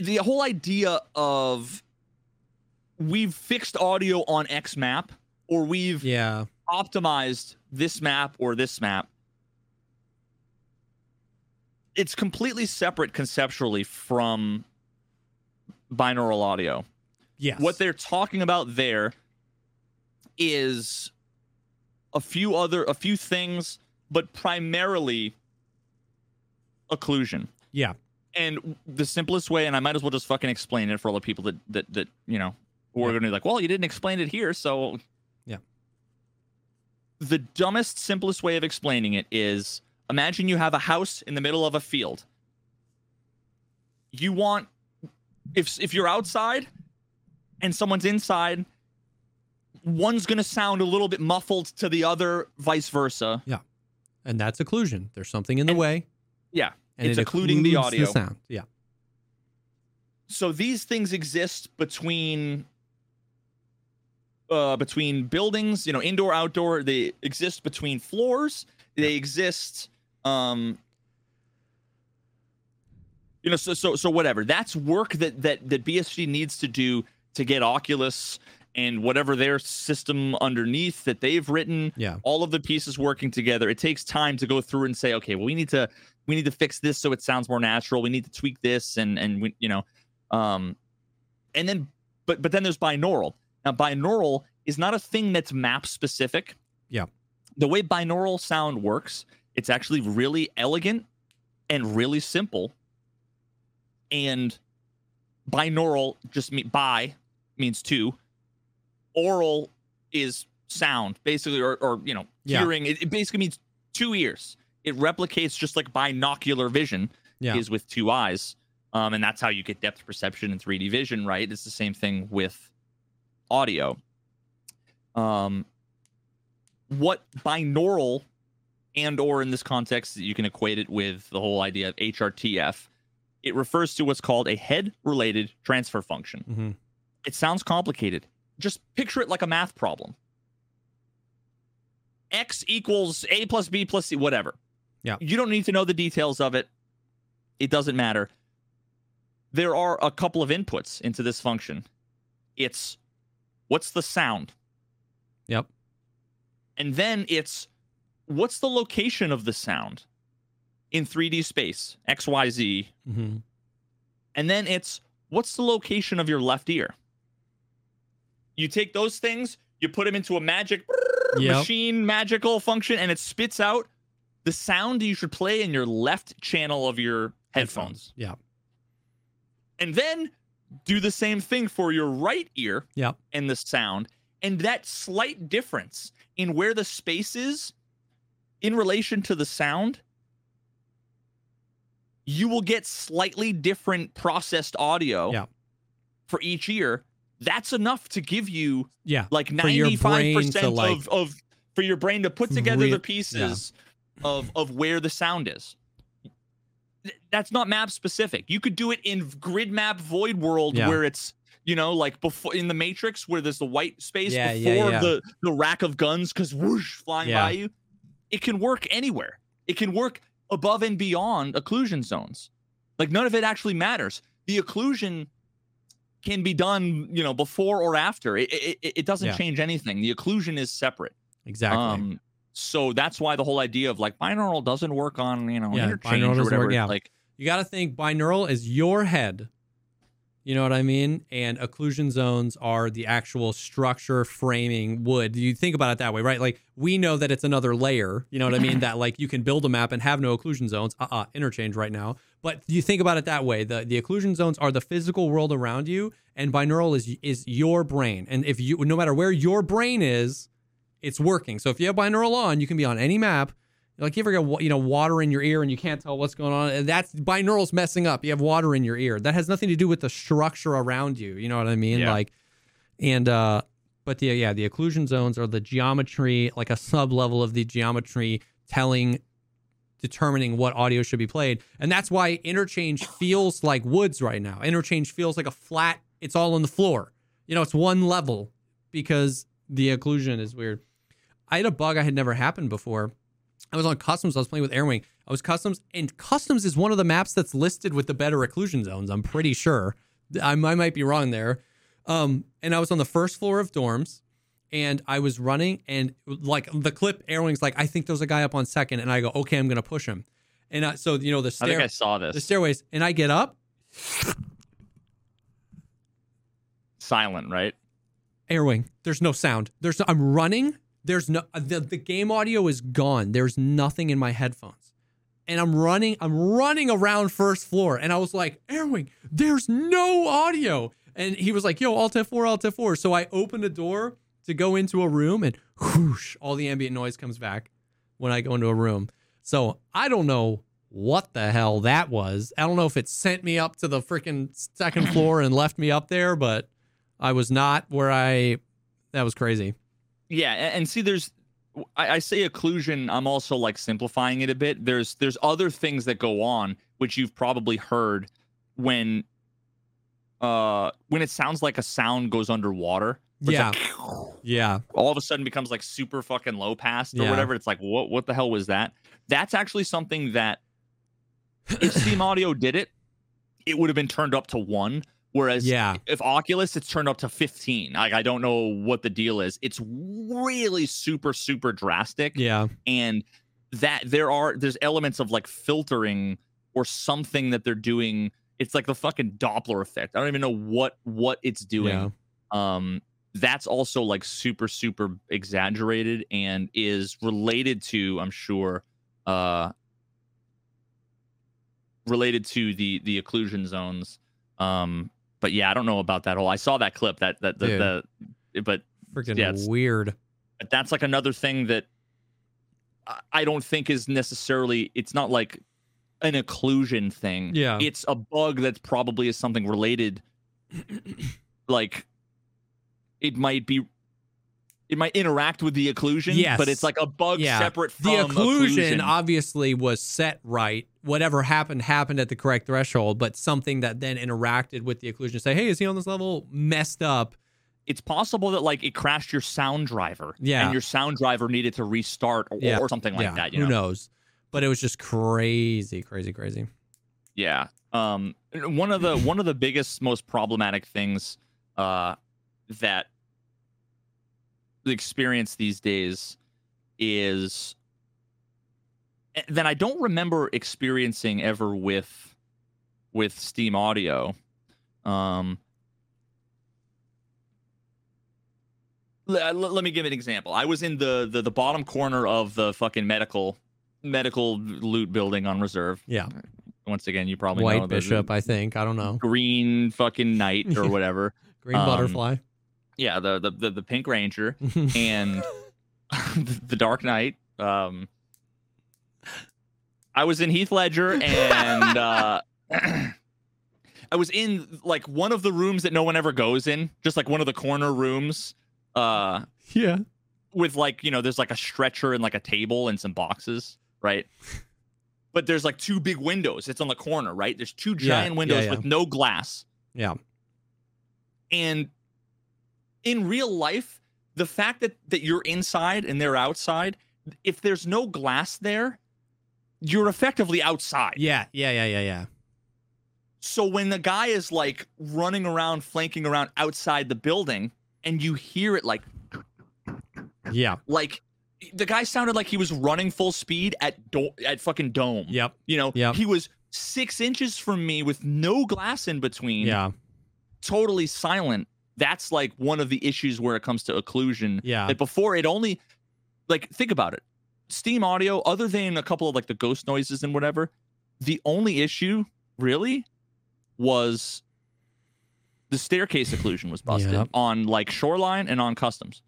Speaker 2: the whole idea of we've fixed audio on X map or we've
Speaker 1: yeah.
Speaker 2: optimized this map or this map. It's completely separate conceptually from binaural audio.
Speaker 1: Yes.
Speaker 2: What they're talking about there is a few other a few things, but primarily occlusion.
Speaker 1: Yeah.
Speaker 2: And the simplest way, and I might as well just fucking explain it for all the people that that that you know who are
Speaker 1: Yeah.
Speaker 2: going to be like, well, you didn't explain it here, so
Speaker 1: Yeah.
Speaker 2: The dumbest, simplest way of explaining it is: imagine you have a house in the middle of a field. You want if if you're outside and someone's inside, one's going to sound a little bit muffled to the other, vice versa.
Speaker 1: Yeah, and that's occlusion. There's something in the
Speaker 2: And-
Speaker 1: way.
Speaker 2: Yeah.
Speaker 1: And
Speaker 2: It's
Speaker 1: it
Speaker 2: occluding the audio.
Speaker 1: sound. Yeah.
Speaker 2: so these things exist between uh between buildings you know indoor outdoor they exist between floors they exist um you know so so so whatever that's work that that that bsg needs to do to get oculus and whatever their system underneath that they've written
Speaker 1: Yeah.
Speaker 2: all of the pieces working together it takes time to go through and say okay well we need to we need to fix this so it sounds more natural we need to tweak this and and we you know um and then but but then there's binaural now binaural is not a thing that's map specific
Speaker 1: Yeah.
Speaker 2: the way binaural sound works it's actually really elegant and really simple and binaural just mean bi means two oral is sound basically or, or you know
Speaker 1: Yeah.
Speaker 2: hearing it, it basically means two ears it replicates just like binocular vision
Speaker 1: Yeah.
Speaker 2: is with two eyes um, and that's how you get depth perception and 3d vision right it's the same thing with audio um, what binaural and or in this context you can equate it with the whole idea of hrtf it refers to what's called a head related transfer function
Speaker 1: hmm
Speaker 2: it sounds complicated. Just picture it like a math problem. X equals A plus B plus C, whatever.
Speaker 1: Yeah.
Speaker 2: You don't need to know the details of it. It doesn't matter. There are a couple of inputs into this function. It's what's the sound?
Speaker 1: Yep.
Speaker 2: And then it's what's the location of the sound in 3D space, XYZ.
Speaker 1: hmm
Speaker 2: And then it's what's the location of your left ear? You take those things, you put them into a magic
Speaker 1: Yep.
Speaker 2: machine magical function, and it spits out the sound you should play in your left channel of your headphones.
Speaker 1: Yeah.
Speaker 2: And then do the same thing for your right ear
Speaker 1: Yep.
Speaker 2: and the sound. And that slight difference in where the space is in relation to the sound, you will get slightly different processed audio
Speaker 1: Yeah.
Speaker 2: for each ear. That's enough to give you
Speaker 1: Yeah.
Speaker 2: like
Speaker 1: For your brain
Speaker 2: 95%
Speaker 1: to, like,
Speaker 2: of, of for your brain to put together the pieces of of where the sound is. That's not map specific. You could do it in grid map void world
Speaker 1: Yeah.
Speaker 2: where it's you know like before in the matrix where there's the white space
Speaker 1: Yeah,
Speaker 2: before
Speaker 1: yeah, yeah.
Speaker 2: the the rack of guns cuz whoosh flying
Speaker 1: Yeah.
Speaker 2: by you. It can work anywhere. It can work above and beyond occlusion zones. Like none of it actually matters. The occlusion can be done, you know, before or after. It it, it- doesn't
Speaker 1: Yeah.
Speaker 2: change anything. The occlusion is separate.
Speaker 1: Exactly.
Speaker 2: Um, so that's why the whole idea of like binaural doesn't work on you know
Speaker 1: Yeah,
Speaker 2: interchange or whatever.
Speaker 1: work, yeah.
Speaker 2: Like
Speaker 1: You got to think binaural is your head. You know what I mean? And occlusion zones are the actual structure, framing, wood. You think about it that way, right? Like we know that it's another layer. You know what I mean? that like you can build a map and have no occlusion zones. Uh uh interchange right now. But you think about it that way. The the occlusion zones are the physical world around you, and binaural is is your brain. And if you no matter where your brain is, it's working. So if you have binaural on, you can be on any map. Like you ever get you know water in your ear and you can't tell what's going on. And That's binaural's messing up. You have water in your ear. That has nothing to do with the structure around you. You know what I mean?
Speaker 2: Yeah.
Speaker 1: Like, and uh, but the yeah the occlusion zones are the geometry, like a sub level of the geometry telling, determining what audio should be played. And that's why interchange feels like woods right now. Interchange feels like a flat. It's all on the floor. You know, it's one level because the occlusion is weird. I had a bug I had never happened before. I was on customs. I was playing with Airwing. I was customs, and customs is one of the maps that's listed with the better occlusion zones. I'm pretty sure. I, I might be wrong there. Um, and I was on the first floor of dorms, and I was running, and like the clip, Airwing's like, I think there's a guy up on second, and I go, okay, I'm gonna push him. And I, so you know the
Speaker 2: I think I saw this.
Speaker 1: the stairways, and I get up,
Speaker 2: silent, right?
Speaker 1: Airwing. There's no sound. There's no, I'm running. There's no uh, the, the game audio is gone. There's nothing in my headphones. And I'm running, I'm running around first floor. And I was like, Airwing, there's no audio. And he was like, yo, Alt F4, Alt F4. So I opened a door to go into a room and whoosh, all the ambient noise comes back when I go into a room. So I don't know what the hell that was. I don't know if it sent me up to the freaking second floor and left me up there, but I was not where I. That was crazy.
Speaker 2: Yeah, and see, there's I, I say occlusion. I'm also like simplifying it a bit. There's there's other things that go on which you've probably heard when uh when it sounds like a sound goes underwater.
Speaker 1: Yeah.
Speaker 2: like,
Speaker 1: Yeah.
Speaker 2: all of a sudden becomes like super fucking low pass or
Speaker 1: Yeah.
Speaker 2: whatever. It's like what what the hell was that? That's actually something that if Steam Audio did it, it would have been turned up to one. Whereas
Speaker 1: Yeah.
Speaker 2: if Oculus, it's turned up to 15. Like I don't know what the deal is. It's really super, super drastic.
Speaker 1: Yeah.
Speaker 2: And that there are there's elements of like filtering or something that they're doing. It's like the fucking Doppler effect. I don't even know what what it's doing
Speaker 1: Yeah.
Speaker 2: um that's also like super super exaggerated and is related to i'm sure uh related to the the occlusion zones um but yeah i don't know about that whole i saw that clip that that the,
Speaker 1: Dude.
Speaker 2: the but
Speaker 1: Freaking
Speaker 2: Yeah,
Speaker 1: weird.
Speaker 2: but that's like another thing that I- I don't think is necessarily it's not like an occlusion thing.
Speaker 1: Yeah.
Speaker 2: It's a bug that's probably is something related [clears throat] like it might be it might interact with the occlusion, but it's like a bug
Speaker 1: Yeah.
Speaker 2: separate from
Speaker 1: The occlusion,
Speaker 2: occlusion.
Speaker 1: obviously was set right. Whatever happened happened at the correct threshold, but something that then interacted with the occlusion, say, "Hey, is he on this level?" Messed up.
Speaker 2: it's possible that like it crashed your sound driver.
Speaker 1: Yeah.
Speaker 2: And your sound driver needed to restart or,
Speaker 1: Yeah.
Speaker 2: or something like
Speaker 1: yeah,
Speaker 2: that. You
Speaker 1: who
Speaker 2: know?
Speaker 1: knows? But it was just crazy, crazy, crazy.
Speaker 2: Yeah. Um one of the one of the biggest most problematic things uh that the experience these days is eh, that I don't remember experiencing ever with with Steam Audio. Um let, let me give an example. I was in the, the the bottom corner of the fucking medical medical loot building on reserve.
Speaker 1: Yeah,
Speaker 2: Once again, you probably
Speaker 1: White
Speaker 2: know there's a
Speaker 1: Bishop, I think. I don't know.
Speaker 2: green fucking knight or [laughs] whatever.
Speaker 1: Green
Speaker 2: Um,
Speaker 1: Butterfly.
Speaker 2: Yeah, the, the the the pink ranger [laughs] and [laughs] the Dark Knight. Um, I was in Heath Ledger and uh, [clears throat] I was in like one of the rooms that no one ever goes in, just like one of the corner rooms. Uh,
Speaker 1: yeah.
Speaker 2: with like you know there's like a stretcher and like a table and some boxes right but there's like two big windows it's on the corner right there's two giant
Speaker 1: yeah,
Speaker 2: windows
Speaker 1: yeah.
Speaker 2: with no glass
Speaker 1: Yeah.
Speaker 2: and in real life the fact that that you're inside and they're outside if there's no glass there you're effectively outside
Speaker 1: Yeah. Yeah. Yeah. Yeah. Yeah.
Speaker 2: so when the guy is like running around flanking around outside the building and you hear it like
Speaker 1: Yeah.
Speaker 2: like the guy sounded like he was running full speed at do- at fucking dome.
Speaker 1: Yep.
Speaker 2: You know,
Speaker 1: Yep.
Speaker 2: he was six inches from me with no glass in between,
Speaker 1: Yeah.
Speaker 2: totally silent. That's like one of the issues where it comes to occlusion.
Speaker 1: Yeah.
Speaker 2: That before it only, like, think about it. Steam audio, other than a couple of like the ghost noises and whatever, the only issue really was the staircase occlusion was busted
Speaker 1: Yep.
Speaker 2: on like shoreline and on customs.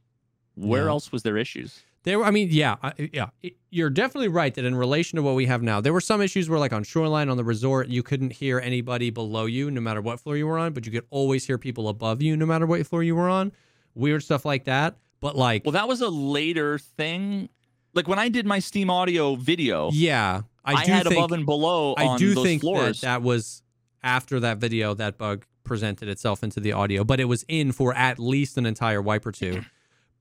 Speaker 2: Where
Speaker 1: Yep.
Speaker 2: else was there issues?
Speaker 1: There were, I mean, yeah, yeah. You're definitely right that in relation to what we have now, there were some issues where, like on Shoreline, on the resort, you couldn't hear anybody below you, no matter what floor you were on, but you could always hear people above you, no matter what floor you were on. Weird stuff like that. But like,
Speaker 2: Well, that was a later thing. Like when I did my Steam Audio video,
Speaker 1: yeah, I,
Speaker 2: I,
Speaker 1: do
Speaker 2: had
Speaker 1: think,
Speaker 2: above and below
Speaker 1: I do think that that was after that video that bug presented itself into the audio, but it was in for at least an entire wipe or two.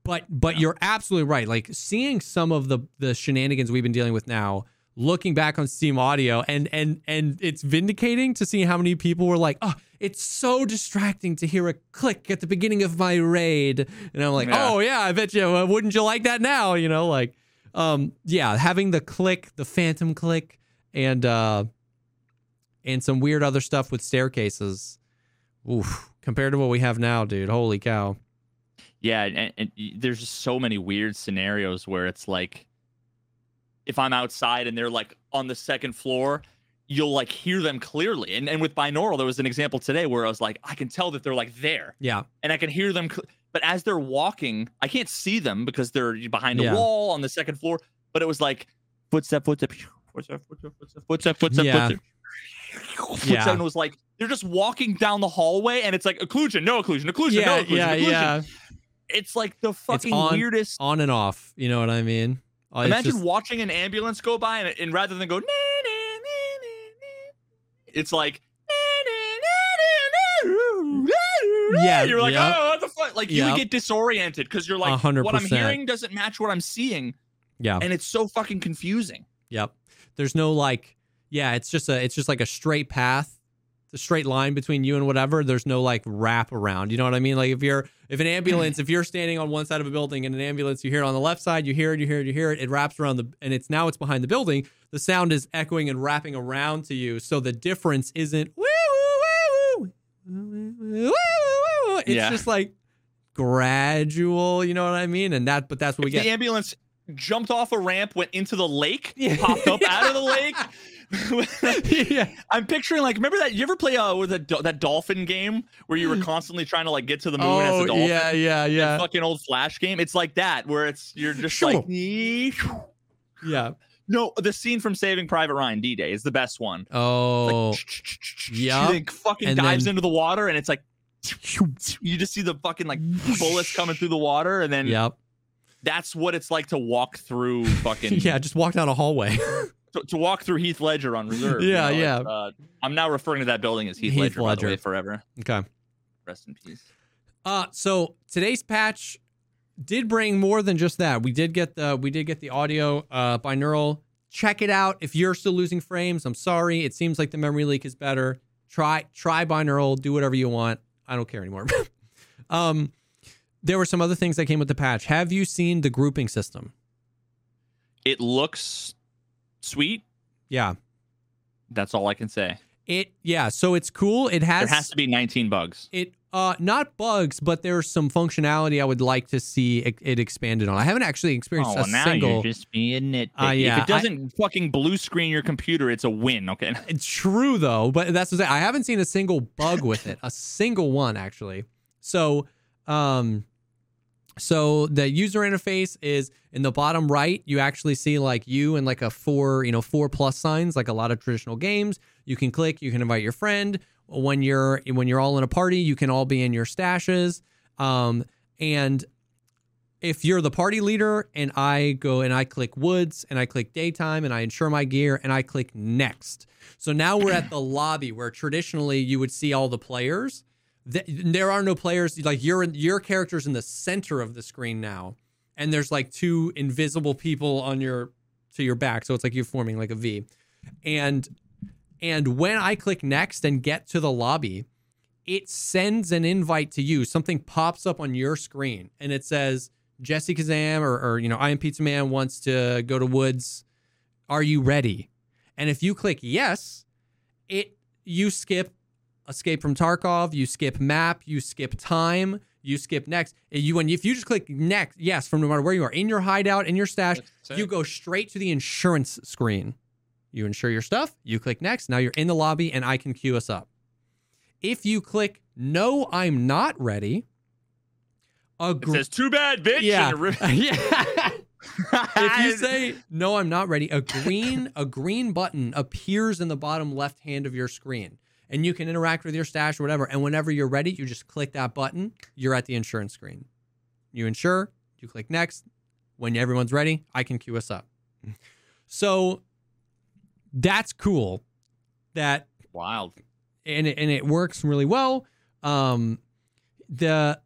Speaker 1: But but you're absolutely right. Like seeing some of the the shenanigans we've been dealing with now, looking back on Steam Audio, and and and it's vindicating to see how many people were like, "Oh, it's so distracting to hear a click at the beginning of my raid," and I'm like,
Speaker 2: Yeah.
Speaker 1: "Oh yeah, I bet you. Uh, wouldn't you like that now?" You know, like, um, yeah, having the click, the phantom click, and uh, and some weird other stuff with staircases. Oof. compared to what we have now, dude. Holy cow.
Speaker 2: Yeah, and, and there's just so many weird scenarios where it's like, if I'm outside and they're like on the second floor, you'll like hear them clearly. And and with binaural, there was an example today where I was like, I can tell that they're like there,
Speaker 1: Yeah.
Speaker 2: and I can hear them. Cl- but as they're walking, I can't see them because they're behind a
Speaker 1: Yeah.
Speaker 2: wall on the second floor. But it was like footstep, footstep, footstep, footstep, footstep, footstep, footstep,
Speaker 1: Yeah.
Speaker 2: footstep.
Speaker 1: Yeah.
Speaker 2: and was like they're just walking down the hallway, and it's like occlusion, no occlusion, occlusion, no
Speaker 1: Yeah,
Speaker 2: occlusion,
Speaker 1: yeah,
Speaker 2: occlusion
Speaker 1: yeah.
Speaker 2: It's like the fucking
Speaker 1: on-
Speaker 2: weirdest.
Speaker 1: On and off. You know what I mean? Oh, it's
Speaker 2: Imagine
Speaker 1: just-
Speaker 2: watching an ambulance go by and, and rather than go, "Nee, nee, nee, nee, nee," it's like.
Speaker 1: Yeah,
Speaker 2: you're like,
Speaker 1: yep.
Speaker 2: oh, what the fuck? Like you
Speaker 1: Yep.
Speaker 2: would get disoriented because you're like,
Speaker 1: A hundred
Speaker 2: what I'm hearing doesn't match what I'm seeing,
Speaker 1: yeah.
Speaker 2: and it's so fucking confusing.
Speaker 1: Yep. There's no like, yeah, it's just a, it's just like a straight path, the straight line between you and whatever. There's no like wrap around. You know what I mean? Like if you're, if an ambulance, if you're standing on one side of a building and an ambulance, you hear it on the left side, you hear it, you hear it, you hear it, it wraps around the, and it's now it's behind the building. The sound is echoing and wrapping around to you. So the difference isn't woo, woo, woo, woo. It's
Speaker 2: Yeah.
Speaker 1: just like gradual. You know what I mean? And that, but that's what we
Speaker 2: If
Speaker 1: get.
Speaker 2: the ambulance jumped off a ramp, went into the lake, [laughs]
Speaker 1: Yeah.
Speaker 2: popped up out of the [laughs] lake. [laughs]
Speaker 1: yeah.
Speaker 2: I'm picturing like, remember that you ever play uh with a, that dolphin game where you were constantly trying to like get to the moon as a
Speaker 1: Oh,
Speaker 2: dolphin?
Speaker 1: yeah, yeah,
Speaker 2: That
Speaker 1: yeah.
Speaker 2: fucking old flash game. It's like that where it's you're just
Speaker 1: Sure.
Speaker 2: like
Speaker 1: Yeah.
Speaker 2: no. The scene from Saving Private Ryan, D Day, is the best one.
Speaker 1: Oh,
Speaker 2: Like,
Speaker 1: yup.
Speaker 2: He fucking
Speaker 1: And
Speaker 2: dives
Speaker 1: then-
Speaker 2: into the water, and it's like [laughs] you just see the fucking like bullets coming through the water, and then
Speaker 1: yep.
Speaker 2: that's what it's like to walk through [laughs] fucking
Speaker 1: Yeah, just walk down a hallway.
Speaker 2: To, to walk through Heath Ledger on reserve.
Speaker 1: Yeah,
Speaker 2: you know,
Speaker 1: yeah.
Speaker 2: Uh, I'm now referring to that building as Heath,
Speaker 1: Heath
Speaker 2: Ledger,
Speaker 1: Ledger.
Speaker 2: way, forever.
Speaker 1: okay.
Speaker 2: Rest in peace.
Speaker 1: Uh so today's patch did bring more than just that. We did get the we did get the audio uh binaural. Check it out. If you're still losing frames, I'm sorry. It seems like the memory leak is better. Try try binaural, do whatever you want. I don't care anymore. [laughs] um there were some other things that came with the patch. Have you seen the grouping system?
Speaker 2: It looks sweet.
Speaker 1: Yeah.
Speaker 2: That's all I can say.
Speaker 1: It yeah, so it's cool. It has
Speaker 2: There
Speaker 1: has
Speaker 2: to be 19 bugs.
Speaker 1: It uh not bugs, but there's some functionality I would like to see it, it expanded on. I haven't actually experienced a single.
Speaker 2: You're just being nitpicky.
Speaker 1: Uh, yeah,
Speaker 2: if it doesn't fucking blue screen your computer, it's a win. Okay. [laughs]
Speaker 1: It's true though, but that's what I'm. I haven't seen a single bug with it, a single one actually. So, um, so the user interface is in the bottom right. You actually see like you and like a four, you know, four plus signs, like a lot of traditional games. You can click. You can invite your friend. When you're when you're all in a party, you can all be in your stashes. Um, and if you're the party leader and I go and I click woods and I click daytime and I insure my gear and I click next. So now we're at the lobby where traditionally you would see all the players. Th- There are no players like your your character's in the center of the screen now, and there's like two invisible people on your to your back. So it's like you're forming like a V, and and when I click next and get to the lobby, it sends an invite to you. Something pops up on your screen and it says Jesse Kazam or, or you know I am Pizza Man wants to go to Woods. Are you ready? And if you click yes, it you skip Escape from Tarkov, you skip map, you skip time, you skip next. You and if you just click next, yes, from no matter where you are in your hideout, in your stash, you go straight to the insurance screen. You insure your stuff, you click next. Now you're in the lobby and I can queue us up. If you click no, I'm not ready, a
Speaker 2: It says too bad, bitch.
Speaker 1: yeah.
Speaker 2: and a ri-
Speaker 1: yeah. if you [laughs] say no, I'm not ready, a green a green button appears in the bottom left hand of your screen, and you can interact with your stash or whatever. And whenever you're ready, you just click that button. You're at the insurance screen. You insure. You click next. When everyone's ready, I can queue us up. [laughs] So that's cool. That
Speaker 2: wild.
Speaker 1: and it, and it works really well. Um, the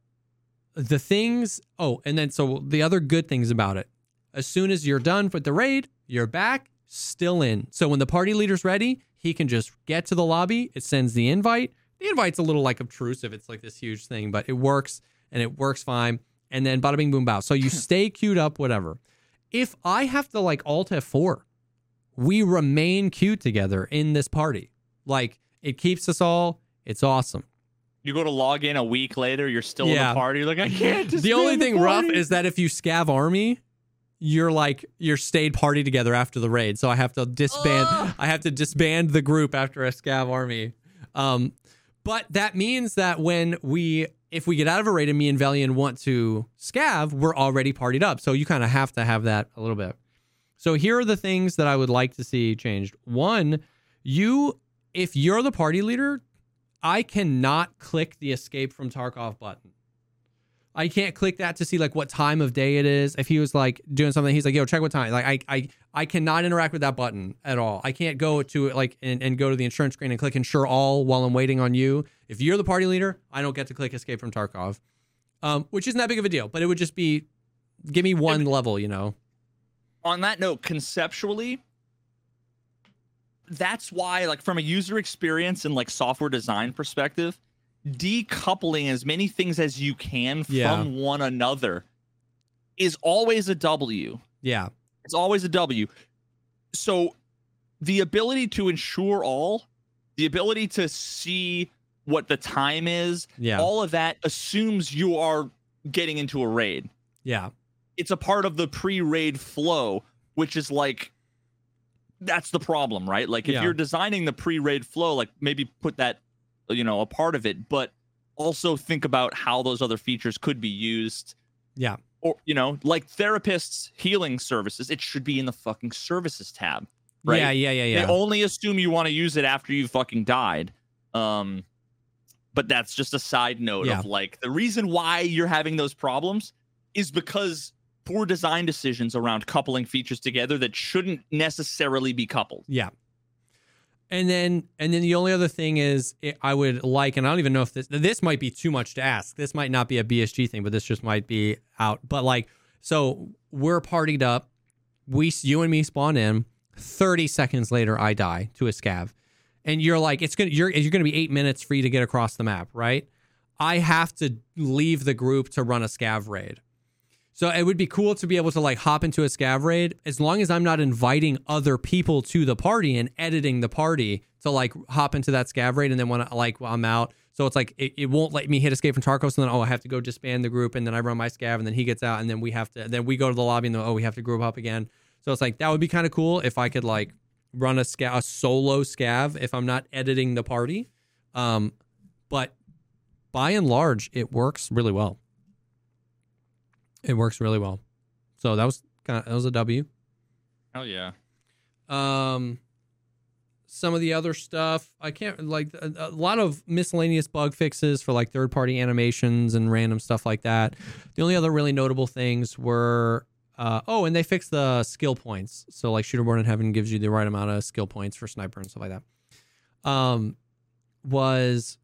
Speaker 1: the things. Oh, and then so the other good things about it. As soon as you're done with the raid, you're back, still in. So when the party leader's ready, he can just get to the lobby. It sends the invite. The invite's a little like obtrusive. It's like this huge thing, but it works and it works fine. And then bada bing boom bow. So you [laughs] stay queued up, whatever. If I have to like alt F4, we remain queued together in this party. Like it keeps us all. It's awesome.
Speaker 2: you go to log in a week later, you're still
Speaker 1: Yeah.
Speaker 2: in the party. You're like, I can't.
Speaker 1: the only
Speaker 2: disband
Speaker 1: thing rough
Speaker 2: party."
Speaker 1: is that if you scav army, you're like you're stayed party together after the raid. So I have to disband. I have to disband the group after a scav army. Um, but that means that when we if we get out of a raid and me and Valiant want to scav, we're already partied up. So you kind of have to have that a little bit. So here are the things that I would like to see changed. One, you if you're the party leader, I cannot click the escape from Tarkov button. I can't click that to see like what time of day it is. If he was like doing something, he's like, "Yo, check what time." Like I, I, I cannot interact with that button at all. I can't go to it like and, and go to the insurance screen and click insure all while I'm waiting on you. If you're the party leader, I don't get to click escape from Tarkov, um, which isn't that big of a deal. But it would just be, give me one level, you know.
Speaker 2: on that note, conceptually, that's why, like, from a user experience and like software design perspective, decoupling as many things as you can
Speaker 1: Yeah.
Speaker 2: from one another is always a W.
Speaker 1: Yeah,
Speaker 2: It's always a W. So the ability to ensure all, the ability to see what the time is,
Speaker 1: yeah,
Speaker 2: all of that assumes you are getting into a raid
Speaker 1: yeah,
Speaker 2: it's a part of the pre-raid flow, which is like that's the problem, right? Like if
Speaker 1: Yeah.
Speaker 2: you're designing the pre-raid flow, like maybe put that you know a part of it, but also think about how those other features could be used.
Speaker 1: Yeah.
Speaker 2: Or you know, like therapists healing services, it should be in the fucking services tab. Right?
Speaker 1: yeah, yeah, yeah, yeah.
Speaker 2: They only assume you want to use it after you fucking died. Um, but that's just a side note
Speaker 1: Yeah.
Speaker 2: of like the reason why you're having those problems is because poor design decisions around coupling features together that shouldn't necessarily be coupled.
Speaker 1: Yeah. And then and then the only other thing is it, I would like and I don't even know if this this might be too much to ask. This might not be a BSG thing, but this just might be out. But like so we're partied up. We you and me spawn in. 30 seconds later I die to a scav. And you're like it's to you're you're to be 8 minutes for you to get across the map, right? I have to leave the group to run a scav raid. So it would be cool to be able to like hop into a scav raid as long as I'm not inviting other people to the party and editing the party to like hop into that scav raid and then when I, like I'm out. So it's like it, it won't let me hit escape from Tarkov and then oh I have to go disband the group and then I run my scav and then he gets out and then we have to then we go to the lobby and then oh we have to group up again. So it's like that would be kind of cool if I could like run a scav a solo scav if I'm not editing the party. Um, but by and large, it works really well. It works really well. So that was kind of that was a W.
Speaker 2: Hell yeah.
Speaker 1: Um, some of the other stuff I can't like a, a lot of miscellaneous bug fixes for like third party animations and random stuff like that. The only other really notable things were uh, oh, and they fixed the skill points. So like Shooter Born in Heaven gives you the right amount of skill points for sniper and stuff like that. Um, was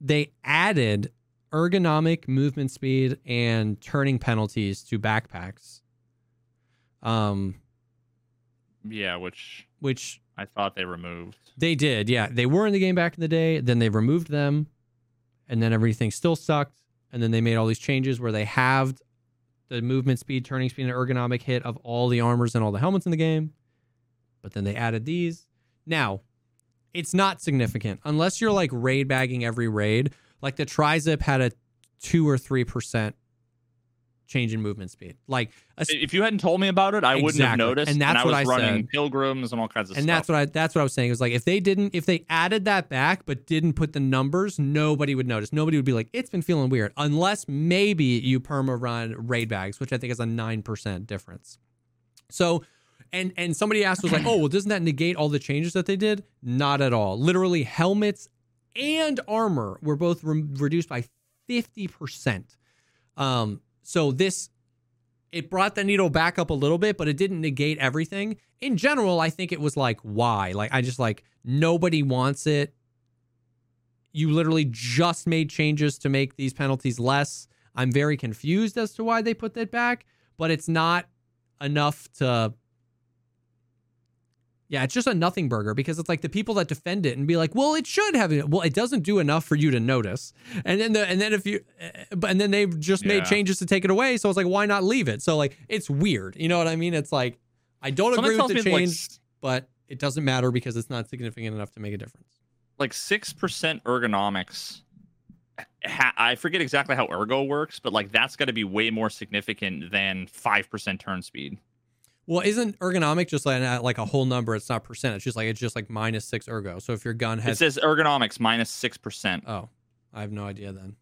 Speaker 1: they added ergonomic movement speed and turning penalties to backpacks. Um,
Speaker 2: Yeah, which
Speaker 1: which
Speaker 2: I thought they removed.
Speaker 1: they did, yeah. They were in the game back in the day. Then they removed them, and then everything still sucked. And then they made all these changes where they halved the movement speed, turning speed, and ergonomic hit of all the armors and all the helmets in the game. But then they added these. Now, it's not significant unless you're like raid bagging every raid. Like the tri-zip had a two or three percent change in movement speed. Like a
Speaker 2: If you hadn't told me about it, I wouldn't have noticed.
Speaker 1: And that's
Speaker 2: I
Speaker 1: what
Speaker 2: was
Speaker 1: I
Speaker 2: running
Speaker 1: said.
Speaker 2: pilgrims and all kinds of
Speaker 1: and
Speaker 2: stuff.
Speaker 1: that's what I that's what I was saying. It was like if they didn't if they added that back but didn't put the numbers, nobody would notice. Nobody would be like, it's been feeling weird. Unless maybe you perma run raid bags, which I think is a nine percent difference. So and and somebody asked was like, oh well, doesn't that negate all the changes that they did? Not at all. Literally helmets and armor were both re- reduced by fifty percent. Um, so this it brought the needle back up a little bit, but it didn't negate everything. In general, I think it was like, why? Like, I just like nobody wants it. You literally just made changes to make these penalties less. I'm very confused as to why they put that back, but it's not enough to. Yeah, it's just a nothing burger because it's like the people that defend it and be like, well, it should have it. Well, it doesn't do enough for you to notice. And then the and then if you, eh, but and then they've just made changes to take it away. So it's like, why not leave it? So like, it's weird. You know what I mean? It's like, I don't agree with the
Speaker 2: me, like,
Speaker 1: change, but it doesn't matter because it's not significant enough to make a difference.
Speaker 2: like six percent ergonomics eh, I forget exactly how ergo works, but like that's got to be way more significant than five percent turn speed.
Speaker 1: Well, isn't ergonomic just like uh, like a whole number? It's not percent. It's just like it's just like minus six ergo. So if your gun has It
Speaker 2: says ergonomics minus six percent.
Speaker 1: oh, I have no idea then.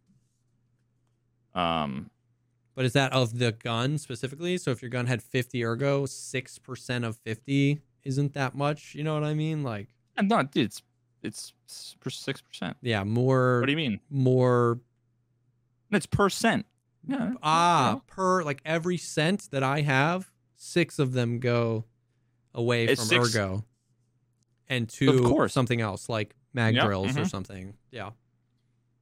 Speaker 2: Um,
Speaker 1: But is that of the gun specifically? So if your gun had 50 ergo, 6% of 50 isn't that much. You know what I mean? Like,
Speaker 2: and no, dude, it's it's six percent.
Speaker 1: yeah, more,
Speaker 2: What do you mean?
Speaker 1: more,
Speaker 2: It's percent. Yeah.
Speaker 1: ah, per, like every cent that I have, six of them go away
Speaker 2: It's
Speaker 1: from
Speaker 2: six-
Speaker 1: ergo and to
Speaker 2: course.
Speaker 1: something else like mag
Speaker 2: Yeah,
Speaker 1: drills or
Speaker 2: mhm.
Speaker 1: something. Yeah,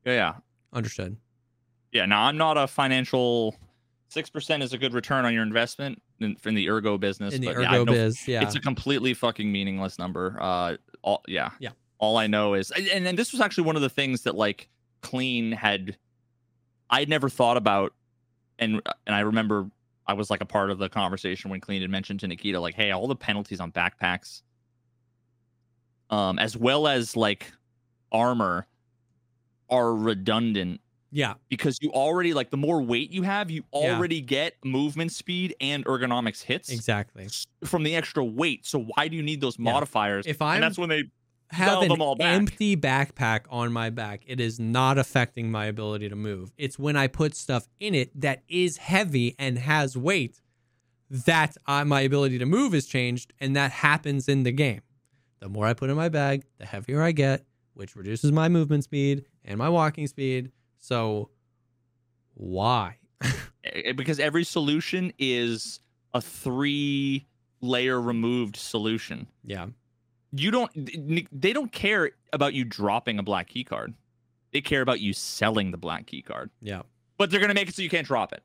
Speaker 2: Yeah, yeah,
Speaker 1: understood.
Speaker 2: yeah. Now I'm not a financial. Six percent is a good return on your investment in, in the ergo business.
Speaker 1: In the
Speaker 2: but yeah,
Speaker 1: ergo
Speaker 2: no
Speaker 1: biz, yeah.
Speaker 2: It's a completely fucking meaningless number. Uh, all yeah,
Speaker 1: Yeah.
Speaker 2: All I know is, and and this was actually one of the things that like Klean had, I'd never thought about, and and I remember I was like a part of the conversation when Klean had mentioned to Nikita like, hey, all the penalties on backpacks, um, as well as like armor, are redundant
Speaker 1: yeah,
Speaker 2: because you already like the more weight you have, you
Speaker 1: Yeah.
Speaker 2: already get movement speed and ergonomics hits
Speaker 1: exactly.
Speaker 2: from the extra weight. So why do you need those
Speaker 1: Yeah.
Speaker 2: modifiers?
Speaker 1: If I'm
Speaker 2: that's when they
Speaker 1: have an
Speaker 2: back.
Speaker 1: empty backpack on my back, it is not affecting my ability to move. It's when I put stuff in it that is heavy and has weight that uh, my ability to move is changed, and that happens in the game. The more I put in my bag, the heavier I get, which reduces my movement speed and my walking speed. So, why? [laughs]
Speaker 2: eh, because every solution is a three layer removed solution.
Speaker 1: Yeah,
Speaker 2: You don't they don't care about you dropping a black key card. They care about you selling the black key card.
Speaker 1: yeah,
Speaker 2: But they're going to make it so you can't drop it.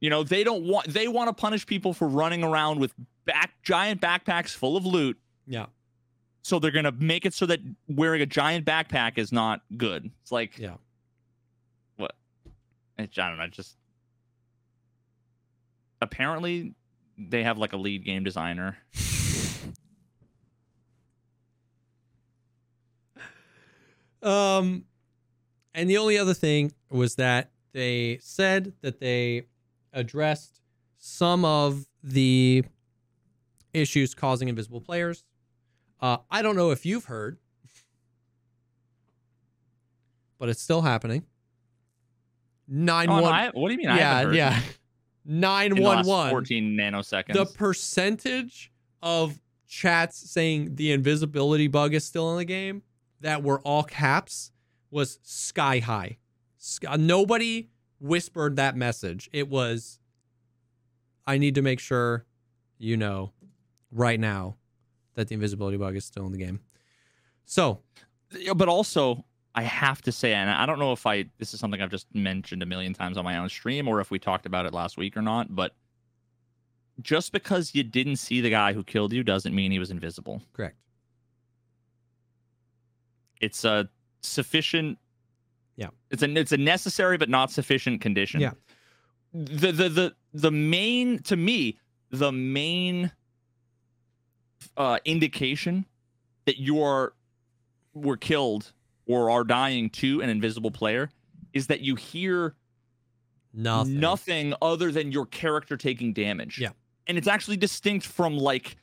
Speaker 2: You know, they don't want they want to punish people for running around with back giant backpacks full of loot
Speaker 1: yeah,
Speaker 2: so they're gonna make it so that wearing a giant backpack is not good. It's like
Speaker 1: yeah.
Speaker 2: what? It's, I don't know. Just apparently they have like a lead game designer. [laughs]
Speaker 1: Um, and the only other thing was that they said that they addressed some of the issues causing invisible players. Uh, I don't know if you've heard, but it's still happening. Nine
Speaker 2: Oh, no,
Speaker 1: one,
Speaker 2: I- what do you mean?
Speaker 1: Yeah, yeah, nine one one.
Speaker 2: 14 nanoseconds.
Speaker 1: The percentage of chats saying the invisibility bug is still in the game that were all caps was sky high. Sky, uh, nobody whispered that message. It was, I need to make sure you know right now that the invisibility bug is still in the game. So,
Speaker 2: but also I have to say, and I don't know if I this is something I've just mentioned a million times on my own stream or if we talked about it last week or not, but just because you didn't see the guy who killed you doesn't mean he was invisible.
Speaker 1: correct.
Speaker 2: It's a sufficient
Speaker 1: Yeah.
Speaker 2: It's a it's a necessary but not sufficient condition.
Speaker 1: Yeah.
Speaker 2: The the the the main to me, the main uh indication that you are were killed or are dying to an invisible player is that you hear
Speaker 1: Nothing.
Speaker 2: nothing other than your character taking damage.
Speaker 1: Yeah.
Speaker 2: And it's actually distinct from like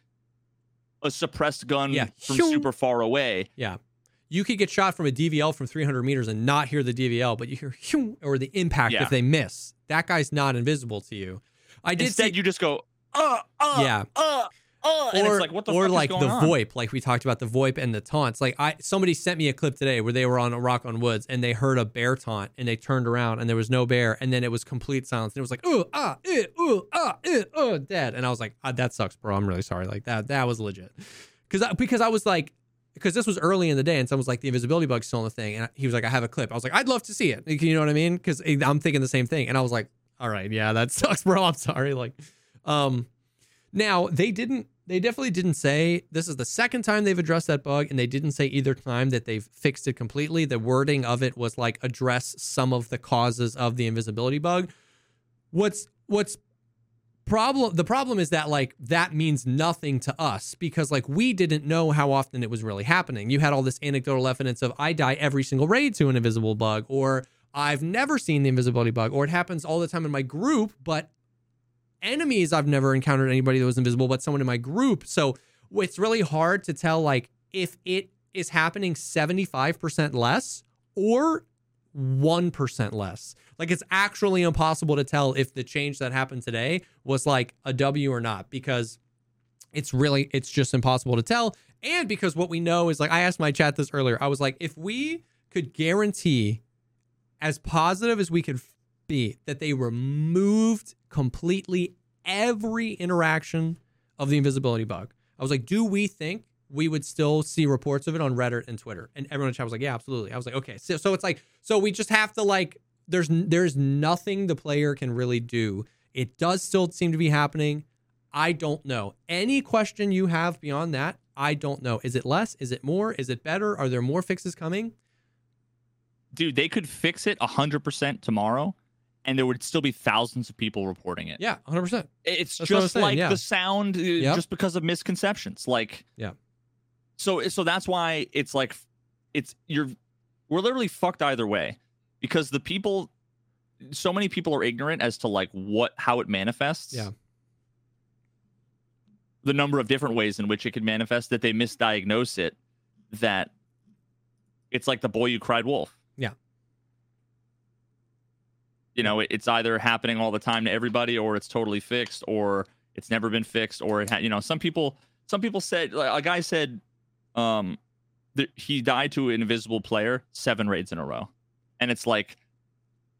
Speaker 2: a suppressed gun
Speaker 1: Yeah.
Speaker 2: from
Speaker 1: Hyung.
Speaker 2: super far away.
Speaker 1: Yeah. You could get shot from a DVL from 300 meters and not hear the DVL, but you hear or the impact
Speaker 2: Yeah.
Speaker 1: if they miss. That guy's not invisible to you. I did
Speaker 2: Instead,
Speaker 1: see,
Speaker 2: you just go, uh, uh,
Speaker 1: yeah,
Speaker 2: uh, uh, and
Speaker 1: or
Speaker 2: it's like, what the
Speaker 1: or
Speaker 2: fuck
Speaker 1: like
Speaker 2: is
Speaker 1: the
Speaker 2: on?
Speaker 1: VoIP, like we talked about the VoIP and the taunts. Like I, somebody sent me a clip today where they were on a rock on woods and they heard a bear taunt and they turned around and there was no bear and then it was complete silence and it was like, ooh ah, eh, ooh ah, eh, oh, dead. And I was like, ah, that sucks, bro. I'm really sorry. Like that, that was legit. Because I, because I was like, because this was early in the day and someone was like, the invisibility bug's still in the thing. And he was like, I have a clip. I was like, I'd love to see it. You know what I mean? Because I'm thinking the same thing. And I was like, all right, yeah, that [laughs] sucks, bro. I'm sorry. Like, um, now they didn't. They definitely didn't say this is the second time they've addressed that bug, and they didn't say either time that they've fixed it completely. The wording of it was like address some of the causes of the invisibility bug. What's what's problem the problem is that like that means nothing to us because like we didn't know how often it was really happening. You had all this anecdotal evidence of I die every single raid to an invisible bug or I've never seen the invisibility bug or it happens all the time in my group, but enemies I've never encountered anybody that was invisible but someone in my group. So it's really hard to tell like if it is happening 75% less or 1% less. Like it's actually impossible to tell if the change that happened today was like a W or not because it's really it's just impossible to tell and because what we know is like I asked my chat this earlier. I was like if we could guarantee as positive as we could be that they removed completely every interaction of the invisibility bug. I was like, do we think we would still see reports of it on Reddit and Twitter? And everyone in chat was like, yeah, absolutely. I was like, okay. So, so it's like, so we just have to like, there's there's nothing the player can really do. It does still seem to be happening. I don't know. Any question you have beyond that, I don't know. Is it less? Is it more? Is it better? Are there more fixes coming?
Speaker 2: Dude, they could fix it 100% tomorrow and there would still be thousands of people reporting it.
Speaker 1: Yeah, 100%.
Speaker 2: It's
Speaker 1: That's
Speaker 2: just like
Speaker 1: yeah.
Speaker 2: the sound uh,
Speaker 1: Yep.
Speaker 2: just because of misconceptions. Like
Speaker 1: Yeah.
Speaker 2: So so that's why it's like it's you're we're literally fucked either way because the people so many people are ignorant as to like what how it manifests.
Speaker 1: Yeah.
Speaker 2: The number of different ways in which it could manifest that they misdiagnose it that it's like the boy you cried wolf.
Speaker 1: Yeah.
Speaker 2: You know, it, it's either happening all the time to everybody or it's totally fixed or it's never been fixed or it ha- you know, some people some people said like, a guy said um that he died to an invisible player seven raids in a row. And it's like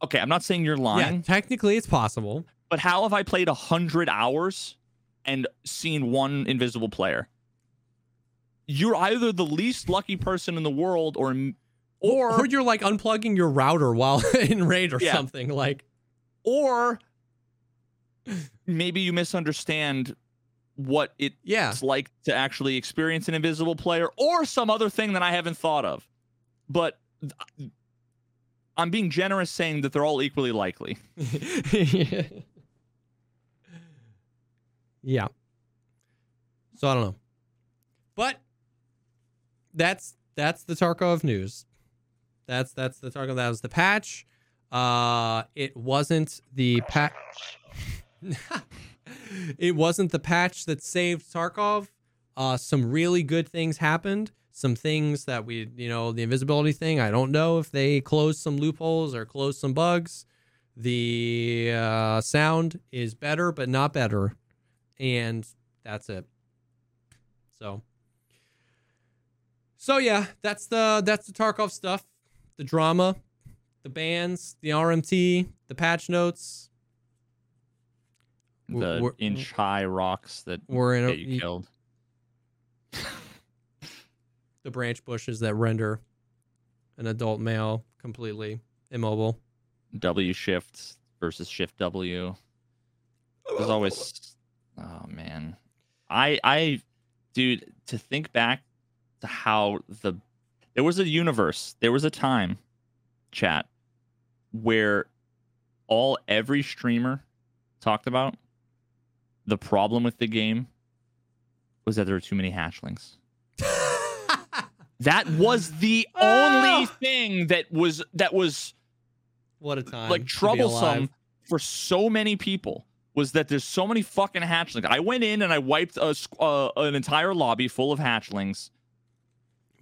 Speaker 2: okay, I'm not saying you're lying,
Speaker 1: Yeah, technically it's possible.
Speaker 2: but how have I played a hundred hours and seen one invisible player? You're either the least lucky person in the world, or or
Speaker 1: Or you're like unplugging your router while [laughs] in raid or
Speaker 2: Yeah.
Speaker 1: something. Like,
Speaker 2: or maybe you misunderstand what it's
Speaker 1: yeah.
Speaker 2: like to actually experience an invisible player, or some other thing that I haven't thought of. But th- I'm being generous, saying that they're all equally likely. [laughs]
Speaker 1: yeah. So I don't know. But that's that's the Tarkov news. That's that's the Tarkov that was the patch. Uh it wasn't the patch [laughs] It wasn't the patch that saved Tarkov. Uh some really good things happened. Some things that we, you know, the invisibility thing, I don't know if they closed some loopholes or closed some bugs. The uh, sound is better, but not better. And that's it. So, so yeah, that's the that's the Tarkov stuff. The drama, the bands, the RMT, the patch notes.
Speaker 2: The
Speaker 1: We're-
Speaker 2: inch high rocks that
Speaker 1: We're in
Speaker 2: get you
Speaker 1: a,
Speaker 2: killed. [laughs]
Speaker 1: the branch bushes that render an adult male completely immobile.
Speaker 2: W shifts versus shift W. There's always [laughs] oh man. I I dude to think back to how the there was a universe, there was a time chat where all every streamer talked about the problem with the game was that there were too many hatchlings. [laughs] That was the only
Speaker 1: Ah!
Speaker 2: thing that was that was
Speaker 1: what a time!
Speaker 2: like troublesome for so many people was that there's so many fucking hatchlings. I went in and I wiped a, uh, an entire lobby full of hatchlings.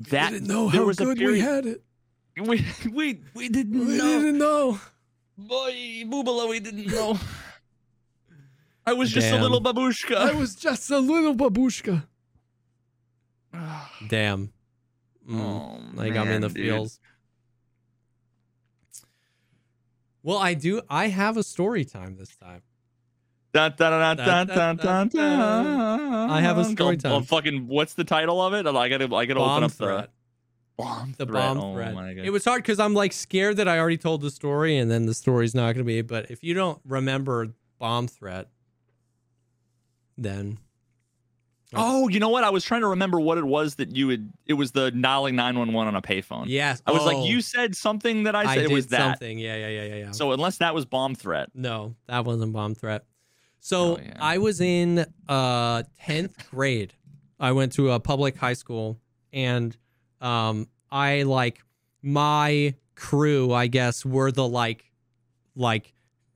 Speaker 2: That there was a period, we
Speaker 1: had it.
Speaker 2: we [laughs] we we didn't know.
Speaker 1: know.
Speaker 2: Boy, Boobala, we didn't know. I was just
Speaker 1: Damn.
Speaker 2: a little babushka.
Speaker 1: I was just a little babushka. [sighs] Damn. Mm.
Speaker 2: Oh,
Speaker 1: got me in the
Speaker 2: dude.
Speaker 1: feels. Well, I do. I have a story time this time.
Speaker 2: Dun, dun, dun.
Speaker 1: I have a story
Speaker 2: Oh,
Speaker 1: time.
Speaker 2: oh, fucking, what's the title of it? I gotta, I gotta open up
Speaker 1: threat.
Speaker 2: the bomb
Speaker 1: The
Speaker 2: threat.
Speaker 1: bomb
Speaker 2: oh,
Speaker 1: threat.
Speaker 2: My God.
Speaker 1: It was hard because I'm like scared that I already told the story and then the story's not going to be. But if you don't remember bomb threat, then
Speaker 2: Oh, you know what? I was trying to remember what it was that you had. It was the dialing nine one one on a payphone.
Speaker 1: yes,
Speaker 2: I was
Speaker 1: Oh,
Speaker 2: like, you said something that I
Speaker 1: I
Speaker 2: said. it was that.
Speaker 1: something. Yeah, yeah, yeah, yeah, yeah.
Speaker 2: So unless that was bomb threat,
Speaker 1: No, that wasn't bomb threat. So
Speaker 2: Oh, yeah.
Speaker 1: I was in uh 10th grade. I went to a public high school and um I like my crew, I guess, were the like like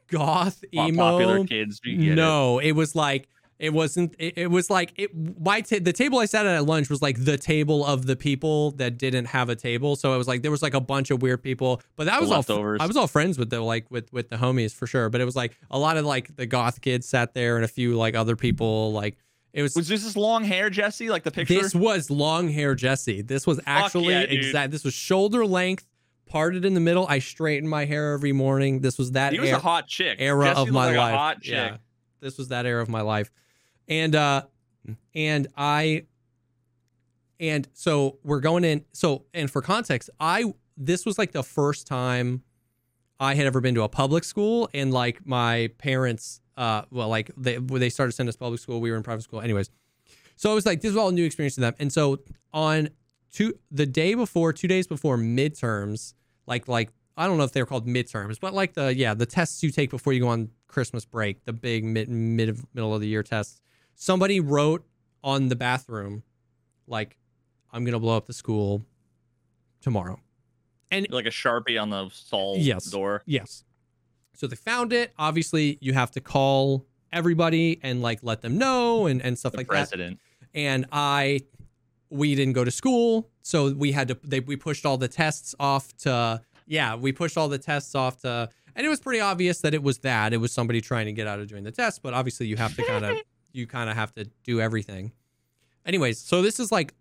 Speaker 1: goth emo
Speaker 2: Popular kids. get it.
Speaker 1: no, it. was like it wasn't. It, it was like it. My ta- the table I sat at at lunch was like the table of the people that didn't have a table. So it was like there was like a bunch of weird people, but that
Speaker 2: The
Speaker 1: was all. I was all friends with the like with with the homies for sure. But it was like a lot of like the goth kids sat there and a few like other people. Like it was.
Speaker 2: Was this this long hair, Jesse? Like the picture?
Speaker 1: this was long hair Jesse. This was actually
Speaker 2: yeah,
Speaker 1: exact. This was shoulder length, parted in the middle. I straightened my hair every morning. This was that
Speaker 2: he was
Speaker 1: era-
Speaker 2: a hot chick.
Speaker 1: era
Speaker 2: Jesse
Speaker 1: of my
Speaker 2: like
Speaker 1: life.
Speaker 2: A hot chick.
Speaker 1: Yeah, this was that era of my life, and uh, and I, and so we're going in. So and for context, I this was like the first time I had ever been to a public school, and like my parents, uh, well, like they they started sending us public school, we were in private school, anyways. So it was like this was all a new experience to them, and so on two the day before, two days before midterms, like like I don't know if they were called midterms, but like the yeah the tests you take before you go on Christmas break, the big mid mid middle of the year tests. Somebody wrote on the bathroom, like, "I'm gonna blow up the school tomorrow."
Speaker 2: And like a sharpie on the stall
Speaker 1: Yes.
Speaker 2: door.
Speaker 1: Yes. So they found it. Obviously, you have to call everybody and like let them know and and stuff
Speaker 2: The
Speaker 1: like that
Speaker 2: president.
Speaker 1: and I we didn't go to school, so we had to they we pushed all the tests off to yeah, we pushed all the tests off to and it was pretty obvious that it was that. It was somebody trying to get out of doing the test, but obviously you have to kind of [laughs] you kind of have to do everything. Anyways, so this is like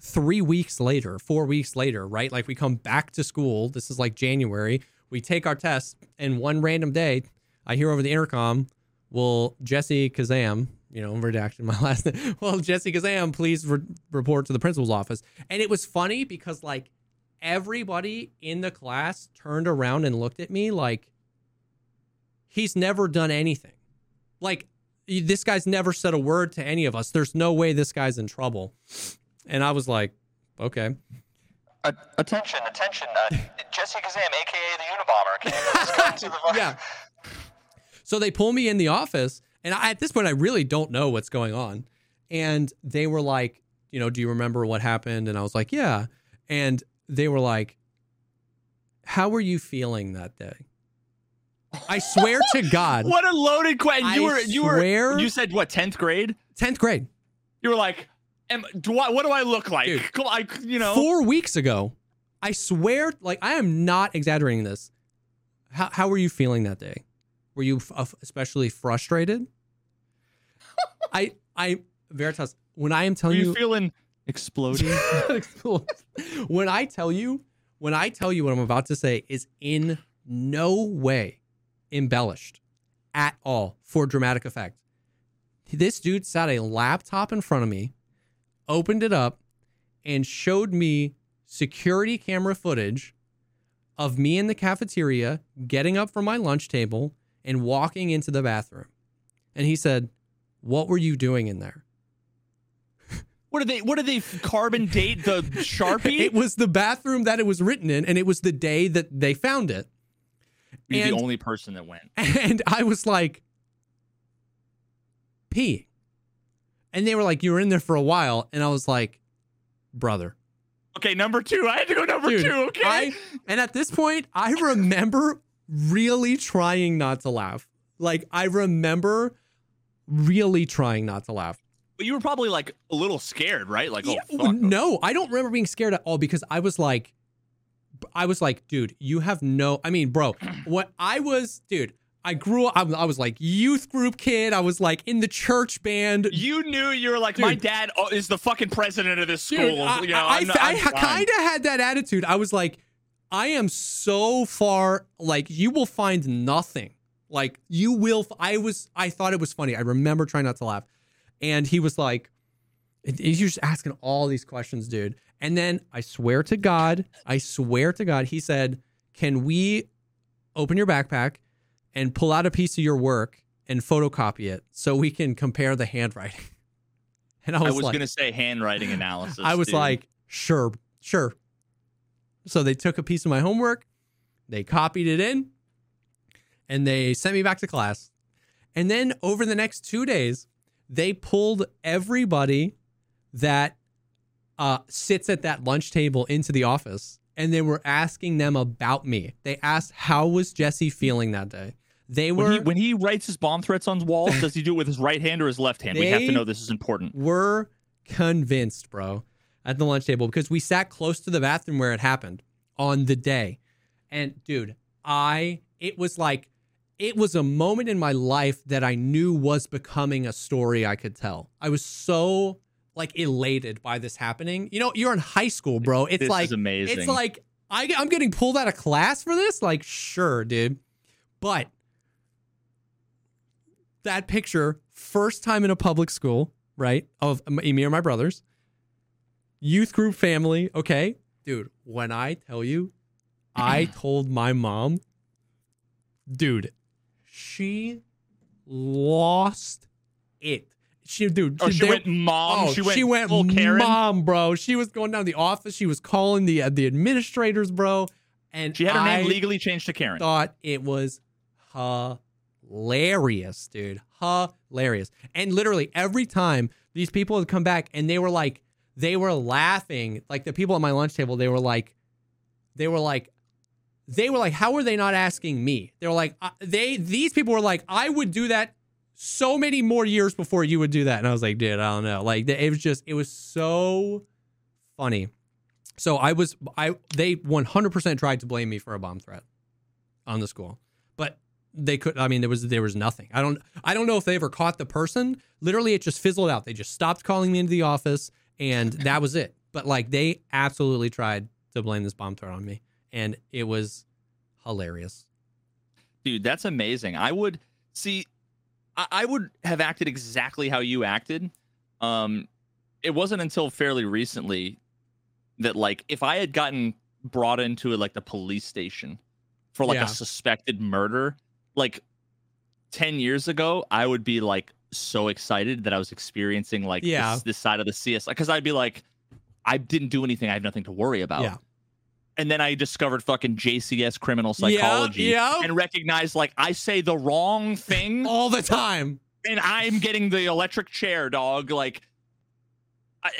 Speaker 1: 3 weeks later, 4 weeks later, right? Like we come back to school. This is like January. We take our tests and one random day I hear over the intercom, "Will Jesse Kazam, you know, redaction [laughs] my last name. Well, Jesse Kazam, please re- report to the principal's office." And it was funny because like everybody in the class turned around and looked at me like he's never done anything. Like this guy's never said a word to any of us. There's no way this guy's in trouble. And I was like, okay.
Speaker 3: Uh, attention, attention. Uh, [laughs] Jesse Kazam, aka the Unabomber, can you come to the [laughs]
Speaker 1: yeah. So they pull me in the office, and I, at this point, I really don't know what's going on. And they were like, you know, do you remember what happened? And I was like, yeah. And they were like, how were you feeling that day? I swear to God, [laughs]
Speaker 2: What a loaded question. You
Speaker 1: I
Speaker 2: were you
Speaker 1: swear-
Speaker 2: were you said what, tenth grade?
Speaker 1: 10th grade,
Speaker 2: You were like, am, do I what do I look like?
Speaker 1: Dude,
Speaker 2: I you know
Speaker 1: four weeks ago, I swear, like, I am not exaggerating this. How, how were you feeling that day? Were you f- uh, especially frustrated? [laughs] I, I, Veritas, when I am
Speaker 2: were
Speaker 1: telling
Speaker 2: you
Speaker 1: you,
Speaker 2: feeling exploding? [laughs]
Speaker 1: when I tell you, when I tell you what I'm about to say is in no way embellished at all for dramatic effect. This dude sat a laptop in front of me, opened it up, and showed me security camera footage of me in the cafeteria getting up from my lunch table and walking into the bathroom. And he said, What were you doing in there? [laughs]
Speaker 2: what did they what did they carbon date the [laughs] Sharpie?
Speaker 1: It was the bathroom that it was written in, and it was the day that they found it.
Speaker 2: You're
Speaker 1: and-
Speaker 2: the only person that went. [laughs]
Speaker 1: And I was like, peeing. And they were like, You were in there for a while. And I was like, Brother.
Speaker 2: Okay, number two. I had to go number
Speaker 1: Dude,
Speaker 2: two. Okay.
Speaker 1: I, and at this point, I remember really trying not to laugh. Like, I remember really trying not to laugh.
Speaker 2: but you were probably like a little scared, right? Like, oh
Speaker 1: Yeah,
Speaker 2: fuck.
Speaker 1: no, I don't remember being scared at all because I was like, I was like, dude, you have no. I mean, bro, what I was, dude, I grew up. I, I was like youth group kid. I was like in the church band.
Speaker 2: You knew you were like, my dad oh, is the fucking president of this school.
Speaker 1: Dude, I,
Speaker 2: you know,
Speaker 1: I,
Speaker 2: not-
Speaker 1: I,
Speaker 2: I'm
Speaker 1: kind of had that attitude. I was like, I am so far. Like, you will find nothing. Like, you will. f- I was. I thought it was funny. I remember trying not to laugh, and he was like, and he's just asking all these questions, dude. And then I swear to God, I swear to God, he said, "Can we open your backpack and pull out a piece of your work and photocopy it so we can compare the handwriting?" [laughs] And I
Speaker 2: I
Speaker 1: was,
Speaker 2: was
Speaker 1: like,
Speaker 2: gonna say handwriting analysis.
Speaker 1: I was
Speaker 2: dude.
Speaker 1: like, sure, sure. So they took a piece of my homework, they copied it in, and they sent me back to class. And then over the next two days, they pulled everybody that uh, sits at that lunch table into the office and they were asking them about me. They asked, How was Jesse feeling that day? They were
Speaker 2: When he, when he writes his bomb threats on walls, does he do it with his right hand or his left hand? we have to know this is important.
Speaker 1: We're convinced, bro, at the lunch table because we sat close to the bathroom where it happened on the day. And dude, I it was like it was a moment in my life that I knew was becoming a story I could tell. I was so like elated by this happening. You know, you're in high school, bro. It's
Speaker 2: This
Speaker 1: like
Speaker 2: amazing.
Speaker 1: it's like I, I'm getting pulled out of class for this. Like, sure, dude. But that picture, first time in a public school, right? Of me or my brothers, youth group family. Okay, dude. When I tell you, I [clears throat] told my mom, dude, she lost it. She, dude.
Speaker 2: Oh, she
Speaker 1: they-
Speaker 2: went mom.
Speaker 1: Oh,
Speaker 2: she went, full
Speaker 1: mom,
Speaker 2: Karen.
Speaker 1: bro. She was going down to the office. She was calling the uh, the administrators, bro. And
Speaker 2: She had her
Speaker 1: I
Speaker 2: name legally changed to Karen.
Speaker 1: thought it was hilarious, dude. Hilarious. And literally every time these people would come back and they were like, they were laughing. Like the people at my lunch table, they were like, they were like, they were like, how are they not asking me? They were like, uh, they, these people were like, I would do that so many more years before you would do that. And I was like, dude, I don't know. Like it was just, it was so funny. So I was, I, they 100% tried to blame me for a bomb threat on the school, but they could. I mean, there was there was nothing. I don't I don't know if they ever caught the person. Literally, it just fizzled out. They just stopped calling me into the office, and that was it. But like, they absolutely tried to blame this bomb threat on me, and it was hilarious.
Speaker 2: Dude, that's amazing. I would see. I, I would have acted exactly how you acted. Um, it wasn't until fairly recently that, like, if I had gotten brought into like the police station for like
Speaker 1: Yeah.
Speaker 2: a suspected murder, like ten years ago, I would be like so excited that I was experiencing like
Speaker 1: Yeah.
Speaker 2: this, this side of the CS because I'd be like, I didn't do anything. I have nothing to worry about.
Speaker 1: Yeah.
Speaker 2: And then I discovered fucking JCS criminal psychology
Speaker 1: yeah.
Speaker 2: and recognized like I say the wrong thing [laughs]
Speaker 1: All the time.
Speaker 2: and I'm getting the electric chair, dog. Like, I,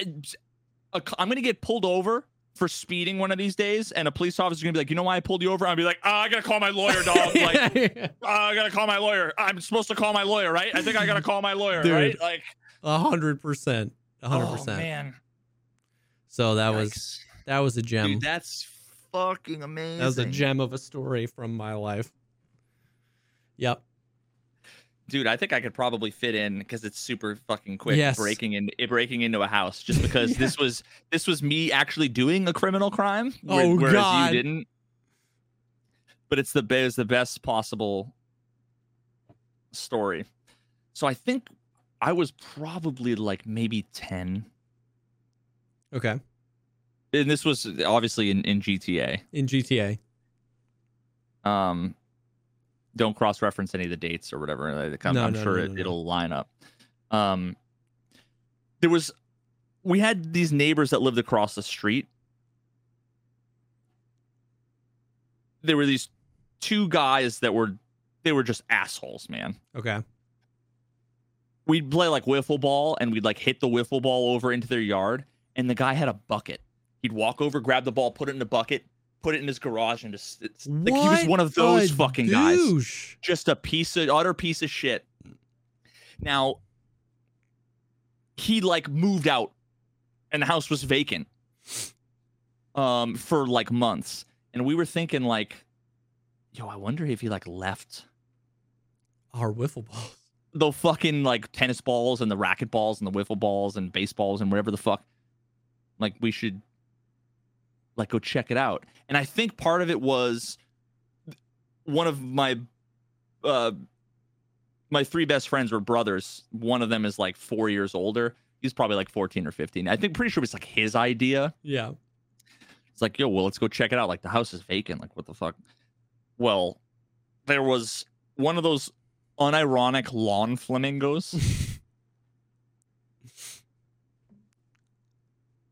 Speaker 2: a, I'm gonna get pulled over for speeding one of these days, and a police officer's gonna be like, "You know why I pulled you over?" I'll be like, oh, "I gotta call my lawyer, [laughs] dog. Like, oh, I gotta call my lawyer. I'm supposed to call my lawyer, right? I think I gotta call my lawyer,
Speaker 1: Dude.
Speaker 2: right? Like,
Speaker 1: A hundred percent. A hundred
Speaker 2: oh,
Speaker 1: percent.
Speaker 2: man,
Speaker 1: So that was that was a gem.
Speaker 2: dude, that's fucking amazing.
Speaker 1: That was a gem of a story from my life. Yep.
Speaker 2: dude. I think I could probably fit in because it's super fucking quick
Speaker 1: Yes.
Speaker 2: breaking in eh, breaking into a house. [laughs] Just because this was this was me actually doing a criminal crime,
Speaker 1: Oh,
Speaker 2: whereas
Speaker 1: God.
Speaker 2: you didn't. But it's the be- it's the best possible story. So I think I was probably like maybe ten,
Speaker 1: Okay.
Speaker 2: And this was obviously in, in GTA.
Speaker 1: In GTA.
Speaker 2: Um, don't cross reference any of the dates or whatever. I'm,
Speaker 1: No,
Speaker 2: I'm
Speaker 1: no,
Speaker 2: sure
Speaker 1: no,
Speaker 2: it, it'll line up. Um, there was, we had these neighbors that lived across the street. There were these two guys that were, they were just assholes, man.
Speaker 1: Okay.
Speaker 2: We'd play like wiffle ball and we'd like hit the wiffle ball over into their yard. And the guy had a bucket. He'd walk over, grab the ball, put it in the bucket, put it in his garage, and just it's, like he was one of those
Speaker 1: a
Speaker 2: fucking guys just a piece of utter piece of shit. Now he like moved out and the house was vacant um for like months. And we were thinking like, yo, I wonder if he like left
Speaker 1: Our wiffle balls.
Speaker 2: the fucking like tennis balls and the racket balls and the wiffle balls and baseballs and whatever the fuck. Like we should like go check it out. And I think part of it was one of my uh my three best friends were brothers. One of them is like 4 years older. He's probably like 14 or 15. I think pretty sure it was like his idea.
Speaker 1: Yeah.
Speaker 2: It's like, yo, well, let's go check it out. Like the house is vacant. Like, what the fuck? Well, there was one of those unironic lawn flamingos. [laughs]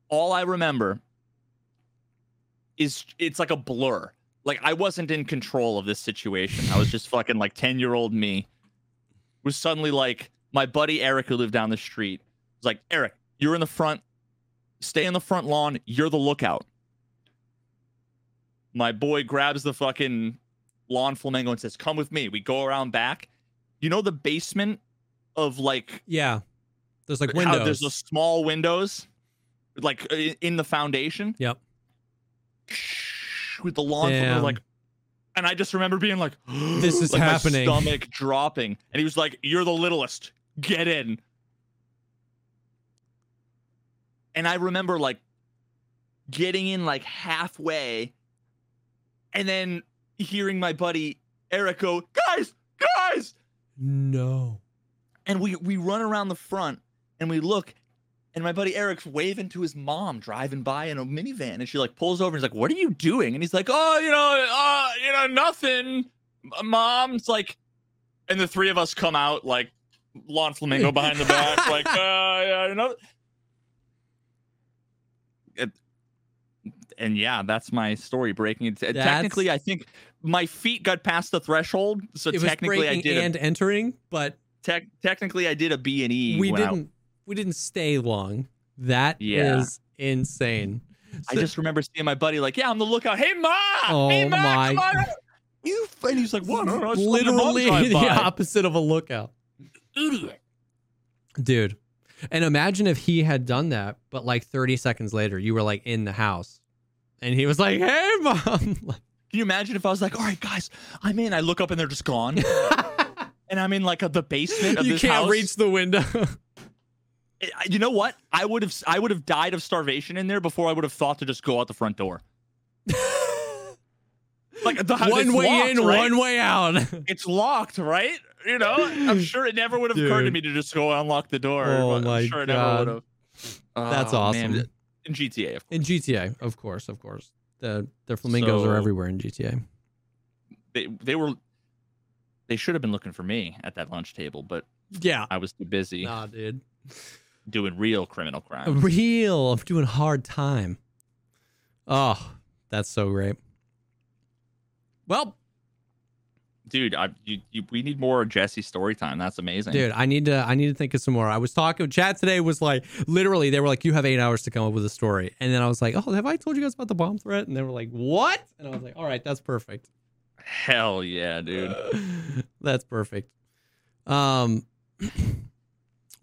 Speaker 2: All I remember is it's like a blur. Like I wasn't in control of this situation. I was just fucking like 10 year old me. was suddenly like my buddy Eric who lived down the street was like, Eric, you're in the front, stay in the front lawn, you're the lookout. My boy grabs the fucking lawn flamingo and says, Come with me. We go around back. You know the basement of like
Speaker 1: Yeah. There's like windows.
Speaker 2: there's those small windows like in the foundation
Speaker 1: Yep.
Speaker 2: With the lawn like and I just remember being like, [gasps]
Speaker 1: This is
Speaker 2: like my
Speaker 1: happening.
Speaker 2: stomach dropping. And he was like, You're the littlest. Get in. And I remember like getting in like halfway and then hearing my buddy Eric go, Guys, guys.
Speaker 1: No.
Speaker 2: And we we run around the front and we look and my buddy Eric's waving to his mom driving by in a minivan and she like pulls over and he's like, "What are you doing?" And he's like, "Oh, you know, uh, you know, nothing." M- Mom, it's like and the three of us come out like lawn flamingo behind the back [laughs] like, "Uh, yeah, you know." It- and yeah, that's my story breaking. It-
Speaker 1: That's-
Speaker 2: Technically, I think my feet got past the threshold, so technically I did a
Speaker 1: and entering, but
Speaker 2: tech technically I did a B and E.
Speaker 1: we didn't we didn't stay long. That is
Speaker 2: Yeah.
Speaker 1: insane.
Speaker 2: I
Speaker 1: So-
Speaker 2: just remember seeing my buddy like, "Yeah, I'm the lookout. Hey, ma!
Speaker 1: Oh
Speaker 2: hey, ma!
Speaker 1: my-
Speaker 2: Come on. You and he's like, "What? No, no, I just let my mom
Speaker 1: literally [laughs] the
Speaker 2: by."
Speaker 1: opposite of a lookout.
Speaker 2: Idiot.
Speaker 1: Dude. And imagine if he had done that, but like 30 seconds later, you were like in the house and he was like, Hey, mom. [laughs]
Speaker 2: Can you imagine if I was like, "All right, guys, I'm in." I look up and they're just gone, [laughs] and I'm in like a, the basement of
Speaker 1: you
Speaker 2: this
Speaker 1: can't
Speaker 2: house.
Speaker 1: reach the window.
Speaker 2: You know what? I would have I would have died of starvation in there before I would have thought to just go out the front door. [laughs] Like the
Speaker 1: one way
Speaker 2: locked,
Speaker 1: in,
Speaker 2: right?
Speaker 1: one way out. [laughs]
Speaker 2: It's locked, right? You know, I'm sure it never would have occurred to me to just go unlock the door.
Speaker 1: Oh my
Speaker 2: I'm sure it
Speaker 1: God.
Speaker 2: never would have.
Speaker 1: That's oh, awesome.
Speaker 2: In GTA, of course.
Speaker 1: In GTA, of course, of course. The the flamingos are everywhere in GTA.
Speaker 2: They they were they should have been looking for me at that lunch table, but
Speaker 1: Yeah.
Speaker 2: I was too busy
Speaker 1: Nah, dude.
Speaker 2: Doing real criminal crime.
Speaker 1: Real of doing hard time. Oh, that's so great. Well,
Speaker 2: Dude, I, you, you, we need more Jesse story time. That's amazing.
Speaker 1: dude, I need to I need to think of some more. I was talking chat today was like literally they were like, You have eight hours to come up with a story. And then I was like, Oh, have I told you guys about the bomb threat? And they were like, What? And I was like, All right, that's perfect.
Speaker 2: Hell yeah, dude. [laughs]
Speaker 1: That's perfect. Um [clears throat]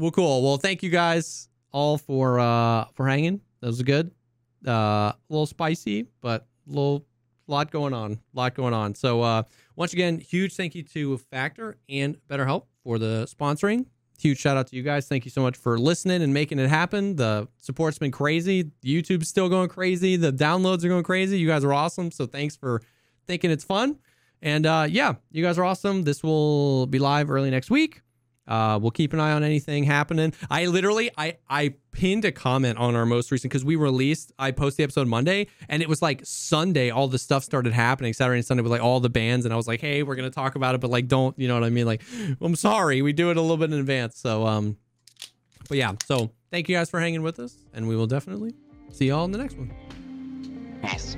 Speaker 1: well cool. Well, thank you guys all for uh for hanging. That was good. Uh a little spicy, but a little lot going on. A lot going on. So uh once again, huge thank you to Factor and BetterHelp for the sponsoring. Huge shout out to you guys. Thank you so much for listening and making it happen. The support's been crazy. YouTube's still going crazy. The downloads are going crazy. You guys are awesome. So thanks for thinking it's fun. And uh, yeah, you guys are awesome. This will be live early next week. Uh, we'll keep an eye on anything happening. I literally, I, I pinned a comment on our most recent because we released. I posted the episode Monday, and it was like Sunday. All the stuff started happening. Saturday and Sunday with like all the bands, and I was like, hey, we're gonna talk about it, but like, don't, you know what I mean? Like, I'm sorry, we do it a little bit in advance. So, um, but yeah. So thank you guys for hanging with us, and we will definitely see y'all in the next one.
Speaker 3: Peace.